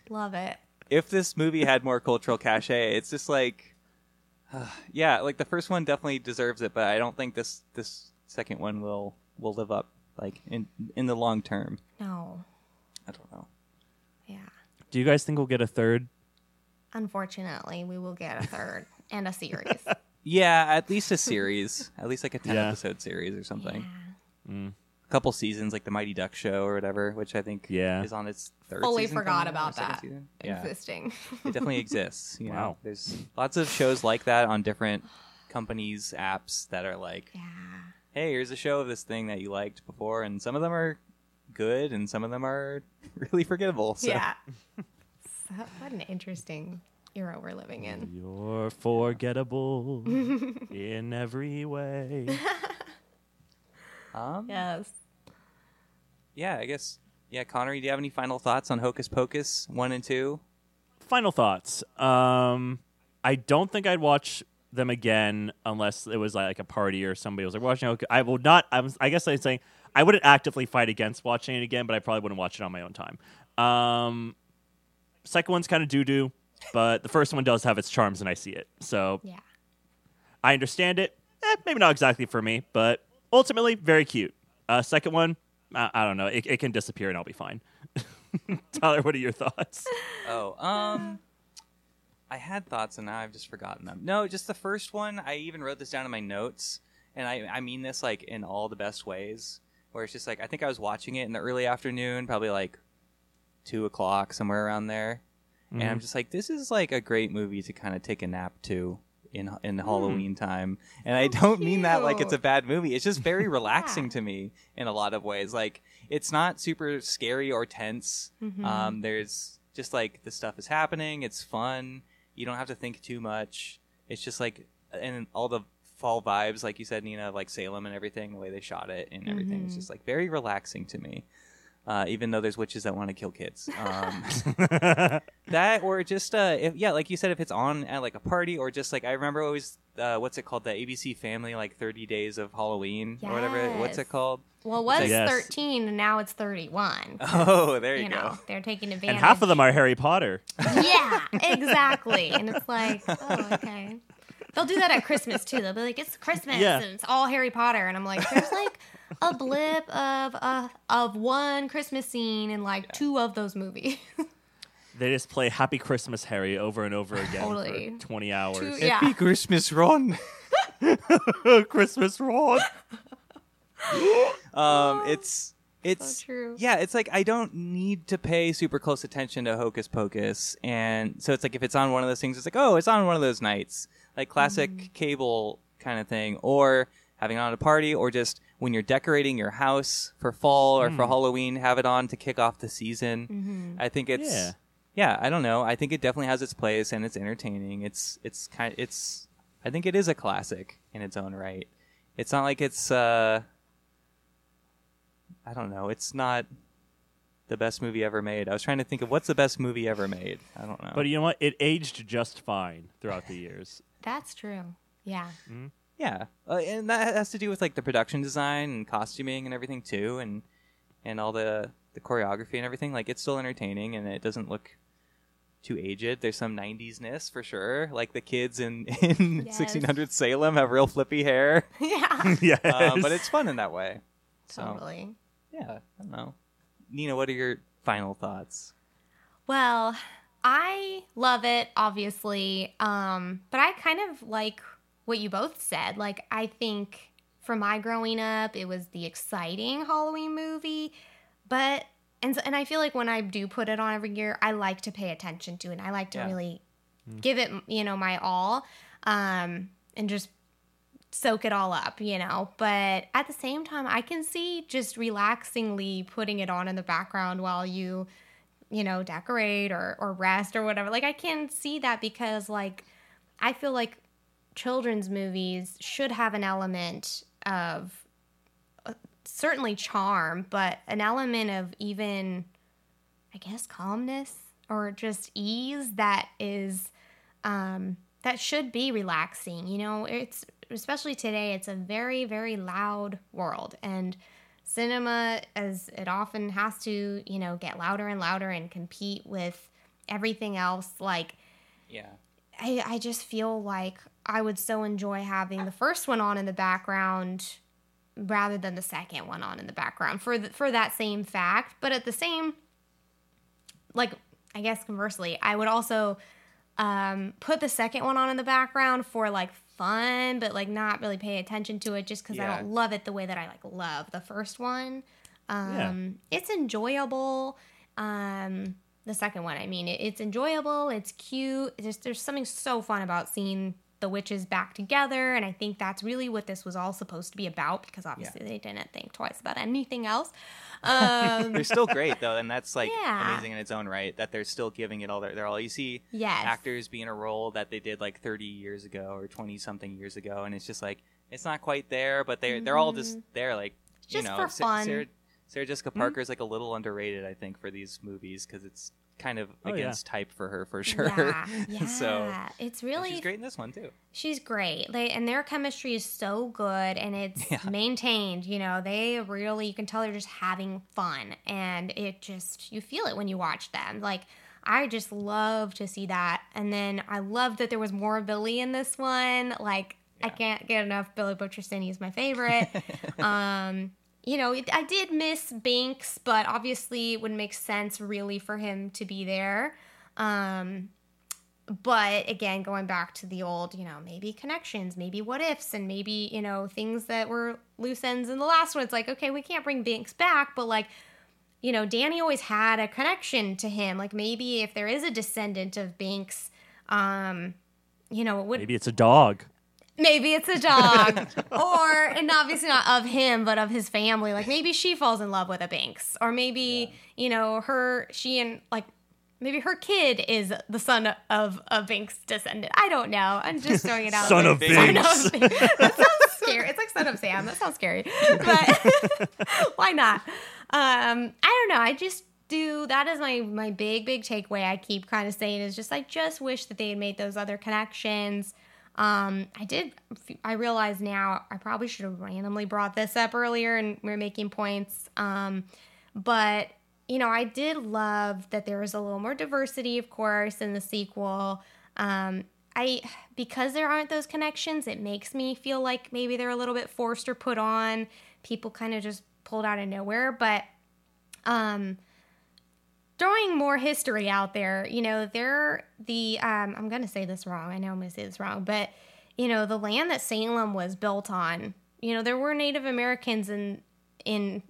Love it. If this movie had more cultural cachet, it's just like, yeah, like the first one definitely deserves it, but I don't think this this second one will will live up like in in the long term. No, I don't know. yeah. Do you guys think we'll get a third? Unfortunately, we will get a third and a series. Yeah, at least a series, at least like a ten Yeah. episode series or something. Yeah. A couple seasons, like the Mighty Duck show or whatever, which I think Yeah. is on its third. Fully season forgot coming out, or about second that season. Yeah, it existing. definitely exists. You know, Wow. there's lots of shows like that on different companies' apps that are like, yeah. hey, here's a show of this thing that you liked before, and some of them are good, and some of them are really forgettable. So. Yeah. so, what an interesting era we're living in. You're forgettable in every way. Um, Yes. yeah, I guess. Yeah, Konnery, do you have any final thoughts on Hocus Pocus one and two? Final thoughts. Um, I don't think I'd watch them again unless it was like a party or somebody was like watching. Okay, I will not. I was. I guess I'm saying I wouldn't actively fight against watching it again, but I probably wouldn't watch it on my own time. Um, second one's kind of doo doo, but the first one does have its charms, and I see it. So Yeah. I understand it. Eh, maybe not exactly for me, but ultimately very cute. Uh, second one, I, I don't know. It, it can disappear and I'll be fine. Tyler, what are your thoughts? Oh, um, I had thoughts and now I've just forgotten them. No, just the first one. I even wrote this down in my notes, and I I mean this like in all the best ways. Where it's just like I think I was watching it in the early afternoon, probably like two o'clock somewhere around there, and I'm mm-hmm. just like, this is like a great movie to kind of take a nap to in in hmm. Halloween time. And I don't mean that like it's a bad movie. It's just very relaxing to me in a lot of ways. Like it's not super scary or tense. Mm-hmm. Um, there's just like the stuff is happening. It's fun. You don't have to think too much. It's just like and all the fall vibes, like you said, Nina, like Salem and everything, the way they shot it and everything. It's mm-hmm. just like very relaxing to me. Uh, even though there's witches that want to kill kids. Um, that or just uh if, yeah like you said if it's on at like a party or just like i remember always uh what's it called the abc family like 30 days of halloween or whatever what's it called Well, it was Yes. 13 and now it's 31. oh there you, you go know, they're taking advantage. and half of them are Harry Potter. Yeah, exactly. and it's like, oh, okay. They'll do that at Christmas too. They'll be like, "It's Christmas Yeah. and it's all Harry Potter," and I'm like, "There's like a blip of uh, of one Christmas scene in like two of those movies." They just play Happy Christmas, Harry over and over again Totally. for 20 hours. Two- yeah. christmas ron Christmas Ron. um it's it's So true. yeah it's like i don't need to pay super close attention to hocus pocus and so it's like if it's on one of those things it's like oh it's on one of those nights like classic Mm-hmm. cable kind of thing or having it on a party or just when you're decorating your house for fall or for halloween have it on to kick off the season Mm-hmm. i think it's Yeah. yeah i don't know i think it definitely has its place and it's entertaining it's it's kind it's i think it is a classic in its own right it's not like it's uh I don't know. It's not the best movie ever made. I was trying to think of what's the best movie ever made. I don't know. But you know what? It aged just fine throughout the years. That's true. Yeah. Yeah, uh, and that has to do with like the production design and costuming and everything too, and and all the the choreography and everything. Like it's still entertaining and it doesn't look too aged. There's some 90s ness for sure. Like the kids in in Yes. 1600 Salem have real flippy hair, Yeah. yes. uh, but it's fun in that way. So totally. yeah, I don't know. Nina, what are your final thoughts? Well, I love it, obviously. Um, but I kind of like what you both said. Like, I think for my growing up, it was the exciting Halloween movie. But, and, so- and I feel like when I do put it on every year, I like to pay attention to it. And I like to Yeah. really give it, you know, my all um, and just soak it all up, you know. But at the same time, I can see just relaxingly putting it on in the background while you, you know, decorate or or rest or whatever. Like I can see that because like I feel like children's movies should have an element of uh, certainly charm, but an element of even I guess calmness or just ease that is um, that should be relaxing. You know, it's especially today. It's a very very loud world, and cinema, as it often has to, you know, get louder and louder and compete with everything else. Like, Yeah. I I just feel like I would so enjoy having the first one on in the background rather than the second one on in the background for the, for that same fact. But at the same like I guess conversely, I would also um, put the second one on in the background for like fun, but like not really pay attention to it just because Yeah. I don't love it the way that I like love the first one. Um, Yeah. It's enjoyable. Um, the second one, I mean, it, it's enjoyable. It's cute. There's there's something so fun about seeing the witches back together, and I think that's really what this was all supposed to be about because obviously they didn't think twice about anything else. Um, they're still great though, and that's like Yeah. amazing in its own right. That they're still giving it all their, their all. You see Yes. actors be in a role that they did like 30 years ago or 20 something years ago, and it's just like it's not quite there, but they are they're all just there, like you Mm-hmm. Know, for fun. Sarah, Sarah Jessica Parker's like a little underrated, I think, for these movies because it's kind of Oh, yeah. against type for her for sure. Yeah, yeah. so it's really she's great in this one too. She's great. They and their chemistry is so good and it's Yeah. maintained. You know, they really you can tell they're just having fun and it just you feel it when you watch them. Like I just love to see that. And then I love that there was more Billy in this one. Like I can't get enough Billy Butcherson. He's my favorite. um you know, I did miss Binks, but obviously it would make sense really for him to be there. Um, but again going back to the old you know maybe connections maybe what ifs and maybe you know things that were loose ends in the last one it's like okay we can't bring Binks back but like you know Dani always had a connection to him like maybe if there is a descendant of Binks, um you know it would Maybe it's a dog. Maybe it's a dog. Or and obviously not of him but of his family. Like maybe she falls in love with a Binks. or maybe you know her she and like maybe her kid is the son of a binks descendant. I don't know. I'm just throwing it out Son there. of Son of Binks. that sounds scary. It's like son of sam. That sounds scary. But why not? Um i don't know. I just do that is my my big big takeaway i keep kind of saying is just i just wish that they had made those other connections um, I did. I realize now I probably should have randomly brought this up earlier, and we are making points. Um, but you know, I did love that there was a little more diversity, of course, in the sequel. Um, I because there aren't those connections, it makes me feel like maybe they're a little bit forced or put on. People kind of just pulled out of nowhere, but um throwing more history out there you know they're the um i'm gonna say this wrong i know i'm gonna say this wrong but you know the land that salem was built on you know there were native americans in in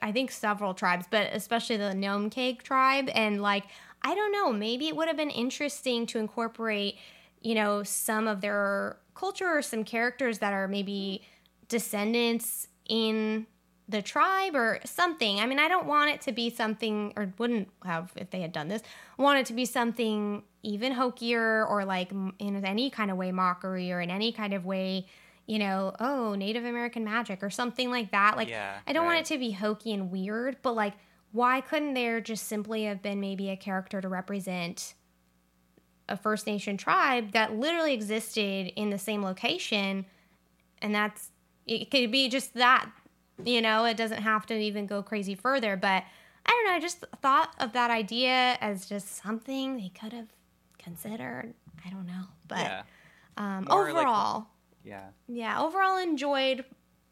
i think several tribes but especially the Naumkeag tribe and like i don't know maybe it would have been interesting to incorporate you know some of their culture or some characters that are maybe descendants in the tribe or something. I mean, I don't want it to be something, or wouldn't have if they had done this. Want it to be something even hokier or like in any kind of way mockery or in any kind of way, you know, oh, Native American magic or something like that. Like, Yeah, I don't want it to be hokey and weird, but like, why couldn't there just simply have been maybe a character to represent a First Nation tribe that literally existed in the same location? And that's it could be just that you know it doesn't have to even go crazy further but i don't know i just thought of that idea as just something they could have considered i don't know but yeah, um, More like- overall yeah. yeah overall enjoyed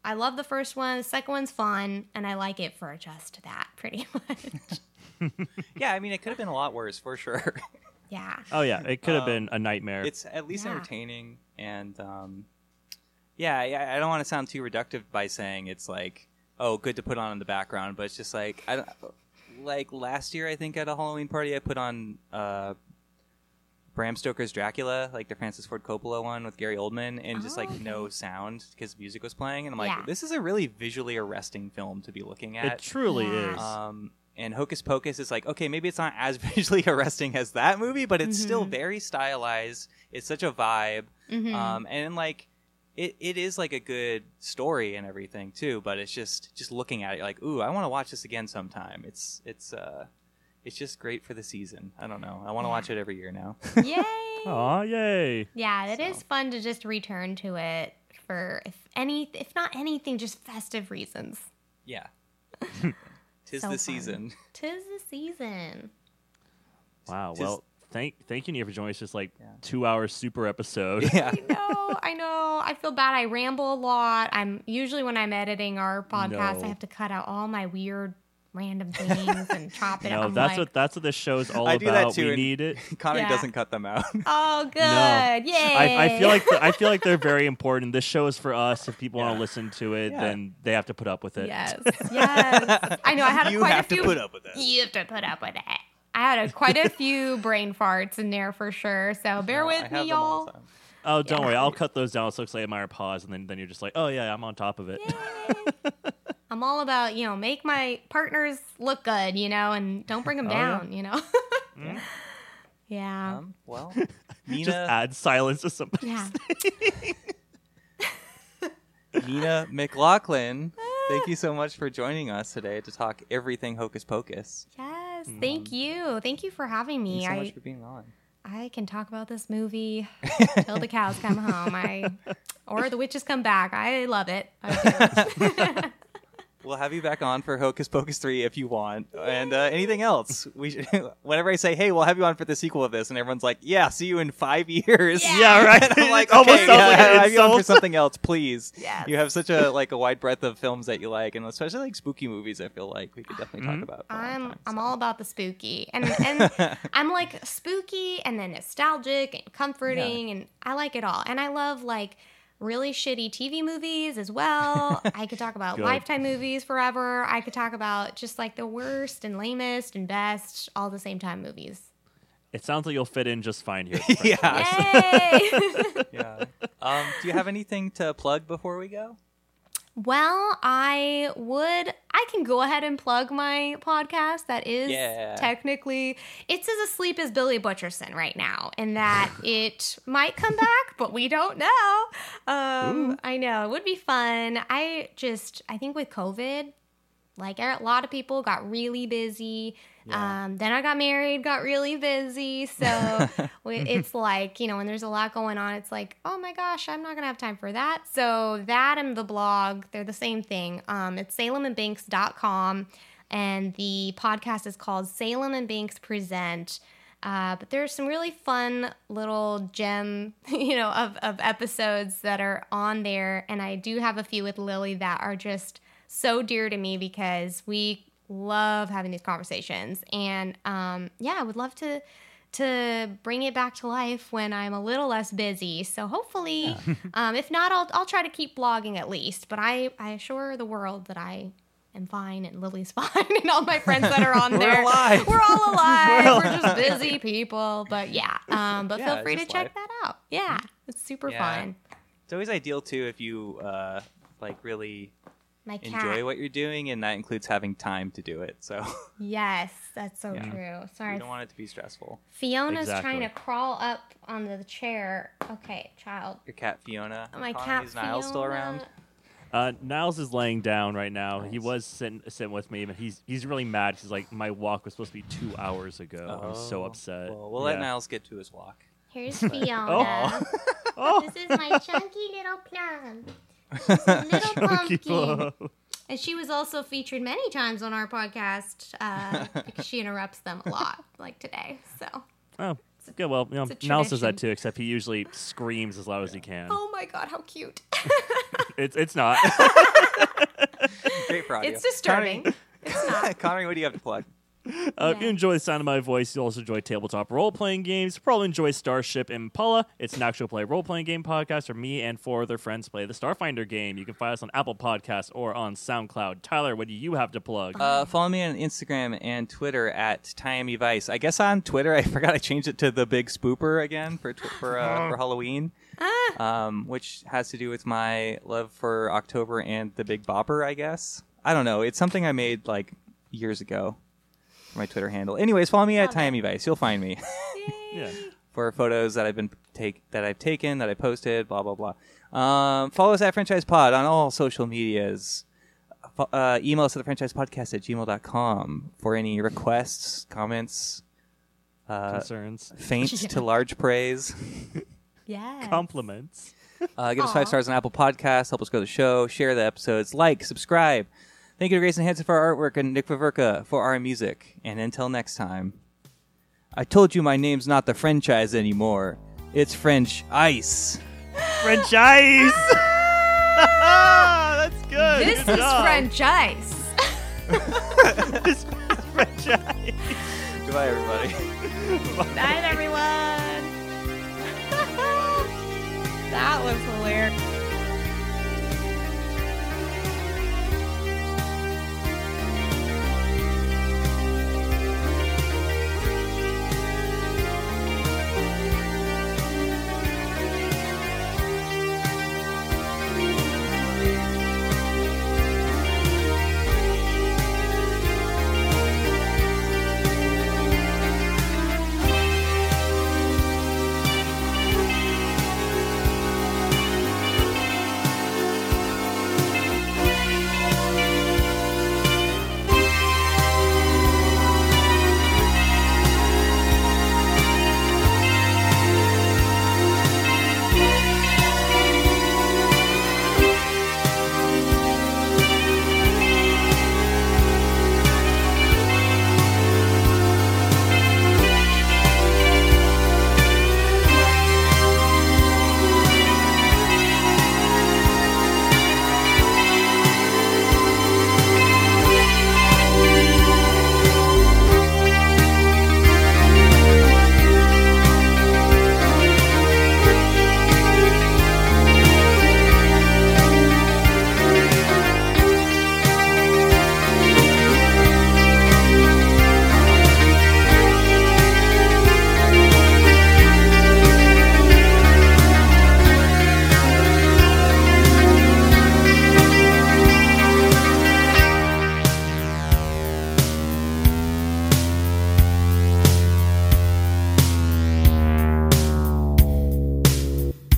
i love the first one the second one's fun and i like it for just that pretty much Yeah, I mean, it could have been a lot worse for sure. yeah Oh yeah, it could have Um, been a nightmare. it's at least Yeah. entertaining and um, yeah I, I don't want to sound too reductive by saying it's like oh good to put on in the background but it's just like i don't like last year i think at a halloween party i put on uh Bram Stoker's Dracula, like the Francis Ford Coppola one with Gary Oldman, and just Oh, like no sound because music was playing, and I'm like, Yeah. this is a really visually arresting film to be looking at. it truly Yeah. is. Um, and Hocus Pocus is like, okay, maybe it's not as visually arresting as that movie, but it's still Mhm. very stylized. It's such a vibe. Mhm. Um, and like, it, it is like a good story and everything too, but it's just, just looking at it, you're like, ooh, I want to watch this again sometime. It's, it's, uh, it's just great for the season. I don't know. I want to Yeah. watch it every year now. yay Aw, yay! yeah it is So. fun to just return to it for if any if not anything just festive reasons yeah. Tis So the fun. season. tis the season Wow. Just- well, thank thank you, Nia, for joining us. Just like Yeah. two hour super episode. Yeah. I know, I know. I feel bad. I ramble a lot. I'm usually when I'm editing our podcast, No. I have to cut out all my weird random things and chop it. No, I'm that's like, what that's what this show's all I about. do that too, we and- need it. Connor Yeah. doesn't cut them out. Oh, good. No. Yay. I, I feel like I feel like they're very important. This show is for us. If people want to listen to it, Yeah. then they have to put up with it. Yes, yes. I know. I had you quite have a few. You have to put up with that. You have to put up with it. I had a, quite a few brain farts in there for sure. So bear No, with have me, y'all. Oh, don't Yeah. worry. I'll cut those down so it looks like I admire pause, and then, then you're just like, oh yeah, I'm on top of it. I'm all about you know make my partners look good, you know, and don't bring them Oh, yeah. down, you know. Yeah. yeah. Um, well, just add silence to somebody. Yeah. Nina McLaughlin, thank you so much for joining us today to talk everything Hocus Pocus. Yes. Mm-hmm. Thank you. Thank you for having Thank me. you so I much for being on. I can talk about this movie till the cows come home. I or the witches come back. I love it. I. We'll have you back on for Hocus Pocus 3 if you want. And uh, anything else. We should, whenever I say, hey, we'll have you on for the sequel of this, and everyone's like, yeah, see you in five years. Yeah. Yeah, right. And I'm like, Almost okay, sounds yeah, like an have you on for something else, please. Yes. You have such a like a wide breadth of films that you like, and especially like spooky movies. I feel like we could definitely Mhm. talk about. For a long I'm time, I'm so. all about the spooky, and and I'm like spooky and then nostalgic and comforting, and I like it all. And I love like really shitty TV movies as well. I could talk about Lifetime movies forever. I could talk about just like the worst and lamest and best all the same time movies. It sounds like you'll fit in just fine here. Yeah. Friendchise. Yay! yeah. Um, do you have anything to plug before we go? Well, I would. I can go ahead and plug my podcast. That is Yeah. technically it's as asleep as Billy Butcherson right now, and that it might come back, but we don't know. Um, I know it would be fun. I just I think with COVID, like a lot of people got really busy. Yeah. Um, then I got married, got really busy. So it's like, you know, when there's a lot going on, it's like, oh my gosh, I'm not going to have time for that. So that and the blog, they're the same thing. Um, it's salemandbanks.com. And the podcast is called Salem and Banks Present. Uh, but there's some really fun little gem, you know, of, of episodes that are on there. And I do have a few with Lily that are just so dear to me because we love having these conversations. And um, yeah, I would love to to bring it back to life when I'm a little less busy. So hopefully, um, if not, I'll I'll try to keep blogging at least. But I I assure the world that I am fine and Lily's fine and all my friends that are on We're there. alive. We're all alive. We're We're, just busy people. But yeah, um, but Yeah, feel free to just check life. that out. Yeah, it's super Yeah. fun. It's always ideal too if you uh, like really My cat. enjoy what you're doing, and that includes having time to do it. So Yes, that's so Yeah. true. Sorry, you don't want it to be stressful. Fiona's Exactly. trying to crawl up on the chair. Okay, child. Your cat Fiona. My Connie, cat is Niles still around? Uh, Niles is laying down right now. He was sitting, sitting with me, but he's he's really mad. He's like, my walk was supposed to be two hours ago. I'm so Oh, upset. Well, we'll let Niles get to his walk. Here's Fiona. Oh. Oh, This is my chunky little plum. She's a little Chunky pumpkin. Flo. And she was also featured many times on our podcast uh, because she interrupts them a lot, like today. So, Oh, good. Well, you know, it's Niles does that too, except he usually screams as loud as he can. oh my god, how cute! It's it's not. Great for audio. it's disturbing. It's not. Konnery, what do you have to plug? Uh, If you enjoy the sound of my voice, you'll also enjoy tabletop role playing games. Probably enjoy Starship Impala. It's an actual play role playing game podcast where me and four other friends play the Starfinder game. You can find us on Apple Podcasts or on SoundCloud. Tyler, what do you have to plug? Uh, follow me on Instagram and Twitter at Tiami Vice. I guess on Twitter, I forgot I changed it to the Big Spooper again for tw- for uh, for Halloween, um, which has to do with my love for October and the Big Bopper. I guess I don't know. It's something I made like years ago. For My Twitter handle. Anyways, follow me at Love it. Tiami Vice. You'll find me yeah. for photos that I've been take that I've taken that I posted. Blah blah blah. Um, follow us at Friendchise Pod on all social medias. Fo- Uh, email us at the Friendchise podcast at gmail.com for any requests, comments, uh, Concerns. faint Yeah. to large praise. Yeah. Compliments. Uh, give us Aw. five stars on Apple Podcasts. Help us grow the show. Share the episodes. Like, subscribe. Thank you to Grayson Hanson for our artwork and Nick Paverka for our music. And until next time, I told you my name's not the Friendchise anymore. It's French Ice. French Ice! That's good. This good is job. French Ice. this is French Ice. Goodbye, everybody. Bye. Night, everyone. that was hilarious.